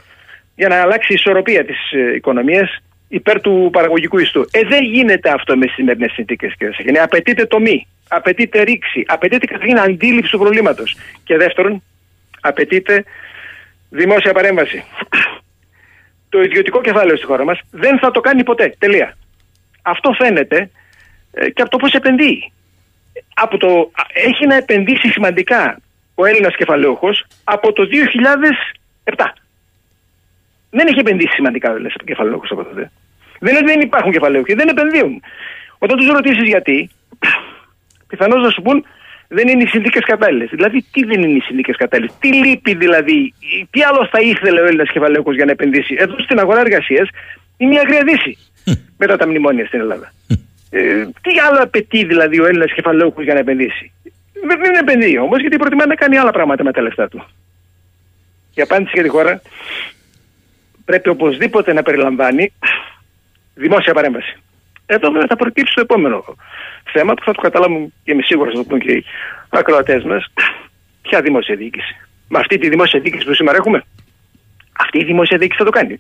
Speaker 5: Για να αλλάξει η ισορροπία της ε, οικονομίας υπέρ του παραγωγικού ιστού. Ε, δεν γίνεται αυτό με σημερινές συνθήκες, κύριε Σαχίνη. Απαιτείται τομή, απαιτείται ρήξη, απαιτείται καταρχήν αντίληψη του προβλήματος. Και δεύτερον, απαιτείται δημόσια παρέμβαση. το ιδιωτικό κεφάλαιο στη χώρα μας δεν θα το κάνει ποτέ. Τελεία. Αυτό φαίνεται ε, και από το πώς επενδύει. Από το, έχει να επενδύσει σημαντικά ο Έλληνας κεφαλαίοχο από το 2007. Δεν έχει επενδύσει σημαντικά δηλαδή, κεφαλαίοχο από τότε. Δεν είναι ότι δεν υπάρχουν κεφαλαίοχοι, δεν επενδύουν. Όταν τους ρωτήσεις γιατί, πιθανώς να σου πούν δεν είναι οι συνθήκες κατάλληλες. Δηλαδή, τι δεν είναι οι συνθήκες κατάλληλες, τι λείπει δηλαδή, τι άλλο θα ήθελε ο Έλληνας κεφαλαίοχο για να επενδύσει; Εδώ στην αγορά εργασίας είναι μια αγρία δύση μετά τα μνημόνια στην Ελλάδα. Ε, τι άλλο απαιτεί δηλαδή ο Έλληνας κεφαλαιούχος για να επενδύσει; Δεν επενδύει όμως γιατί προτιμά να κάνει άλλα πράγματα με τα λεφτά του. Η απάντηση για τη χώρα πρέπει οπωσδήποτε να περιλαμβάνει δημόσια παρέμβαση. Εδώ βέβαια θα προκύψει το επόμενο θέμα που θα το καταλάβουν και είμαι σίγουρο να το πούν και οι ακροατές μας. Ποια δημόσια διοίκηση. Με αυτή τη δημόσια διοίκηση που σήμερα έχουμε, αυτή η δημόσια διοίκηση θα το κάνει.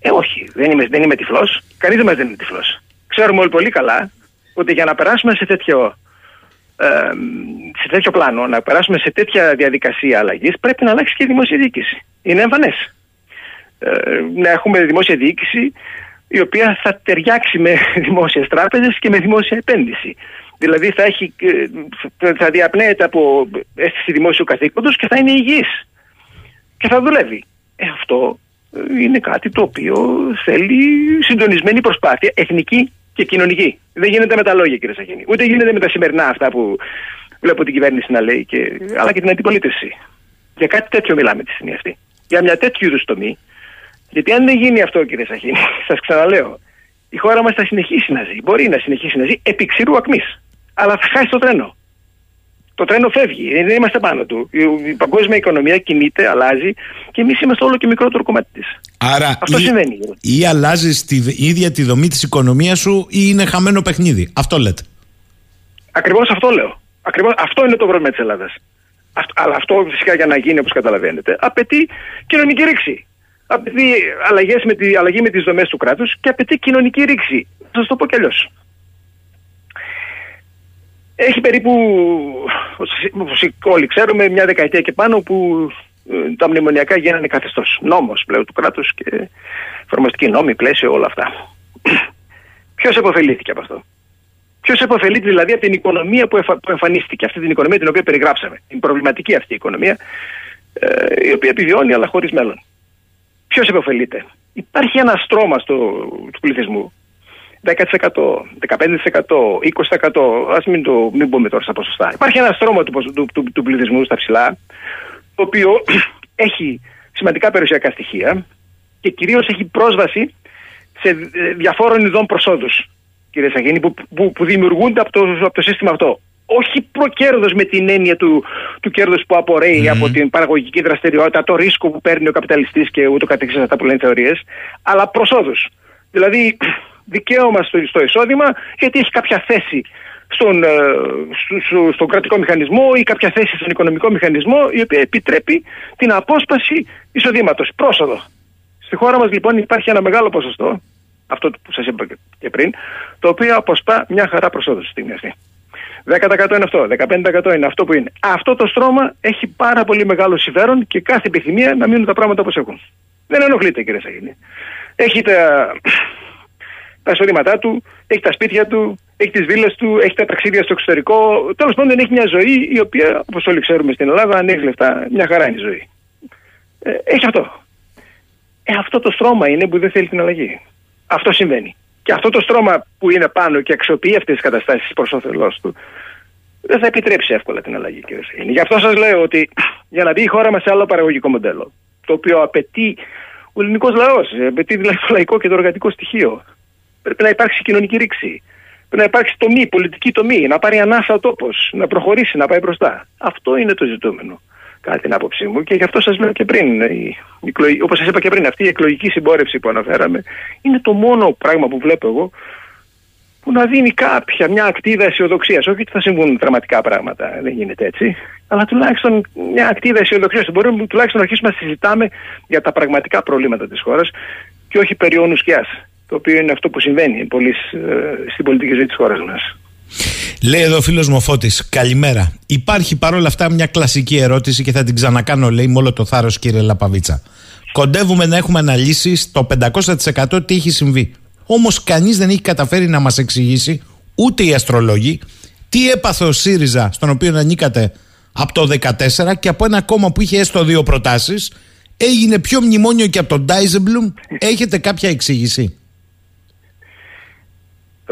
Speaker 5: Ε, όχι, δεν είμαι, δεν είμαι τυφλός. Κανείς δεν μας δεν είναι τυφλός. Ξέρουμε όλοι πολύ καλά ότι για να περάσουμε σε τέτοιο, ε, σε τέτοιο πλάνο, να περάσουμε σε τέτοια διαδικασία αλλαγής, πρέπει να αλλάξει και η δημόσια διοίκηση. Είναι εμφανές. Ε, να έχουμε δημόσια διοίκηση η οποία θα ταιριάξει με δημόσιες τράπεζες και με δημόσια επένδυση. Δηλαδή θα, έχει, ε, θα διαπνέεται από αίσθηση δημόσιου καθήκοντος και θα είναι υγιής. Και θα δουλεύει. Ε, αυτό είναι κάτι το οποίο θέλει συντονισμένη προσπάθεια εθνική και κοινωνική. Δεν γίνεται με τα λόγια κύριε Σαχίνη. Ούτε γίνεται με τα σημερινά αυτά που βλέπω την κυβέρνηση να λέει και, αλλά και την αντιπολίτευση. Για κάτι τέτοιο μιλάμε τη στιγμή αυτή. Για μια τέτοιου είδους τομή γιατί αν δεν γίνει αυτό, κύριε Σαχίνη, σας ξαναλέω, η χώρα μας θα συνεχίσει να ζει. Μπορεί να συνεχίσει να ζει επί ξηρού ακμής. Αλλά θα χάσει το τρένο. Το τρένο φεύγει, δεν είμαστε πάνω του. Η παγκόσμια οικονομία κινείται, αλλάζει και εμείς είμαστε όλο και μικρότερο κομμάτι της.
Speaker 2: Άρα,
Speaker 5: αυτό
Speaker 2: ή,
Speaker 5: συμβαίνει.
Speaker 2: Ή αλλάζει τη ίδια τη δομή της οικονομίας σου ή είναι χαμένο παιχνίδι. Αυτό λέτε.
Speaker 5: Ακριβώς αυτό λέω. Ακριβώς, αυτό είναι το πρόβλημα της Ελλάδας. Αλλά αυτό φυσικά για να γίνει, όπως καταλαβαίνετε, απαιτεί κοινωνική ρήξη απαιτεί αλλαγές με τη, αλλαγή με τις δομές του κράτους και απαιτεί κοινωνική ρήξη. Θα σας το πω κι αλλιώς. Έχει περίπου, όπως όλοι ξέρουμε, μια δεκαετία και πάνω που ε, τα μνημονιακά γίνανε καθεστώς. Νόμος πλέον του κράτους και εφαρμοστική νόμη, πλαίσιο, όλα αυτά. Ποιος επωφελήθηκε από αυτό; Ποιος επωφελείται δηλαδή από την οικονομία που, εφα... που εμφανίστηκε, αυτή την οικονομία την οποία περιγράψαμε. Την προβληματική αυτή οικονομία, ε, η οποία επιβιώνει αλλά χωρίς μέλλον. Ποιος επωφελείται; Υπάρχει ένα στρώμα στο, του πληθυσμού. 10%, 15%, 20%, ας μην, το, μην πούμε τώρα στα ποσοστά. Υπάρχει ένα στρώμα του, του, του, του πληθυσμού στα ψηλά, το οποίο έχει σημαντικά περιουσιακά στοιχεία και κυρίως έχει πρόσβαση σε διαφόρων ειδών προσόδους, κύριε Σαγίνη, που, που, που δημιουργούνται από το, από το σύστημα αυτό όχι προκέρδος με την έννοια του, του κέρδους που απορρέει από την παραγωγική δραστηριότητα, το ρίσκο που παίρνει ο καπιταλιστής και ούτω καθεξής, αυτά που λένε θεωρίες, αλλά προσόδους. Δηλαδή δικαίωμα στο, στο εισόδημα γιατί έχει κάποια θέση στον, ε, στο, στον κρατικό μηχανισμό ή κάποια θέση στον οικονομικό μηχανισμό η οποία επιτρέπει την απόσπαση εισοδήματος. Πρόσοδο. Στη χώρα μας λοιπόν υπάρχει ένα μεγάλο ποσοστό, αυτό που σας είπα και πριν, το οποίο αποσπά μια χαρά προσόδους στη στιγμή αυτή. 10% είναι αυτό, 15% είναι αυτό που είναι. Αυτό το στρώμα έχει πάρα πολύ μεγάλο συμφέρον και κάθε επιθυμία να μείνουν τα πράγματα όπως έχουν. Δεν ενοχλείται κύριε Σαγίνη. Έχει τα, τα εισοδήματά του, έχει τα σπίτια του, έχει τις βίλες του, έχει τα ταξίδια στο εξωτερικό. Τέλος πάντων έχει μια ζωή η οποία, όπως όλοι ξέρουμε στην Ελλάδα, αν έχεις λεφτά, μια χαρά είναι η ζωή. Ε, έχει αυτό. Ε, αυτό το στρώμα είναι που δεν θέλει την αλλαγή. Αυτό συμβαίνει. Και αυτό το στρώμα που είναι πάνω και αξιοποιεί αυτές τις καταστάσεις προς όφελός του, δεν θα επιτρέψει εύκολα την αλλαγή, κύριε Σαγίνη. Γι' αυτό σας λέω ότι για να μπει η χώρα μας σε άλλο παραγωγικό μοντέλο, το οποίο απαιτεί ο ελληνικός λαός, απαιτεί δηλαδή το λαϊκό και το εργατικό στοιχείο, πρέπει να υπάρξει κοινωνική ρήξη. Πρέπει να υπάρξει τομή, πολιτική τομή, να πάρει ανάσα ο τόπος, να προχωρήσει, να πάει μπροστά. Αυτό είναι το ζητούμενο κατά την άποψή μου και γι' αυτό σας λέω και πριν, η, η, όπως σας είπα και πριν, αυτή η εκλογική συμπόρευση που αναφέραμε είναι το μόνο πράγμα που βλέπω εγώ που να δίνει κάποια, μια ακτίδα αισιοδοξίας. Όχι ότι θα συμβούν δραματικά πράγματα, δεν γίνεται έτσι. Αλλά τουλάχιστον μια ακτίδα αισιοδοξίας. Μπορούμε τουλάχιστον να αρχίσουμε να συζητάμε για τα πραγματικά προβλήματα της χώρας και όχι περί όνους σκιά. Το οποίο είναι αυτό που συμβαίνει πολύ, ε, στην πολιτική ζωή της χώρας μας.
Speaker 2: Λέει εδώ ο φίλος μου Καλημέρα. Υπάρχει παρόλα αυτά μια κλασική ερώτηση και θα την ξανακάνω, λέει, με όλο το θάρρος, κύριε Λαπαβίτσα. Κοντεύουμε να έχουμε αναλύσεις στο 500% τι έχει συμβεί. Όμως κανείς δεν έχει καταφέρει να μας εξηγήσει, ούτε οι αστρολόγοι, τι έπαθε ο ΣΥΡΙΖΑ, στον οποίο ανήκατε από το 2014 και από ένα κόμμα που είχε έστω δύο προτάσεις, έγινε πιο μνημόνιο και από τον Ντάιζεμπλουμ. Έχετε κάποια εξήγηση;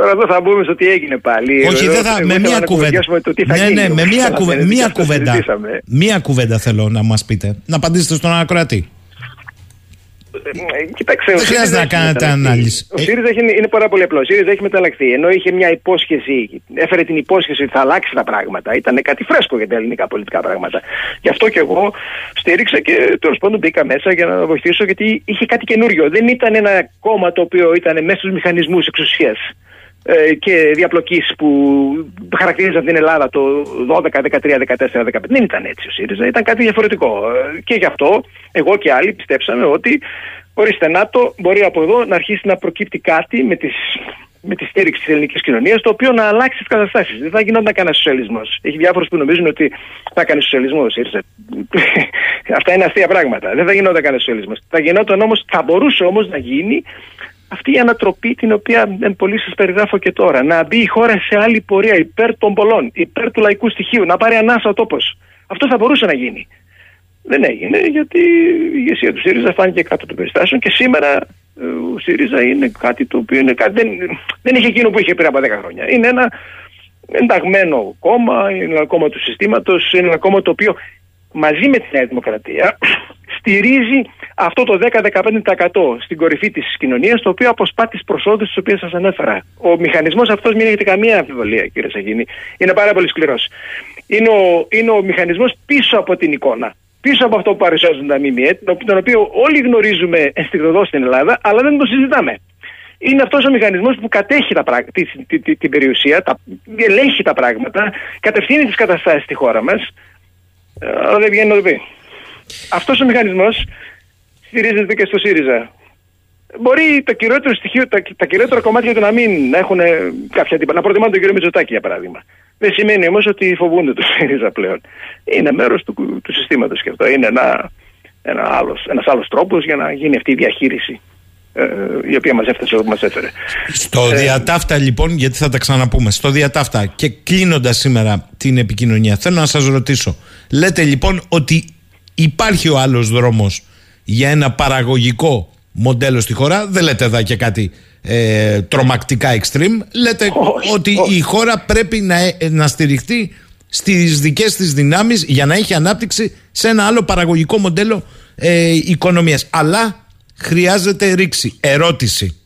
Speaker 5: Τώρα εδώ θα μπούμε στο τι έγινε πάλι.
Speaker 2: Όχι, δεν θα. Με μία κουβέντα. Ναι, ναι, με μία, κουβέντα. Μία κουβέντα. Μία κουβέντα θέλω να μας πείτε. Να απαντήσετε στον ανακροατή.
Speaker 5: Κοιτάξτε,
Speaker 2: Δεν χρειάζεται να κάνετε ανάλυση.
Speaker 5: Ο ΣΥΡΙΖΑ είναι, είναι πάρα πολύ απλό. Ο ΣΥΡΙΖΑ έχει μεταλλαχθεί. Ενώ είχε μια υπόσχεση, έφερε την υπόσχεση ότι θα αλλάξει τα πράγματα. Ήταν κάτι φρέσκο για τα ελληνικά πολιτικά πράγματα. Γι' αυτό και εγώ στήριξα και τέλος πάντων μπήκα μέσα για να βοηθήσω, γιατί είχε κάτι καινούριο. Δεν ήταν ένα κόμμα το οποίο ήταν μέσα στους μηχανισμούς εξουσίας ε, και διαπλοκής που χαρακτηρίζαν την Ελλάδα το 12, 13, 14, 15. Δεν ήταν έτσι ο ΣΥΡΙΖΑ, ήταν κάτι διαφορετικό. Ε, και γι' αυτό εγώ και άλλοι πιστέψαμε ότι ορίστε ΝΑΤΟ μπορεί από εδώ να αρχίσει να προκύπτει κάτι με τις με τη στήριξη της ελληνικής κοινωνίας, το οποίο να αλλάξει τις καταστάσεις. Δεν θα γινόταν κανένας σοσιαλισμός. Έχει διάφορους που νομίζουν ότι θα κάνει σοσιαλισμό. Αυτά είναι αστεία πράγματα. Δεν θα γινόταν κανένας σοσιαλισμός. Θα γινόταν όμως, θα μπορούσε όμως να γίνει αυτή η ανατροπή την οποία εν πολύ σας περιγράφω και τώρα. Να μπει η χώρα σε άλλη πορεία υπέρ των πολλών, υπέρ του λαϊκού στοιχείου, να πάρει ανάσα ο τόπος. Αυτό θα μπορούσε να γίνει. Δεν έγινε γιατί η ηγεσία του ΣΥΡΙΖΑ φάνηκε κάτω των περιστάσεων και σήμερα ε, ο ΣΥΡΙΖΑ είναι κάτι το οποίο είναι κάτι, δεν, δεν είχε εκείνο που είχε πριν από 10 χρόνια. Είναι ένα ενταγμένο κόμμα, είναι ένα κόμμα του συστήματος, είναι ένα κόμμα το οποίο μαζί με τη Νέα Δημοκρατία στηρίζει αυτό το 10-15% στην κορυφή της κοινωνίας, το οποίο αποσπά τις προσόδους τις οποίες σας ανέφερα. Ο μηχανισμός αυτός, μην έχετε καμία αμφιβολία, κύριε Σαγίνη, είναι πάρα πολύ σκληρός. Είναι ο, είναι ο μηχανισμός πίσω από την εικόνα. Πίσω από αυτό που παρουσιάζουν τα ΜΜΕ, τον οποίο όλοι γνωρίζουμε ενστικτοδό στην Ελλάδα, αλλά δεν το συζητάμε. Είναι αυτός ο μηχανισμός που κατέχει τα πρά... τη, τη, τη, την περιουσία, τα... ελέγχει τα πράγματα, κατευθύνει τις καταστάσεις στη χώρα μας, ε, αλλά δεν βγαίνει να το πει. Αυτός ο μηχανισμός στηρίζεται και στο ΣΥΡΙΖΑ. Μπορεί το κυριότερο στοιχείο, τα, τα κυριότερα κομμάτια του να μην έχουν κάποια τύπα. Να προτιμάνε τον κύριο Μητσοτάκη για παράδειγμα. Δεν σημαίνει όμως ότι φοβούνται το ΣΥΡΙΖΑ πλέον. Είναι μέρος του, του συστήματος και αυτό. Είναι ένα, ένα άλλος, ένας άλλος τρόπος για να γίνει αυτή η διαχείριση ε, η οποία μας έφτασε όπου μας έφερε.
Speaker 2: Στο ε, διατάφτα λοιπόν, γιατί θα τα ξαναπούμε, στο διατάφτα και κλείνοντας σήμερα την επικοινωνία, θέλω να σας ρωτήσω. Λέτε λοιπόν ότι υπάρχει ο άλλος δρόμος για ένα παραγωγικό μοντέλο στη χώρα; Δεν λέτε εδώ και κάτι ε, τρομακτικά extreme. Λέτε ότι η χώρα πρέπει να, ε, να στηριχτεί στις δικές της δυνάμεις για να έχει ανάπτυξη σε ένα άλλο παραγωγικό μοντέλο ε, οικονομίας. Αλλά χρειάζεται ρήξη. Ερώτηση.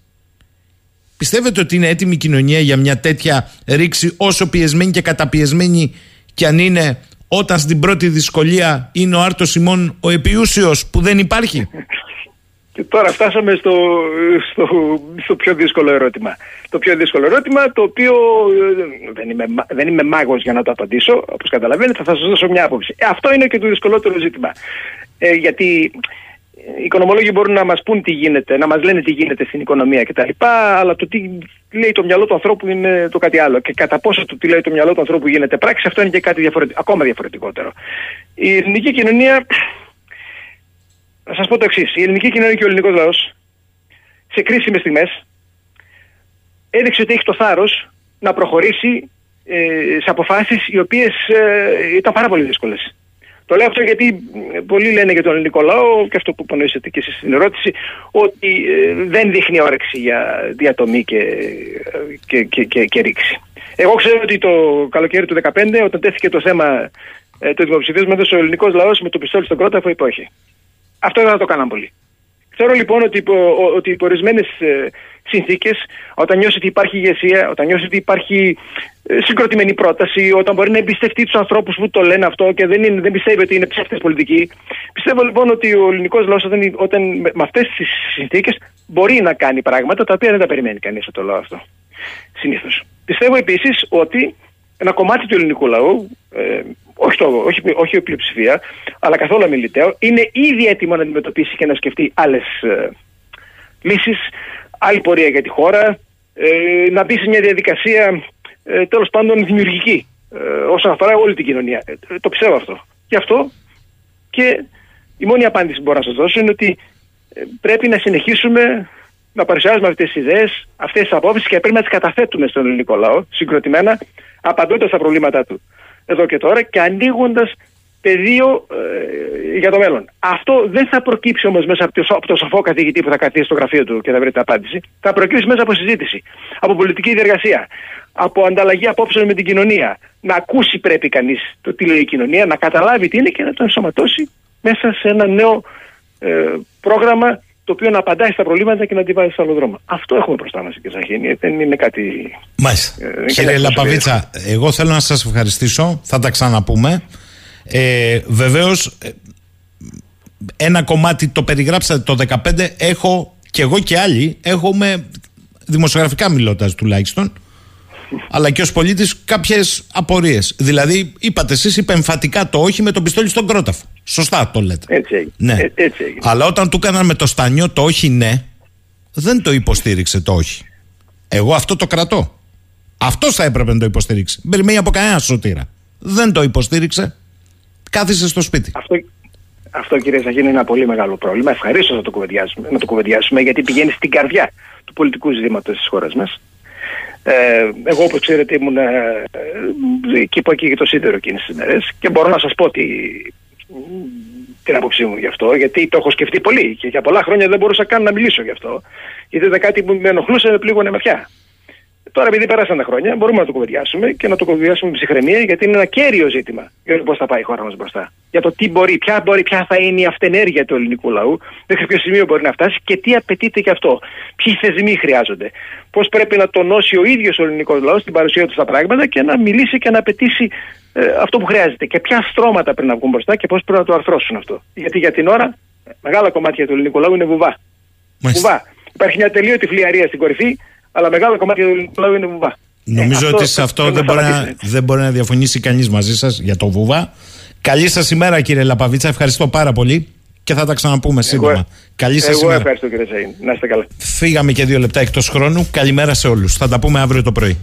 Speaker 2: Πιστεύετε ότι είναι έτοιμη η κοινωνία για μια τέτοια ρήξη όσο πιεσμένη και καταπιεσμένη και αν είναι όταν στην πρώτη δυσκολία είναι ο Άρτος ημών ο επιούσιος που δεν υπάρχει;
Speaker 5: Και τώρα φτάσαμε στο, στο, στο πιο δύσκολο ερώτημα. Το πιο δύσκολο ερώτημα το οποίο ε, δεν είμαι, δεν είμαι μάγος για να το απαντήσω όπως καταλαβαίνετε θα σας δώσω μια άποψη. Ε, αυτό είναι και το δυσκολότερο ζήτημα. Ε, γιατί οι οικονομολόγοι μπορούν να μας πούν τι γίνεται, να μας λένε τι γίνεται στην οικονομία κτλ. Αλλά το τι λέει το μυαλό του ανθρώπου είναι το κάτι άλλο. Και κατά πόσο το τι λέει το μυαλό του ανθρώπου γίνεται πράξη, αυτό είναι και κάτι διαφορετικό, ακόμα διαφορετικότερο. Η ελληνική κοινωνία. Θα σας πω το εξής. Η ελληνική κοινωνία και ο ελληνικός λαός σε κρίσιμες στιγμές έδειξε ότι έχει το θάρρος να προχωρήσει ε, σε αποφάσεις οι οποίες ε, ήταν πάρα πολύ δύσκολες. Το λέω αυτό γιατί πολλοί λένε για τον ελληνικό λαό και αυτό που υπονοήσατε και εσείς στην ερώτηση ότι ε, δεν δείχνει όρεξη για διατομή και, και, και, και, και ρήξη. Εγώ ξέρω ότι το καλοκαίρι του 2015 όταν τέθηκε το θέμα ε, του δημοψηφίσματος ο ελληνικός λαός με το πιστόλι στον κρόταφο είπε όχι. Αυτό δεν θα το κάναν πολύ. Ξέρω λοιπόν ότι υπό, ότι υπό ορισμένε ε, συνθήκες, όταν νιώσεις ότι υπάρχει ηγεσία, όταν νιώσεις ότι υπάρχει ε, συγκροτημένη πρόταση, όταν μπορεί να εμπιστευτεί τους ανθρώπους που το λένε αυτό και δεν, είναι, δεν πιστεύει ότι είναι ψεύτες πολιτικοί. Πιστεύω λοιπόν ότι ο ελληνικός λαός, όταν, όταν με αυτές τις συνθήκες, μπορεί να κάνει πράγματα τα οποία δεν τα περιμένει κανείς το λαό αυτό. Συνήθως. Πιστεύω επίσης ότι ένα κομμάτι του ελληνικού λαού, ε, όχι, το, όχι, όχι η πλειοψηφία, αλλά καθόλου αμιληταίο, είναι ήδη έτοιμο να αντιμετωπίσει και να σκεφτεί άλλες ε, λύσεις, άλλη πορεία για τη χώρα, ε, να μπει σε μια διαδικασία ε, τέλος πάντων δημιουργική ε, όσον αφορά όλη την κοινωνία. Ε, το πιστεύω αυτό. Γι' αυτό και η μόνη απάντηση που μπορώ να σας δώσω είναι ότι ε, πρέπει να συνεχίσουμε να παρουσιάζουμε αυτές τις ιδέες, αυτές τις απόψεις και πρέπει να τις καταθέτουμε στον ελληνικό λαό συγκροτημένα, απαντώντας στα προβλήματά του εδώ και τώρα και ανοίγοντας πεδίο ε, για το μέλλον. Αυτό δεν θα προκύψει όμως μέσα από το, από το σοφό καθηγητή που θα καθίσει στο γραφείο του και θα βρει την απάντηση. Θα προκύψει μέσα από συζήτηση, από πολιτική διεργασία, από ανταλλαγή απόψεων με την κοινωνία. Να ακούσει πρέπει κανείς το τι λέει η κοινωνία, να καταλάβει τι είναι και να το ενσωματώσει μέσα σε ένα νέο ε, πρόγραμμα το οποίο να απαντάει στα προβλήματα και να τη βάζει στο άλλο δρόμο. Αυτό έχουμε μπροστά μας, κύριε Σαχίνη. Δεν είναι κάτι.
Speaker 2: Μάλιστα.
Speaker 5: Ε,
Speaker 2: Κύριε Λαπαβίτσα, εγώ θέλω να σας ευχαριστήσω. Θα τα ξαναπούμε. Ε, Βεβαίως, ένα κομμάτι το περιγράψατε το 2015. Έχω και εγώ και άλλοι έχουμε δημοσιογραφικά μιλώντας τουλάχιστον αλλά και ως πολίτης κάποιες απορίες. Δηλαδή, είπατε εσείς υπεμφατικά το όχι με τον πιστόλι στον κρόταφο. Σωστά το λέτε.
Speaker 5: Έτσι έγινε.
Speaker 2: Ναι.
Speaker 5: Ε, έτσι έγινε.
Speaker 2: Αλλά όταν του έκαναν με το στανιό το όχι ναι, δεν το υποστήριξε το όχι. Εγώ αυτό το κρατώ. Αυτός θα έπρεπε να το υποστηρίξει. Δεν περιμένει από κανένα σωτήρα. Δεν το υποστήριξε. Κάθισε στο σπίτι.
Speaker 5: Αυτό, αυτό κύριε Σαχίνη είναι ένα πολύ μεγάλο πρόβλημα. Ευχαρίστω να το κουβεντιάσουμε, να το κουβεντιάσουμε γιατί πηγαίνει στην καρδιά του πολιτικού ζητήματος της χώρας μας. Ε, εγώ όπως ξέρετε ήμουν ε, εκεί που εκεί το σίδερο εκείνες τις μέρες και μπορώ να σας πω τι, την άποψή μου γι' αυτό γιατί το έχω σκεφτεί πολύ και για πολλά χρόνια δεν μπορούσα καν να μιλήσω γι' αυτό γιατί ήταν κάτι που με ενοχλούσε, με πλήγωνε με πια. Τώρα, επειδή πέρασαν τα χρόνια, μπορούμε να το κουβεντιάσουμε και να το κουβεντιάσουμε με ψυχραιμία, γιατί είναι ένα κέριο ζήτημα για το πώς θα πάει η χώρα μας μπροστά. Για το τι μπορεί, ποια, μπορεί, ποια θα είναι η αυτενέργεια του ελληνικού λαού, μέχρι ποιο σημείο μπορεί να φτάσει και τι απαιτείται γι' αυτό. Ποιοι θεσμοί χρειάζονται. Πώς πρέπει να τονώσει ο ίδιος ο ελληνικός λαός την παρουσία του στα πράγματα και να μιλήσει και να απαιτήσει ε, αυτό που χρειάζεται. Και ποια στρώματα πρέπει να βγουν μπροστά και πώς πρέπει να το αρθρώσουν αυτό. Γιατί για την ώρα μεγάλα κομμάτια του ελληνικού λαού είναι βουβά. Βουβά. Υπάρχει μια τελείωτη φλιαρία στην κορυφή, αλλά μεγάλο κομμάτι του λαού είναι βουβά.
Speaker 2: Νομίζω ε, ότι σε αυτό δεν μπορεί, να, δεν μπορεί να διαφωνήσει κανείς μαζί σας για το βουβά. Καλή σας ημέρα, κύριε Λαπαβίτσα. Ευχαριστώ πάρα πολύ και θα τα ξαναπούμε σύντομα. Εγώ, Καλή σας ημέρα.
Speaker 5: Εγώ ευχαριστώ, κύριε Σαΐν. Να είστε καλά.
Speaker 2: Φύγαμε και δύο λεπτά εκτός χρόνου. Καλημέρα σε όλους. Θα τα πούμε αύριο το πρωί.